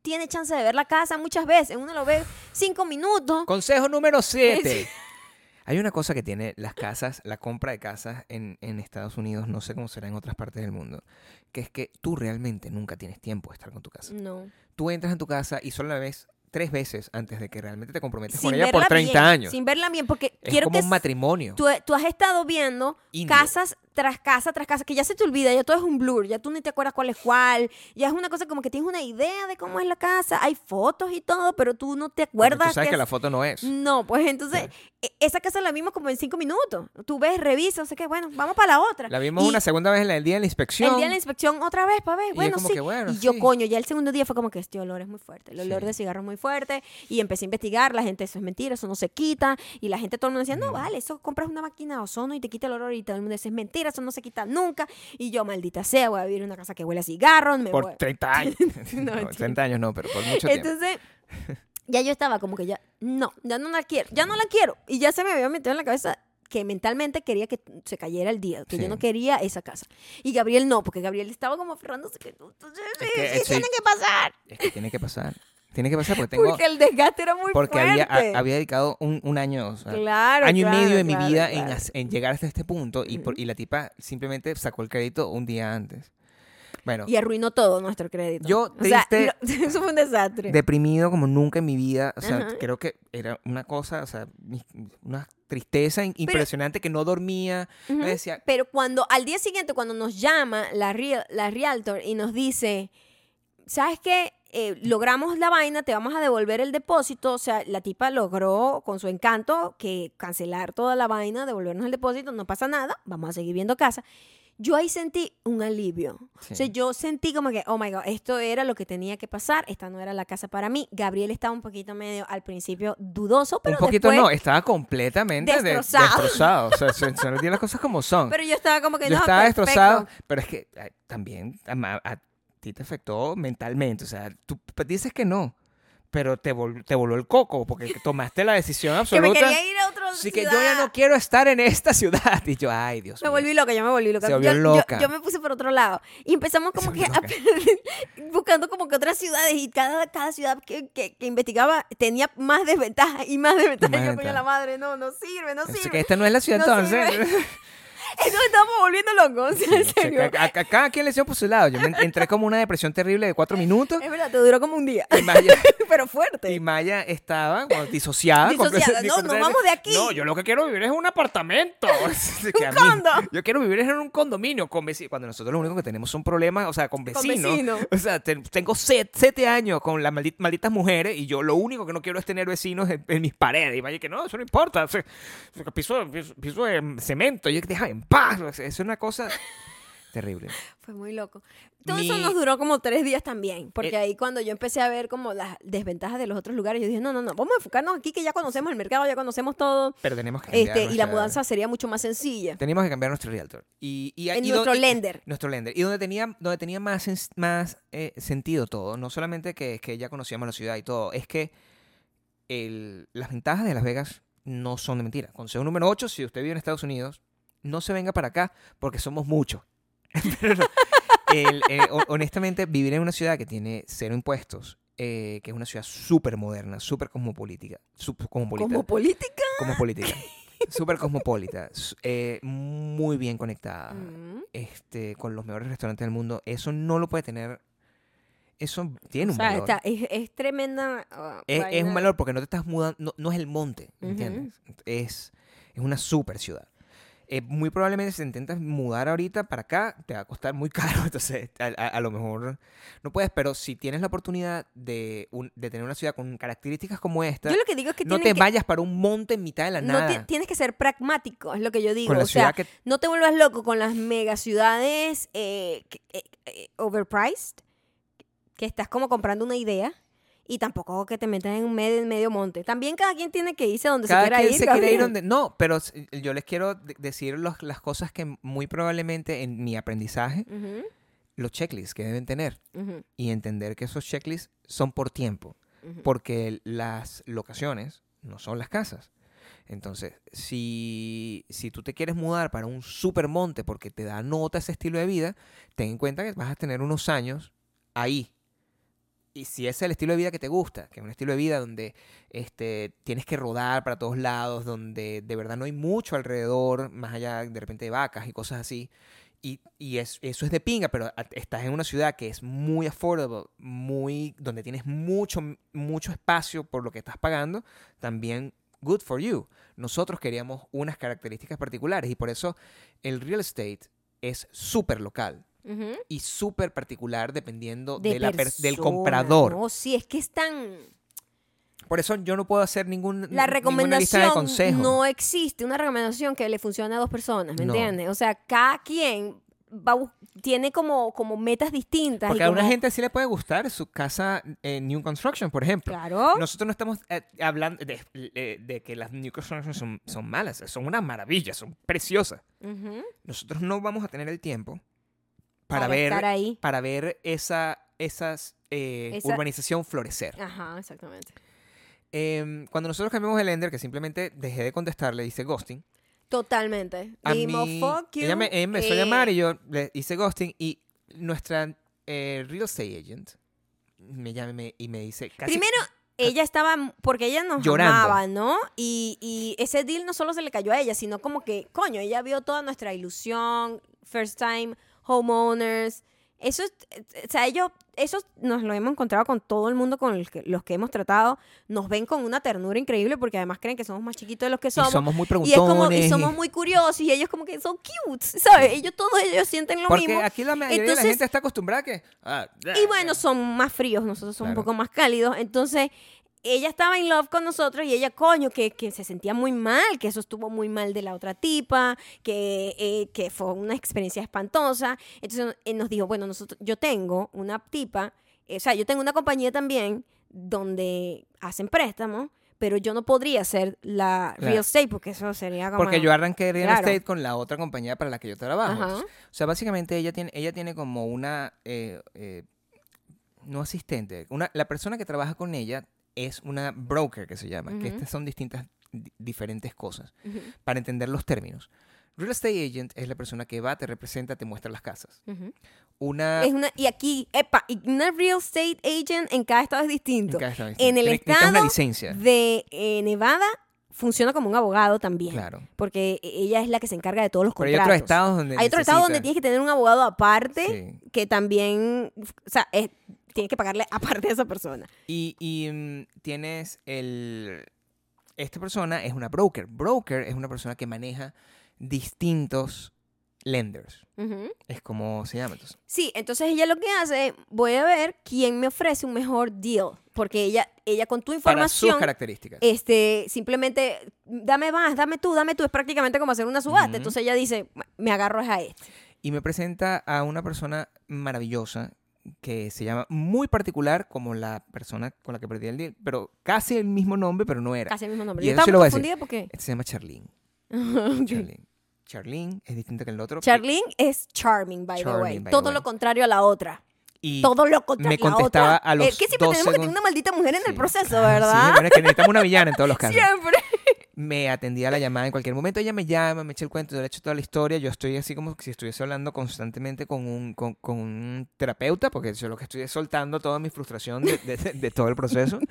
tiene chance de ver la casa muchas veces, uno lo ve cinco minutos. Consejo número 7. [laughs] Hay una cosa que tiene las casas, la compra de casas en, en Estados Unidos, no sé cómo será en otras partes del mundo, que es que tú realmente nunca tienes tiempo de estar con tu casa. No. Tú entras en tu casa y solo la ves tres veces antes de que realmente te comprometes Sin con ella por verla 30 bien, años. Sin verla bien, porque es quiero como que un matrimonio. Tú, tú has estado viendo Indio. casas tras casa tras casa, que ya se te olvida, ya todo es un blur, ya tú ni te acuerdas cuál es cuál, ya es una cosa como que tienes una idea de cómo es la casa, hay fotos y todo, pero tú no te Porque acuerdas. tú sabes que es- la foto no es. No, pues entonces, e- esa casa la vimos como en cinco minutos. Tú ves, revisas, no sé qué, bueno, vamos para la otra. La vimos Y una segunda vez en el día de la inspección. El día de la inspección otra vez, para ver, Y bueno, como sí. que, bueno, y yo, sí. coño, ya el segundo día fue como que este olor es muy fuerte. El olor Sí. de cigarro es muy fuerte. Y empecé a investigar, la gente, eso es mentira, eso no se quita. Y la gente, todo el mundo decía, no, vale, eso compras una máquina de ozono y te quita el olor. Y todo el mundo dice, es mentira, eso no se quita nunca. Y yo, maldita sea, voy a vivir en una casa que huele a cigarro. Me Por voy. 30 [laughs] años. No, [laughs] no, mentira. 30 años no, pero por mucho tiempo. Entonces, ya yo estaba como que ya, no, ya no la quiero, ya no la quiero. Y ya se me había metido en la cabeza que mentalmente quería que se cayera el día, que Sí. yo no quería esa casa. Y Gabriel no, porque Gabriel estaba como aferrándose que sí, sí, que, eh, sí. tiene que pasar. Es que tiene que pasar. Tiene que pasar porque tengo... Porque el desgaste era muy porque fuerte. había, a- había dedicado un, un año, o sea, claro, año y claro, medio de mi claro, vida en, en llegar hasta este punto y, por- y la tipa simplemente sacó el crédito un día antes. Bueno, Y arruinó todo nuestro crédito. Yo, O sea, triste- lo- [laughs] eso fue un desastre. deprimido como nunca en mi vida. O sea, Ajá. creo que era una cosa, o sea, mi- una tristeza in- impresionante que no dormía. Ujú. Me decía, Pero cuando al día siguiente, cuando nos llama la, real- la realtor y nos dice, ¿sabes qué? Eh, logramos la vaina, te vamos a devolver el depósito. O sea, la tipa logró con su encanto que cancelar toda la vaina, devolvernos el depósito, no pasa nada, vamos a seguir viendo casa. Yo ahí sentí un alivio. Sí. O sea, yo sentí como que, oh my God, esto era lo que tenía que pasar, esta no era la casa para mí. Gabriel estaba un poquito medio al principio dudoso, pero un poquito después- no, estaba completamente de- Destrozado. destrozado. O sea, [laughs] se, se nos dio las cosas como son. Pero yo estaba como que Yo no, estaba perfecto. destrozado, pero es que también a, a ti te afectó mentalmente. O sea, tú dices que no, pero te, vol- te voló el coco porque tomaste la decisión [laughs] Que me absoluta. quería ir a otra Así que ciudad. yo ya no quiero estar en esta ciudad. [laughs] Y yo, ay, Dios Me mío. volví loca, yo me volví loca. Se volvió yo, yo- loca. Yo, me puse por otro lado. Y empezamos como que a- [laughs] buscando como que otras ciudades y cada, cada ciudad que, que- que investigaba tenía más desventajas y más desventajas. Yo, coño, la madre, no, no sirve, no Así sirve. que esta no es la ciudad No entonces. Entonces estamos volviendo locos. Sí, en o sea, serio. ca- ca- cada quien le dio por su lado. Yo me en- entré como una depresión terrible de cuatro minutos. Es verdad, te duró como un día. Y Maya, [laughs] Pero fuerte. y Maya estaba como disociada. Disociada, no, nos completamente. vamos de aquí. No, yo lo que quiero vivir es un apartamento. [laughs] [laughs] un condo. Yo quiero vivir en un condominio con vecinos. Cuando nosotros lo único que tenemos son problemas, o sea, con vecinos. O sea, te- tengo set- siete años con las maldi- malditas mujeres y yo lo único que no quiero es tener vecinos en, en mis paredes. Y vaya que no, eso no importa. o sea, piso, piso, piso de cemento. Y deja en sea, es una cosa [laughs] terrible. Fue muy loco. Todo eso Mi- nos duró como tres días también, porque Eh, ahí cuando yo empecé a ver como las desventajas de los otros lugares, yo dije, no, no, no, vamos a enfocarnos aquí que ya conocemos el mercado, ya conocemos todo, Pero tenemos que cambiar este, y la nuestra- mudanza sería mucho más sencilla. Tenemos que cambiar nuestro realtor. Y, y, En y nuestro do- lender. Nuestro lender. Y donde tenía, donde tenía más, más eh, sentido todo, no solamente que, que ya conocíamos la ciudad y todo, es que el- las ventajas de Las Vegas no son de mentira. Consejo número 8, si usted vive en Estados Unidos, no se venga para acá porque somos muchos. [laughs] Pero no, el, eh, ho- honestamente, vivir en una ciudad que tiene cero impuestos, eh, que es una ciudad súper moderna, súper cosmopolítica, sup- cosmopolita, Como política. [laughs] cosmopolita, súper cosmopolita, eh, muy bien conectada, Mm. este, con los mejores restaurantes del mundo, eso no lo puede tener, eso tiene O un sea, valor. está- es, es tremenda. ah, Es, un valor porque no te estás mudando, no, no es el monte, ¿me Ujú. ¿entiendes? Es, es una super ciudad. Eh, muy probablemente si te intentas mudar ahorita para acá, te va a costar muy [laughs] caro, entonces a, a- a lo mejor no puedes, pero si tienes la oportunidad de, un- de tener una ciudad con características como esta, Yo lo que digo es que no te que- vayas para un monte en mitad de la no nada. ti- tienes que ser pragmático, es lo que yo digo. o sea, que no te vuelvas loco con las megaciudades eh, eh, eh, overpriced, que estás como comprando una idea. Y tampoco que te metas en un medio, medio monte. También cada quien tiene que irse donde cada se quiera quien ir. se quiere ir donde no pero s- yo les quiero de- decir los- las cosas que muy probablemente en mi aprendizaje los checklists que deben tener y entender que esos checklists son por tiempo porque las locaciones no son las casas entonces si si tú te quieres mudar para un super monte porque te da nota ese estilo de vida ten en cuenta que vas a tener unos años ahí y si es el estilo de vida que te gusta, que es un estilo de vida donde este, tienes que rodar para todos lados, donde de verdad no hay mucho alrededor, más allá de repente de vacas y cosas así, y, y es- eso es de pinga, pero estás en una ciudad que es muy affordable, muy, donde tienes mucho, mucho espacio por lo que estás pagando, también good for you. Nosotros queríamos unas características particulares y por eso el real estate es súper local Ujú. y súper particular dependiendo De de la per- del comprador. No, sí, es que es tan... Por eso yo no puedo hacer ningún, La ninguna lista de recomendación consejos. no existe una recomendación que le funcione a dos personas, ¿me No. entiendes? O sea, cada quien va tiene como, como metas distintas. Porque y a una como- gente sí le puede gustar su casa New Construction, por ejemplo. Claro. Nosotros no estamos eh, hablando de, de- de que las New Construction son, son malas, son una maravilla, son preciosas. Nosotros no vamos a tener el tiempo para, Para ver, ahí. para ver esa esas, eh, Esa- urbanización florecer. Ajá, exactamente. Em, cuando nosotros cambiamos el Ender, que simplemente dejé de contestarle, hice ghosting. Totalmente. A Dijimos, mí- fuck you. ella me, ella me empezó a eh, llamar y yo le hice ghosting y nuestra eh, real estate agent me llama y me, y me dice casi Primero, ella estaba, porque ella nos Llorando. amaba, ¿no? Y, y ese deal no solo se le cayó a ella, sino como que, coño, ella vio toda nuestra ilusión, first time homeowners. Eso, es- o sea, ellos, eso nos lo hemos encontrado con todo el mundo con el que- los que hemos tratado. Nos ven con una ternura increíble porque además creen que somos más chiquitos de los que y somos. somos muy Y, preguntones. es como, y y- somos muy curiosos y ellos como que son cute, ¿sabes? Ellos, todos ellos sienten lo porque mismo. aquí la mayoría de Entonces- la gente está acostumbrada a que... ah, Y bueno, son más fríos, nosotros somos Claro. un poco más cálidos. Entonces, ella estaba en love con nosotros y ella, coño, que, que se sentía muy mal, que eso estuvo muy mal de la otra tipa, que, eh, que fue una experiencia espantosa. Entonces, eh, nos dijo, bueno, nosotros, yo tengo una tipa, eh, o sea, yo tengo una compañía también donde hacen préstamos, pero yo no podría ser la Claro. real estate porque eso sería como... Porque yo arranqué real Claro. estate con la otra compañía para la que yo trabajo. Entonces, o sea, básicamente ella tiene, ella tiene como una... eh, no asistente. Una, la persona que trabaja con ella es una broker que se llama. Que estas son distintas, di- diferentes cosas. Para entender los términos. Real estate agent es la persona que va, te representa, te muestra las casas. Una... Es una, y aquí, epa, y una real estate agent en cada estado es distinto. en cada estado En el Tiene- necesitas una estado licencia. de eh, Nevada funciona como un abogado también. Claro. Porque ella es la que se encarga de todos los Pero hay contratos. otros estados donde Hay otros estados donde tienes que tener un abogado aparte Sí. que también, o sea, es- tienes que pagarle [laughs] aparte a esa persona. Y, y, mm, tienes el... Esta persona es una broker. Broker es una persona que maneja distintos lenders. Es como se llama entonces. Sí, entonces ella lo que hace, voy a ver quién me ofrece un mejor deal, porque ella, ella con tu Para sus información, características. este, simplemente, dame más, dame tú, dame tú, es prácticamente como hacer una subasta. Entonces ella dice, me agarro es a este. Y me presenta a una persona maravillosa que se llama muy particular como la persona con la que perdí el deal, pero casi el mismo nombre, pero no era. Casi el mismo nombre. Y Yo eso estaba lo voy a decir. confundida porque... Este se llama Charlene. [laughs] Ok. Charlene. Charlene es distinta que el otro. Charlene es charming, by the way. The Todo way. lo contrario a la otra. Y Todo lo contrario me la contestaba otra. a los Eh, que siempre dos tenemos que tener segundos. una maldita mujer en el Sí, proceso, claro, ¿verdad? Sí, bueno, es que necesitamos una villana en todos los [laughs] casos. Siempre. Me atendía la llamada en cualquier momento. Ella me llama, me echa el cuento, yo le echo toda la historia. Yo estoy así como si estuviese hablando constantemente con un, con, con un terapeuta, porque yo lo que estoy es soltando toda mi frustración de, de- de todo el proceso. [laughs]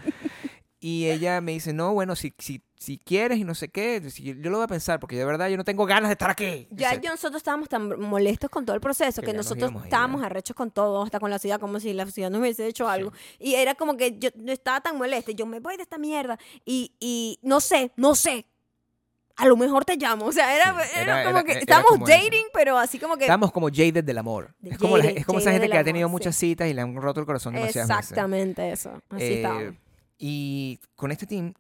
Y ella me dice, no, bueno, si, si, si quieres y no sé qué, yo lo voy a pensar, porque de verdad yo no tengo ganas de estar aquí. Ya yo nosotros estábamos tan molestos con todo el proceso Que que, nos nosotros ir, estábamos ¿eh? arrechos con todo, hasta con la ciudad, como si la ciudad nos hubiese hecho algo. Y era como que yo no estaba tan molesta, yo me voy de esta mierda. Y, y no sé, no sé. A lo mejor te llamo. O sea, era, Sí, era era- como era- que estábamos como eso. dating, pero así como que. Estamos como jaded del amor. De Es como, la- jaded, es como esa gente que del ha tenido amor, muchas sí. citas y le han roto el corazón demasiadas veces. Exactamente eso. Así Eh, estábamos. Y con este team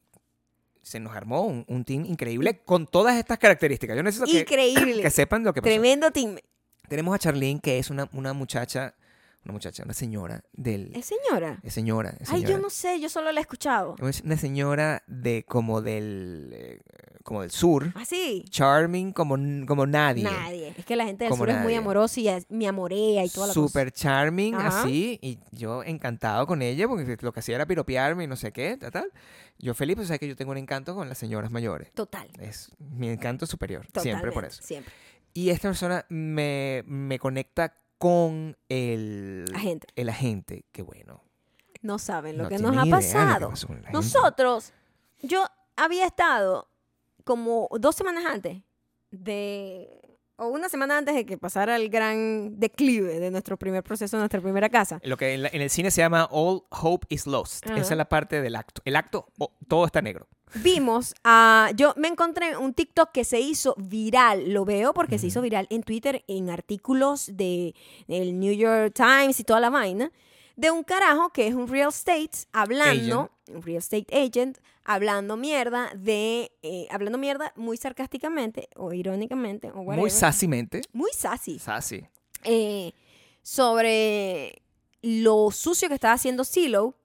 se nos armó un, un team increíble con todas estas características. Yo necesito que, Increíble. que sepan lo que pasó. Tremendo team. Tenemos a Charlene, que es una, una muchacha, una muchacha, una señora del... ¿Es señora? Es señora, es Ay, yo señora. no sé, yo solo la he escuchado. Es una señora de como del eh, como del sur, ¿Ah, sí? charming como, como nadie. Nadie. Es que la gente del Como sur es muy amorosa y es- me amorea y toda la cosa. Super charming, Ajá. así, y yo encantado con ella, porque lo que hacía era piropearme y no sé qué, tal, tal. Yo feliz, pues sabes que yo tengo un encanto con las señoras mayores. Total. Es mi encanto superior, Totalmente, siempre por eso. Siempre. Y esta persona me, me conecta con el Agente. el agente, que bueno. No saben lo no que nos ha pasado. Nosotros, yo había estado como dos semanas antes de, o una semana antes de que pasara el gran declive de nuestro primer proceso, nuestra primera casa. Lo que en, la- en el cine se llama All Hope is Lost. Ajá. Esa es la parte del acto. El acto, oh, todo está negro. Vimos a, yo me encontré un TikTok que se hizo viral, lo veo porque se hizo viral en Twitter en artículos de el New York Times y toda la vaina, de un carajo que es un real estate hablando, un real estate agent, hablando mierda de, eh, hablando mierda muy sarcásticamente o irónicamente o whatever, Muy sassymente. muy sassy, Sassy. eh, sobre lo sucio que estaba haciendo Silo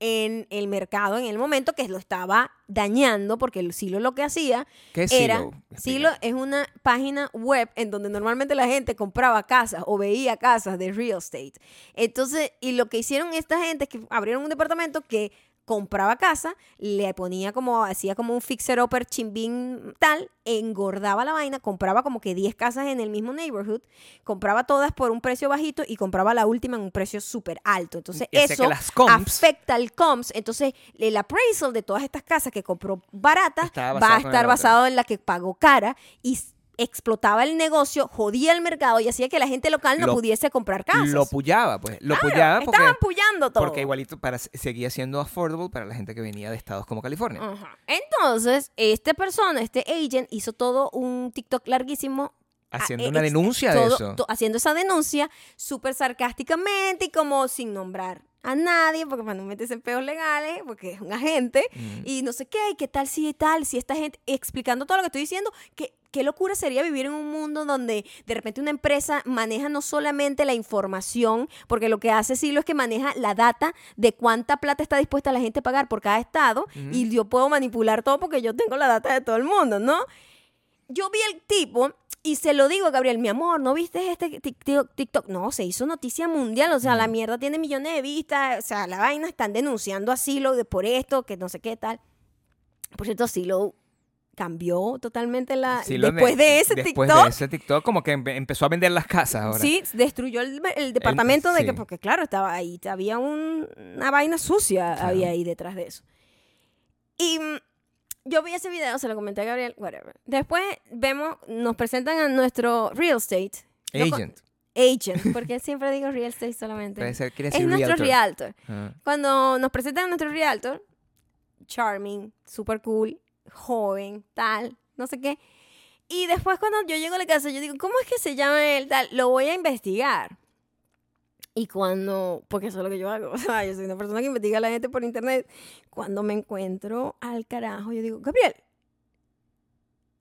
en el mercado en el momento que lo estaba dañando porque el Silo lo que hacía ¿Qué es era Silo? Silo es una página web en donde normalmente la gente compraba casas o veía casas de real estate. Entonces, y lo que hicieron esta gente es que abrieron un departamento que compraba casa, le ponía como, hacía como un fixer upper chimbín tal, engordaba la vaina, compraba como que 10 casas en el mismo neighborhood, compraba todas por un precio bajito y compraba la última en un precio súper alto. Entonces, eso que las comps- afecta al comps. Entonces, el appraisal de todas estas casas que compró baratas va a estar basado en la que pagó cara y explotaba el negocio, jodía el mercado y hacía que la gente local no Lo- pudiese comprar casas. Lo puyaba, pues. Lo Claro, puyaba porque, estaban puyando todo. porque igualito para, seguía siendo affordable para la gente que venía de estados como California. Entonces, esta persona, este agent, hizo todo un TikTok larguísimo. Haciendo ah, una denuncia de eso. to- haciendo esa denuncia súper sarcásticamente y como sin nombrar a nadie, porque para no meterse en peos legales, porque es un agente, Mm. y no sé qué, y qué tal si tal, si esta gente, explicando todo lo que estoy diciendo, que qué locura sería vivir en un mundo donde de repente una empresa maneja no solamente la información, porque lo que hace Silo es que maneja la data de cuánta plata está dispuesta la gente a pagar por cada estado, y yo puedo manipular todo porque yo tengo la data de todo el mundo, ¿no? Yo vi el tipo y se lo digo Gabriel, mi amor, ¿no viste este TikTok? No, se hizo noticia mundial, o sea, la mierda tiene millones de vistas, o sea, la vaina están denunciando a Silo de por esto, que no sé qué tal. Por cierto, Silo cambió totalmente la... Sí, después de ese después TikTok, de ese TikTok, como que empe- empezó a vender las casas ahora. sí, destruyó el, el departamento de que, sí. porque claro, estaba ahí, había un- una vaina sucia, Claro. había ahí detrás de eso. Y mm, yo vi ese video, se lo comenté a Gabriel, whatever. Después vemos, nos presentan a nuestro real estate. Agent. Agent, [laughs] porque siempre digo real estate solamente. Puede ser, es nuestro realtor. realtor. Ah. Cuando nos presentan a nuestro realtor, charming, super cool, joven, tal, no sé qué. Y después cuando yo llego a la casa, yo digo, ¿cómo es que se llama él tal? Lo voy a investigar. Y cuando, porque eso es lo que yo hago, [laughs] o sea, yo soy una persona que investiga a la gente por internet. Cuando me encuentro al carajo, yo digo, Gabriel,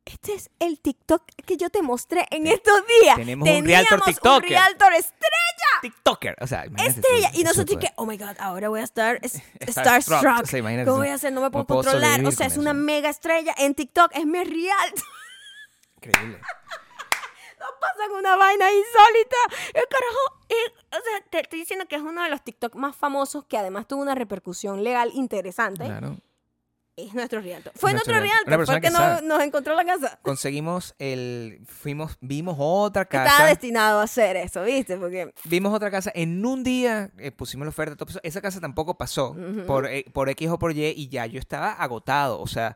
este es el TikTok que yo te mostré en estos días. Tenemos un realtor Teníamos TikToker. Un realtor estrella TikToker. O sea, imagínate estrella. Y nosotros que, oh my God, ahora voy a estar es- [laughs] [laughs] Starstruck. starstruck. O sea, ¿Cómo voy a hacer? No me puedo, controlar. O sea, es una eso. mega estrella en TikTok. Es mi real. Increíble. Pasan una vaina insólita. El carajo. y, o sea, te estoy diciendo que es uno de los TikTok más famosos que además tuvo una repercusión legal interesante. Claro. Es nuestro realtor. Fue Nuestro nuestro. Una Fue el que que nos, encontró la casa. Conseguimos el. Fuimos, vimos otra Estaba casa. destinado a hacer eso, ¿viste? Porque Vimos otra casa. En un día eh, pusimos la oferta. todo eso. Esa casa tampoco pasó. por, eh, por X o por Y. Y ya yo estaba agotado. O sea,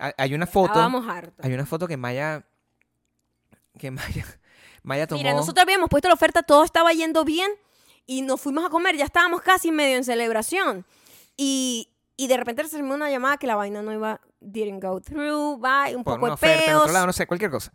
hay, hay una foto. estábamos hartos. Hay una foto que Maya. Que Maya. [laughs] Maya tomó. Mira, nosotros habíamos puesto la oferta, todo estaba yendo bien y nos fuimos a comer, ya estábamos casi medio en celebración. Y, y de repente recibimos una llamada que la vaina no iba, didn't go through, bye, un por poco una de oferta en peos. otro lado, no sé, cualquier cosa.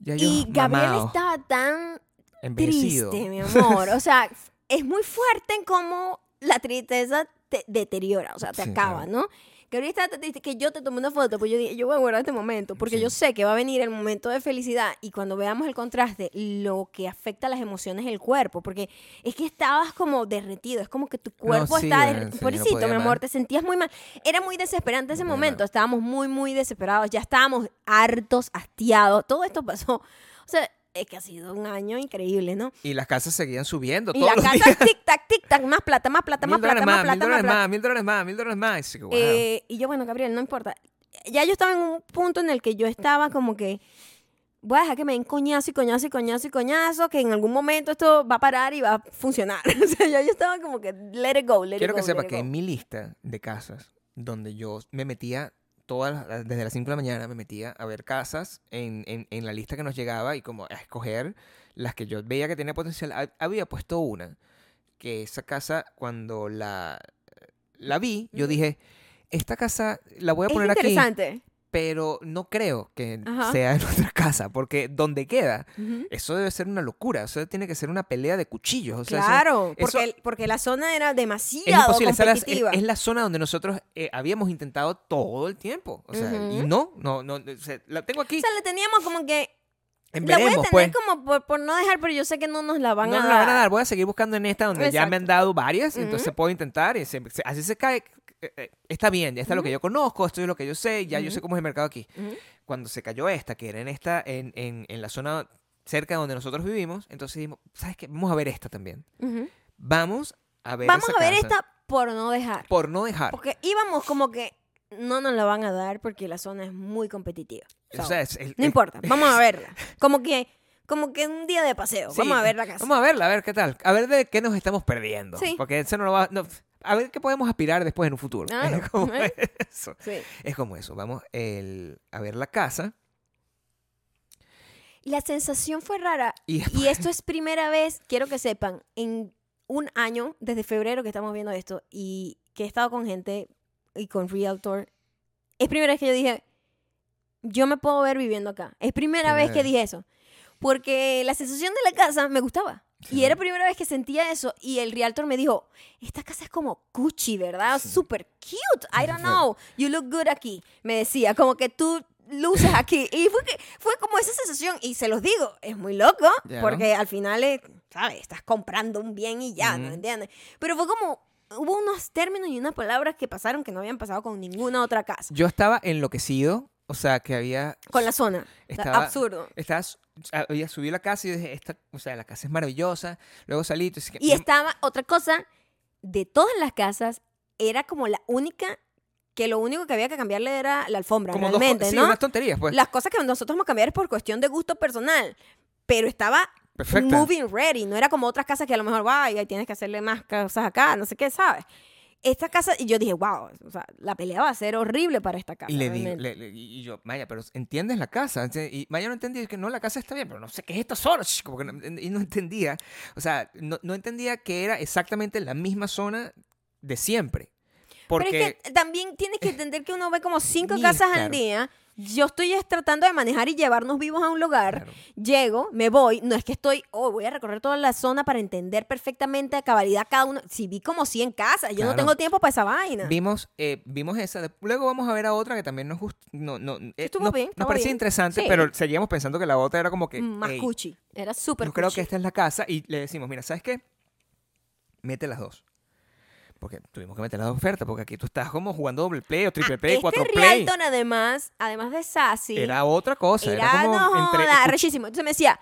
Ya yo, y Gabriel estaba tan envejecido. triste, mi amor. O sea, [laughs] es muy fuerte en cómo la tristeza te deteriora, o sea, te Sí, acaba, claro. ¿no? Estaba tan triste que yo te tomé una foto, pues yo dije, yo voy a guardar este momento, porque Sí. yo sé que va a venir el momento de felicidad y cuando veamos el contraste, lo que afecta a las emociones del cuerpo, porque es que estabas como derretido, es como que tu cuerpo sí, está eh, derretido. sí, no Pobrecito, mi amor, te sentías muy mal. Era muy desesperante ese No momento, estábamos muy, muy desesperados, ya estábamos hartos, hastiados, todo esto pasó. O sea, es que ha sido un año increíble, ¿no? Y las casas seguían subiendo Y todos la los casa días. tic tac, tic tac, más plata, más plata, más Mil plata, más más, mil plata, más dólares más, mil dólares más, mil dólares más. Y que. Eh, y yo, bueno, Gabriel, no importa. Ya yo estaba en un punto en el que yo estaba como que voy a dejar que me den coñazo y coñazo y coñazo y coñazo, que en algún momento esto va a parar y va a funcionar. [laughs] o sea, ya yo estaba como que let it go, let Quiero it que go, sepa let it que en mi lista de casas, donde yo me metía todas las- desde las 5 de la mañana, me metía a ver casas en, en- en la lista que nos llegaba y como a escoger las que yo veía que tenía potencial. Ha- Había puesto una, que esa casa, cuando la, la vi, yo dije, esta casa la voy a Es poner aquí, interesante. Pero no creo que Ajá. sea nuestra [laughs] casa, porque donde queda, eso debe ser una locura, eso tiene que ser una pelea de cuchillos. O sea, eso- claro, eso- porque, porque la zona era es demasiado imposible. es la- es, la zona donde nosotros eh, habíamos intentado todo el tiempo. O sea, y Ujú. no, no, no. o sea, la tengo aquí. o sea, le teníamos como que... en La voy a veremos, tener pues. como por, por no dejar, pero yo sé que no nos la van no a nos dar. la van a dar. Voy a seguir buscando en esta donde ya me han dado varias. Entonces puedo intentar. Y se- se- así se cae. Eh, eh, Está bien, ya está lo que yo conozco, esto es lo que yo sé, ya yo sé cómo es el mercado aquí. Cuando se cayó esta, que era en esta, en, en, en la zona cerca de donde nosotros vivimos, entonces dijimos, ¿sabes qué? Vamos a ver esta también. Vamos a ver Vamos esa a ver casa esta por no dejar. Por no dejar. Porque íbamos como que no nos la van a dar porque la zona es muy competitiva. O So, sea, es- es- no es- importa, [laughs] vamos a verla. Como que, como que un día de paseo. Sí, Vamos a ver la casa. Vamos a verla, a ver qué tal. A ver de qué nos estamos perdiendo. Sí. Porque eso no lo va. no, a ver qué podemos aspirar después en un futuro. [laughs] Claro, Es como ¿eh? eso. Sí. Es como eso. Vamos el- a ver la casa. La sensación fue rara. Y Y esto es primera vez, quiero que sepan, en un año, desde febrero que estamos viendo esto, y que he estado con gente y con Realtor, es primera vez que yo dije, yo me puedo ver viviendo acá. Es primera vez que dije eso. Porque la sensación de la casa me gustaba. Sí. Y era primera vez que sentía eso. Y el realtor me dijo, esta casa es como Gucci, ¿verdad? Sí. Super cute. I don't know. You look good aquí. Me decía, como que tú luces aquí. Y fue, que, fue como esa sensación. Y se los digo, es muy loco. Porque al final, es, ¿sabes? Estás comprando un bien y ya, ¿no entiendes? Pero fue como, hubo unos términos y unas palabras que pasaron que no habían pasado con ninguna otra casa. Yo estaba enloquecido. O sea, que había. Con la zona. Estaba- Absurdo. Estaba, había subido la casa y dije, esta, o sea, la casa es maravillosa. Luego salí. entonces, Y estaba otra cosa, de todas las casas, era como la única, que lo único que había que cambiarle era la alfombra, como dos co- realmente, sí, ¿no? unas tonterías, pues. Las cosas que nosotros vamos a cambiar es por cuestión de gusto personal, pero estaba Perfecta. moving ready, no era como otras casas que a lo mejor, vaya, tienes que hacerle más cosas acá, no sé qué, ¿sabes? Esta casa, y yo dije, wow, o sea, la pelea va a ser horrible para esta casa. Y le di, realmente". le- le- y yo, Maya, pero ¿entiendes la casa? Y Maya no entendía, que no, la casa está bien, pero no sé qué es esta zona. Como que no, y no entendía, o sea, no, no entendía que era exactamente la misma zona de siempre. Porque Pero es que también tienes que entender que uno ve como cinco casas al día. Yo estoy es tratando de manejar y llevarnos vivos a un lugar. Claro. Llego, me voy. No es que estoy, oh, voy a recorrer toda la zona para entender perfectamente a cabalidad cada uno. Si vi como 100 casas, yo no tengo tiempo para esa vaina. vimos, eh, vimos esa. Luego vamos a ver a otra que también nos gustó. No, no, eh, nos, bien, nos parecía bien. interesante, Sí. pero seguíamos pensando que la otra era como que. Más "Ey, cuchi. Era súper Yo creo que esta es la casa y le decimos, mira, ¿sabes qué? Mete las dos. Porque tuvimos que meter las ofertas, porque aquí tú estás como jugando doble play o triple play, este cuatro play. Realtor, además, además de Sassy, Era otra cosa, era, era, como no, entre... joda, arrechísimo. Entonces me decía,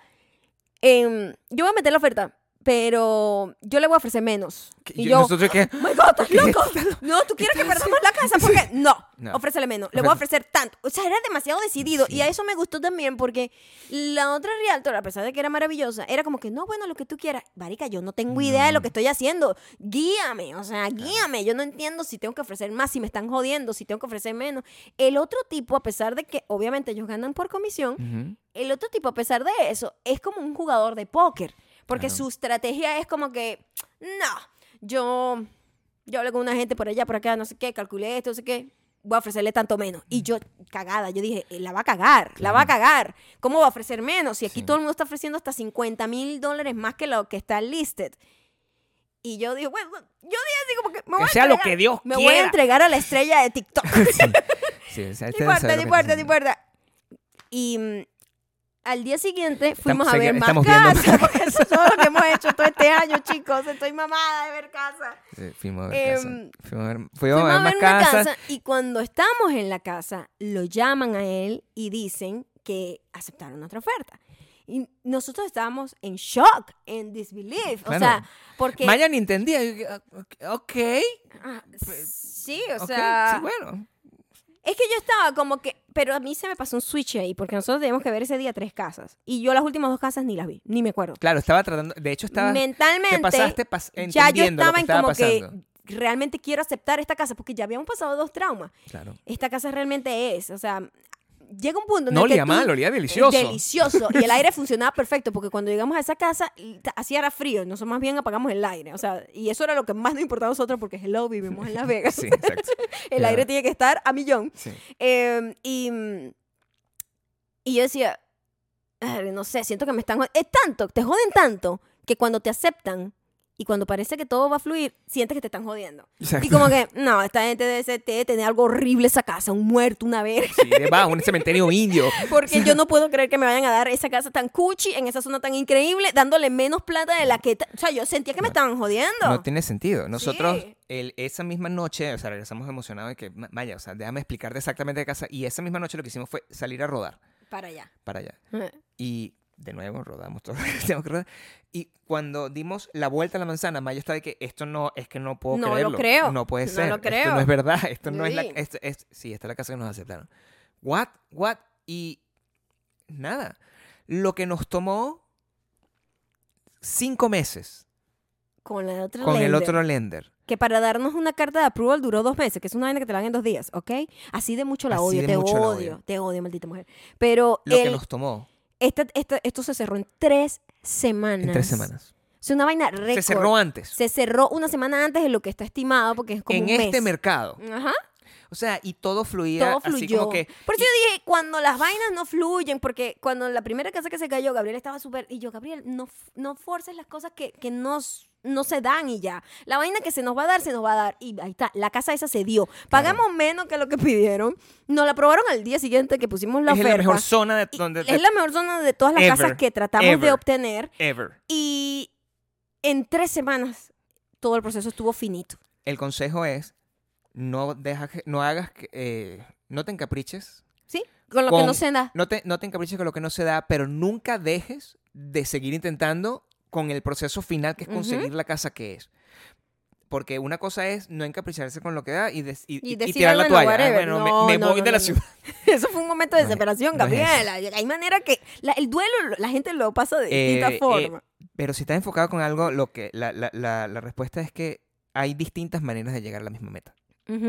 em, yo voy a meter la oferta, pero yo le voy a ofrecer menos. Y yo, nosotros que... [gasps] Oh my God, ¿estás loco? No, tú quieres que perdamos la casa porque [laughs] no, No. ofrécele menos, le voy a ofrecer tanto. O sea, era demasiado decidido Sí. y a eso me gustó también porque la otra realtor, a pesar de que era maravillosa, era como que no, bueno, lo que tú quieras. Marica, yo no tengo idea de lo que estoy haciendo. Guíame, o sea, guíame. Yo no entiendo si tengo que ofrecer más, si me están jodiendo, si tengo que ofrecer menos. El otro tipo, a pesar de que obviamente ellos ganan por comisión, el otro tipo, a pesar de eso, es como un jugador de póker. Porque Claro. su estrategia es como que, no, yo, yo hablé con una gente por allá, por acá, no sé qué, calculé esto, no sé qué, voy a ofrecerle tanto menos. Y yo, cagada, yo dije, "Eh, la va a cagar, la va a cagar. ¿Cómo va a ofrecer menos? Si aquí Sí. todo el mundo está ofreciendo hasta 50 mil dólares más que lo que está listed. Y yo dije, bueno, yo dije así como que me voy Que a sea lo entregar- que Dios Me voy a entregar a la estrella de [laughs] TikTok. Sí, o sea, lo no importa. Y mm, al día siguiente fuimos a segui- ver más estamos casas, [laughs] porque eso es todo lo que hemos hecho todo este año, chicos. Estoy mamada de ver casas. haciendo. Sí, fuimos a ver casa. Em, Fuimos a ver, fuimos Fuimos a ver a más ver una casas. casa y cuando estamos en la casa, lo llaman a él y dicen que aceptaron otra oferta. Y nosotros estábamos en shock, en disbelief. O Claro. sea, porque... Maya ni entendía. yo dije, "Ah, Ok. Ah, sí, o ok, sea... sí, bueno. Es que yo estaba como que, pero a mí se me pasó un switch ahí, porque nosotros teníamos que ver ese día tres casas. Y yo las últimas dos casas ni las vi, ni me acuerdo. Claro, estaba tratando... De hecho, estaba... Mentalmente, te pasaste pas- ya yo lo estaba en como pasando. que realmente quiero aceptar esta casa, porque ya habíamos pasado dos traumas. Claro. Esta casa realmente es, o sea, llega un punto en No el que olía tú- mal, olía delicioso. Delicioso. Y el aire [laughs] funcionaba perfecto, porque cuando llegamos a esa casa, hacía era frío, nosotros más bien apagamos el aire. O sea, y eso era lo que más nos importaba a nosotros, porque hello, vivimos en Las [laughs] Vegas. Sí, exacto. [laughs] el aire tiene que estar a millón. Sí. Eh, y, y yo decía, "Ay, no sé, siento que me están... Es tanto, te joden tanto, que cuando te aceptan y cuando parece que todo va a fluir, sientes que te están jodiendo. Exacto. Y como que, no, esta gente debe, ser- debe tener algo horrible esa casa, un muerto, una verga. Sí, debajo, un cementerio [laughs] indio. Porque yo no puedo creer que me vayan a dar esa casa tan cuchi, en esa zona tan increíble, dándole menos plata de la que... O sea, yo sentía que me estaban jodiendo. No tiene sentido. Nosotros, Sí. el- esa misma noche, o sea, regresamos emocionados de que, "Ma- Maya, o sea, déjame explicarte exactamente de casa. Y esa misma noche lo que hicimos fue salir a rodar Para allá. para allá. Y de nuevo rodamos todo lo que [laughs] teníamos que rodar. Y cuando dimos la vuelta a la manzana, Maya estaba de que esto no, es que no puedo No lo creerlo. creo. No puede No ser. lo Esto creo. no es verdad. [laughs] Esto no es la... Sí. esto es- sí, esta es la casa que nos aceptaron. What? What? Y nada. Lo que nos tomó cinco meses Con la otra con el otro lender. que para darnos una carta de approval duró dos meses, que es una vaina que te la dan en dos días, ¿ok? Así de mucho la Así odio, te odio, odio. te odio, maldita mujer. Pero Lo el- que nos tomó esta- esta- esto se cerró en tres semanas. en tres semanas. Es una vaina récord. Se cerró antes. Se cerró una semana antes de lo que está estimado, porque es como en un este mes. mercado. Ajá, O sea, y todo fluía todo así fluyó. como que... Por eso yo dije, cuando las vainas no fluyen, porque cuando la primera casa que se cayó, Gabriel estaba súper... Y yo, Gabriel, no, no forces las cosas que, que no, s- no se dan y ya. La vaina que se nos va a dar, se nos va a dar. Y ahí está, la casa esa se dio. Pagamos menos que lo que pidieron. Nos la aprobaron al día siguiente que pusimos la es oferta. la mejor zona de donde... es la mejor zona de todas las Ever, casas que tratamos de obtener. Ever. Y en tres semanas todo el proceso estuvo finito. El consejo es, no, deja que- no hagas... que- eh, no te encapriches. ¿Sí? Con lo que Con- no se da. No te, no te encapriches con lo que no se da, pero nunca dejes de seguir intentando con el proceso final que es conseguir la casa que es. Porque una cosa es no encapricharse con lo que da y, y- Y y- tirar la toalla. Ah, bueno, No, me, me no, voy no, de la ciudad. [laughs] Eso fue un momento de [laughs] desesperación. Gabriela. Hay manera que la- el duelo la gente lo pasa de Eh, distinta eh, forma. Pero si estás enfocado con algo, lo que la, la, la, la respuesta es que hay distintas maneras de llegar a la misma meta.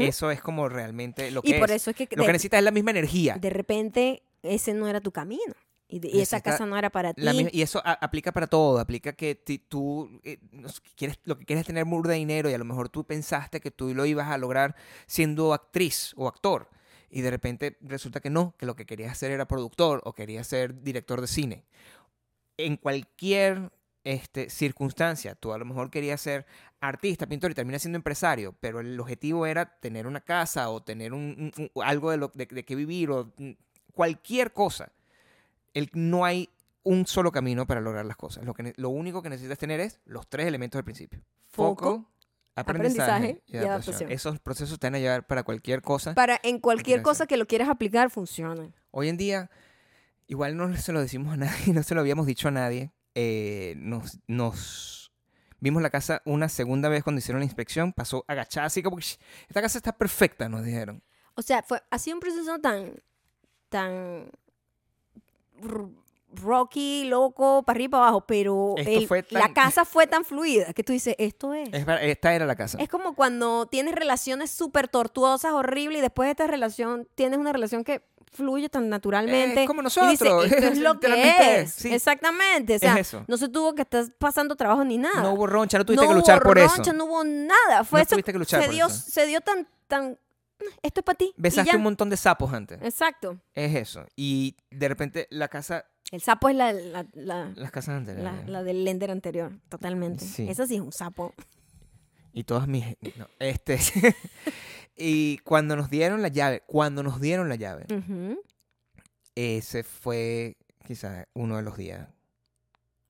Eso es como realmente lo que y por eso es que Lo de, que necesitas es la misma energía. de repente ese no era tu camino. Y, de- y esa casa no era para ti. Misma- y eso a- aplica para todo, aplica que ti- tú eh, quieres, lo que quieres es tener de dinero y a lo mejor tú pensaste que tú lo ibas a lograr siendo actriz o actor y de repente resulta que no, que lo que querías hacer era productor o querías ser director de cine. En cualquier este, circunstancia, tú a lo mejor querías ser artista, pintor y terminas siendo empresario, pero el objetivo era tener una casa o tener un, un- un- algo de, lo, de, de que vivir o mm, cualquier cosa el- no hay un solo camino para lograr las cosas. Lo, que, lo único que necesitas tener es los tres elementos del principio. Foco, aprendizaje, aprendizaje y y adaptación. adaptación. Esos procesos te van a llevar para cualquier cosa. Para en cualquier cosa que lo quieras aplicar, funcione. Hoy en día, igual no se lo decimos a nadie, [laughs] no se lo habíamos dicho a nadie. Eh, nos, nos vimos la casa una segunda vez cuando hicieron la inspección. Pasó agachada así como que "Shh, esta casa está perfecta, nos dijeron. O sea, fue, ha sido un proceso tan, tan rocky, loco, para arriba y para abajo, pero el- la casa fue tan fluida que tú dices, esto es. Es esta era la casa. Es como cuando tienes relaciones súper tortuosas, horribles, y después de esta relación tienes una relación que fluye tan naturalmente. Es como y nosotros, esto es lo que es. sí. Exactamente. O sea, es eso. no se tuvo que estar pasando trabajo ni nada. No hubo roncha, no tuviste No que luchar hubo por roncha, eso. No hubo nada. Fue No eso. tuviste que luchar se por dio, eso. se dio tan, tan. Esto es para ti. Besaste un montón de sapos antes. Exacto. Es eso. Y de repente la casa, El sapo es la, la, la, las casas antes. la- la del lender anterior, totalmente. Sí. Eso sí es un sapo. Y todas mis... no, este... [laughs] y cuando nos dieron la llave, cuando nos dieron la llave, ese fue quizás uno de los días.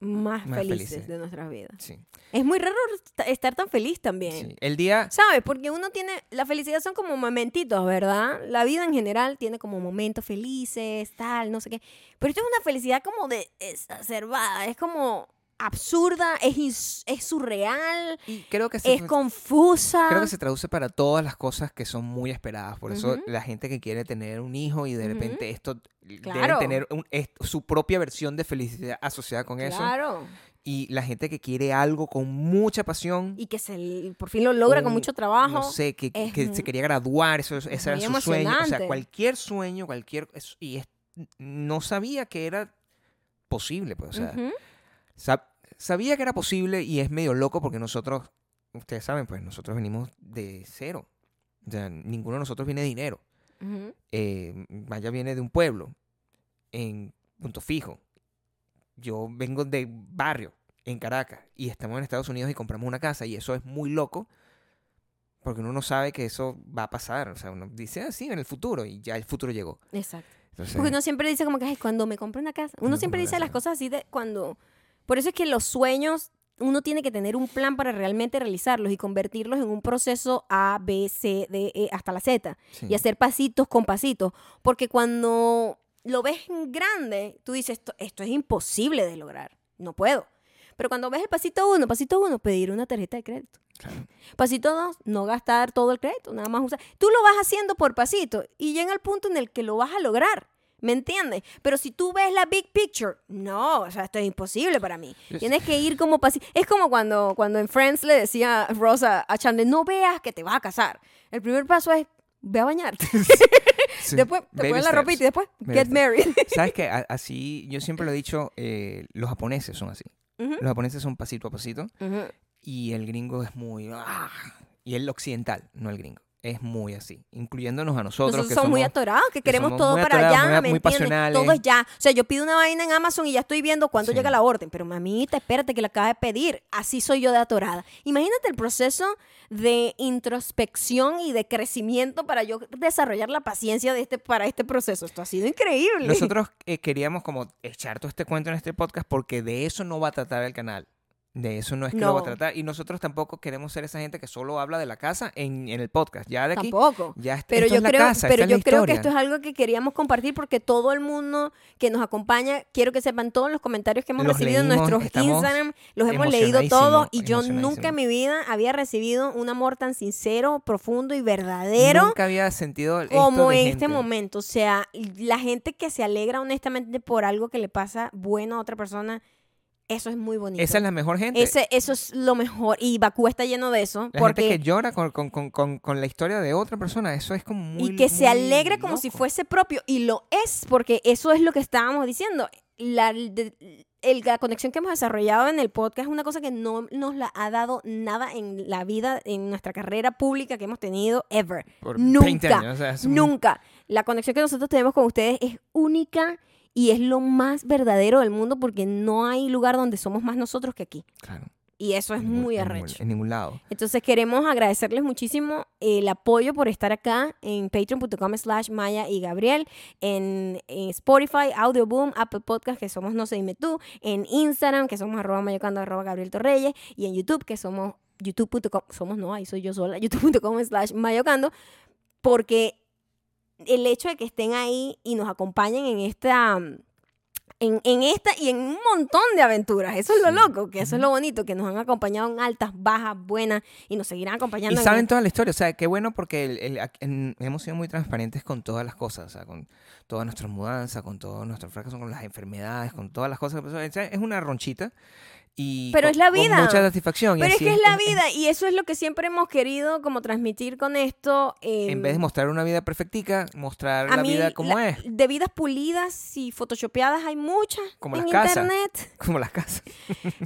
Más, Más felices, felices. de nuestras vidas. Sí. Es muy raro esta- estar tan feliz también. sí. El día... ¿Sabes? Porque uno tiene, la felicidad son como momentitos, ¿verdad? La vida en general tiene como momentos felices, tal, no sé qué. Pero esto es una felicidad como de exacerbada, es como absurda, es, es surreal, Y creo que se es confusa. Creo que se traduce para todas las cosas que son muy esperadas. Por eso la gente que quiere tener un hijo y de repente esto deben Claro. tener un- es- su propia versión de felicidad asociada con eso. Claro. Y la gente que quiere algo con mucha pasión. Y que se, por fin lo logra con mucho trabajo. No sé, que, es que se quería graduar, eso, ese era su sueño. O sea, cualquier sueño, cualquier. y es- no sabía que era posible, pues. O sea, sab- sabía que era posible y es medio loco porque nosotros, ustedes saben, pues nosotros venimos de cero. O sea, ninguno de nosotros viene de dinero. Ujú. Eh, Maya viene de un pueblo en punto fijo. Yo vengo de barrio en Caracas y estamos en Estados Unidos y compramos una casa y eso es muy loco porque uno no sabe que eso va a pasar. O sea, uno dice así en el futuro y ya el futuro llegó. Exacto. Entonces, Porque uno siempre dice como que, ay, cuando me compre una casa. Uno siempre dice las cosas así de cuando... Por eso es que los sueños, uno tiene que tener un plan para realmente realizarlos y convertirlos en un proceso A, B, C, D, E, hasta la Z. sí. Y hacer pasitos con pasitos. Porque cuando lo ves en grande, tú dices, esto, esto es imposible de lograr. No puedo. Pero cuando ves el pasito uno, pasito uno, pedir una tarjeta de crédito. Claro. Pasito dos, no gastar todo el crédito, nada más usar. Tú lo vas haciendo por pasito y llega el punto en el que lo vas a lograr. ¿Me entiendes? Pero si tú ves la big picture, no, o sea, esto es imposible para mí. Tienes que ir como pasito. Es como cuando, cuando en Friends le decía Rosa a Chandler, no veas que te vas a casar. El primer paso es, ve a bañarte. [laughs] Sí. [laughs] después te pones la ropita y después, Baby get married. [laughs] ¿Sabes qué? Así, yo siempre lo he dicho, eh, los japoneses son así. Los japoneses son pasito a pasito ujú. y el gringo es muy... ah, y el occidental, no el gringo. Es muy así, incluyéndonos a nosotros. Nosotros que somos muy atorados, que queremos todo para atorados, allá, muy- ¿me muy entiendes? pasionales. Todo es ya. O sea, yo pido una vaina en Amazon y ya estoy viendo cuándo Sí. llega la orden. Pero mamita, espérate que la acaba de pedir. Así soy yo de atorada. Imagínate el proceso de introspección y de crecimiento para yo desarrollar la paciencia de este, para este proceso. Esto ha sido increíble. Nosotros eh, queríamos como echar todo este cuento en este podcast porque de eso no va a tratar el canal. De eso no es que lo va a tratar. Y nosotros tampoco queremos ser esa gente que solo habla de la casa en, en el podcast. Ya de aquí, Tampoco. ya est- Pero esto yo es la creo, casa, pero yo creo que esto es algo que queríamos compartir porque todo el mundo que nos acompaña, quiero que sepan todos los comentarios que hemos Los recibido en nuestros Instagram, los hemos leído todos y yo nunca en mi vida había recibido un amor tan sincero, profundo y verdadero Nunca había sentido esto como en este momento. O sea, la gente que se alegra honestamente por algo que le pasa bueno a otra persona Eso es muy bonito. Esa es la mejor gente. Ese- eso es lo mejor. Y Bakú está lleno de eso. la porque, gente que llora con, con- con- con- la historia de otra persona. Eso es como muy y que se alegra como si fuese propio. Y lo es, porque eso es lo que estábamos diciendo. La, de- el- la conexión que hemos desarrollado en el podcast es una cosa que no nos la ha dado nada en la vida, en nuestra carrera pública que hemos tenido ever. Por nunca, 20 años. o sea, es un- Nunca. La conexión que nosotros tenemos con ustedes es única y es lo más verdadero del mundo porque no hay lugar donde somos más nosotros que aquí. Claro. Y eso es ningún- muy arrecho. En ningún lado. Entonces queremos agradecerles muchísimo el apoyo por estar acá en patreon.com slash Maya y Gabriel, en, en Spotify, Audioboom, Apple Podcast, que somos No sé dime tú, en Instagram, que somos arroba mayocando, arroba Gabriel Torreyes, y en YouTube, que somos youtube.com, somos no, ahí soy yo sola, [laughs] youtube.com slash mayocando, porque el hecho de que estén ahí y nos acompañen en esta... En, en esta y en un montón de aventuras. Eso es lo loco, que eso es lo bonito, que nos han acompañado en altas, bajas, buenas y nos seguirán Y acompañando. en saben toda la historia, o sea, qué bueno porque el- el- hemos sido muy transparentes con todas las cosas, o sea, con todas nuestras mudanzas, con todos nuestros fracasos, con las enfermedades, con todas las cosas que pasaron. O sea, Es una ronchita y Pero con- es la con vida. mucha satisfacción. Pero es que es la vida y eso es lo que siempre hemos querido como transmitir con esto. eh, En vez de mostrar una vida perfectica, mostrar la mí, vida como la- es, De vidas pulidas y photoshopeadas hay muchas Como en las casas. internet. [laughs] como las casas.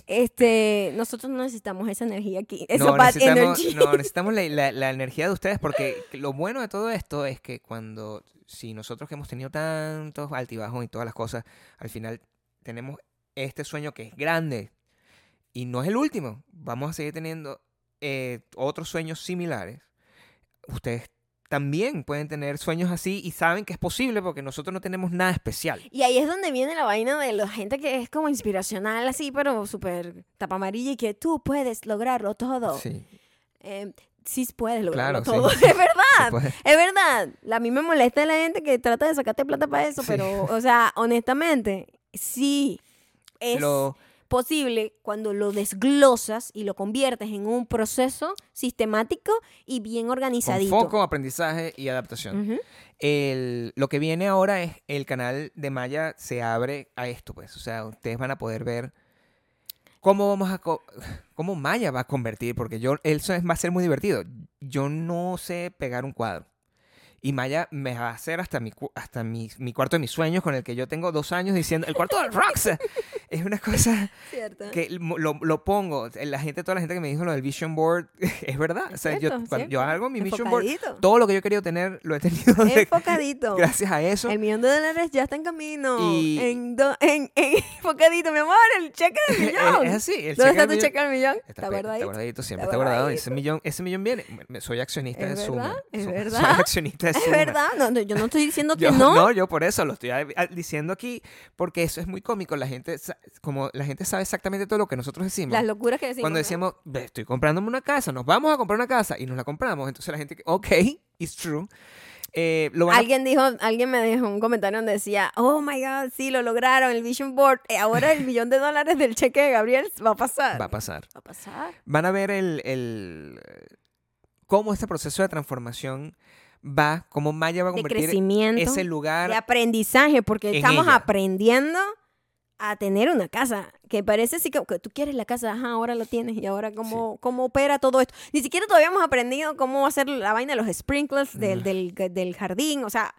Este, nosotros no necesitamos esa energía aquí. Esa No, bad necesitamos, energy. no, necesitamos la, la- la energía de ustedes porque lo bueno de todo esto es que cuando, si nosotros que hemos tenido tantos altibajos y todas las cosas, al final tenemos este sueño que es grande y no es el último, vamos a seguir teniendo eh, otros sueños similares. Ustedes también pueden tener sueños así y saben que es posible porque nosotros no tenemos nada especial. Y ahí es donde viene la vaina de la gente que es como inspiracional así, pero súper tapa amarilla y que tú puedes lograrlo todo. Sí, Eh, sí puedes lograrlo Claro, todo. sí. [laughs] Es verdad. Es verdad, a mí me molesta la gente que trata de sacarte plata para eso, Sí. pero, o sea, honestamente, sí, es Lo- posible cuando lo desglosas y lo conviertes en un proceso sistemático y bien con organizadito. foco, aprendizaje y adaptación. El, lo que viene ahora es el canal de Maya se abre a esto, pues. O sea, ustedes van a poder ver cómo vamos a cómo Maya va a convertir, porque yo eso es, va a ser muy divertido. Yo no sé pegar un cuadro. Y Maya me va a hacer hasta mi hasta mi, mi cuarto de mis sueños con el que yo tengo dos años diciendo el cuarto del Rox. [laughs] es una cosa Cierto. que lo, lo pongo. La gente, toda la gente que me dijo lo del vision board, [laughs] es verdad. o sea, yo, cuando yo hago mi vision board, todo lo que yo he querido tener lo he tenido [laughs] de- Enfocadito. gracias a eso. El millón de dólares ya está en camino. Y- En, do- en, en enfocadito, mi amor, el cheque del millón. es así. El ¿Dónde cheque está tu cheque del millón? Está, Está guardadito. está guardadito, siempre Está guardado. Ese millón, ese millón viene. Soy accionista Es de verdad, es verdad. Soy accionista de Es verdad, no, no, yo no estoy diciendo que Yo, no. yo por eso lo estoy diciendo aquí, porque eso es muy cómico. La gente, como la gente sabe exactamente todo lo que nosotros decimos. Las locuras que decimos. Cuando ¿no? decimos, "Ve, estoy comprándome una casa, nos vamos a comprar una casa y nos la compramos. Entonces la gente, ok, it's true. Eh, lo van a- Alguien dijo, alguien me dejó un comentario donde decía, oh my god, sí, lo lograron, el Vision Board. Eh, ahora el millón de dólares del cheque de Gabriel va a pasar. va a pasar. Va a pasar. van a ver el, el- cómo este proceso de transformación va, cómo Maya va a De convertir crecimiento, ese lugar. de aprendizaje, porque estamos ella. aprendiendo a tener una casa. Que parece sí que, que tú quieres la casa, ajá, ahora lo tienes. Y ahora cómo, cómo opera todo esto. Ni siquiera todavía hemos aprendido cómo hacer la vaina de los sprinklers del, Mm. del, del jardín. O sea,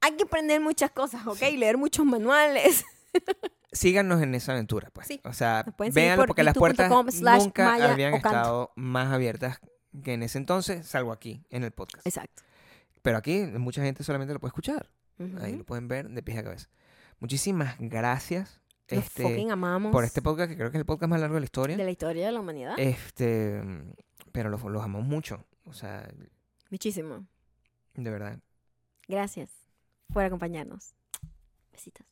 hay que aprender muchas cosas, ¿ok? Leer muchos manuales. [laughs] Síganos en esa aventura, pues. Sí. O sea, véanlo por porque las puertas nunca habían estado más abiertas que en ese entonces, salvo aquí, en el podcast. Exacto. Pero aquí mucha gente solamente lo puede escuchar. Ahí lo pueden ver de pies a cabeza. Muchísimas gracias Los este, fucking amamos. por este podcast, que creo que es el podcast más largo de la historia. de la historia de la humanidad. Este, pero los, los amamos mucho. O sea, Muchísimo. de verdad. Gracias por acompañarnos. Besitos.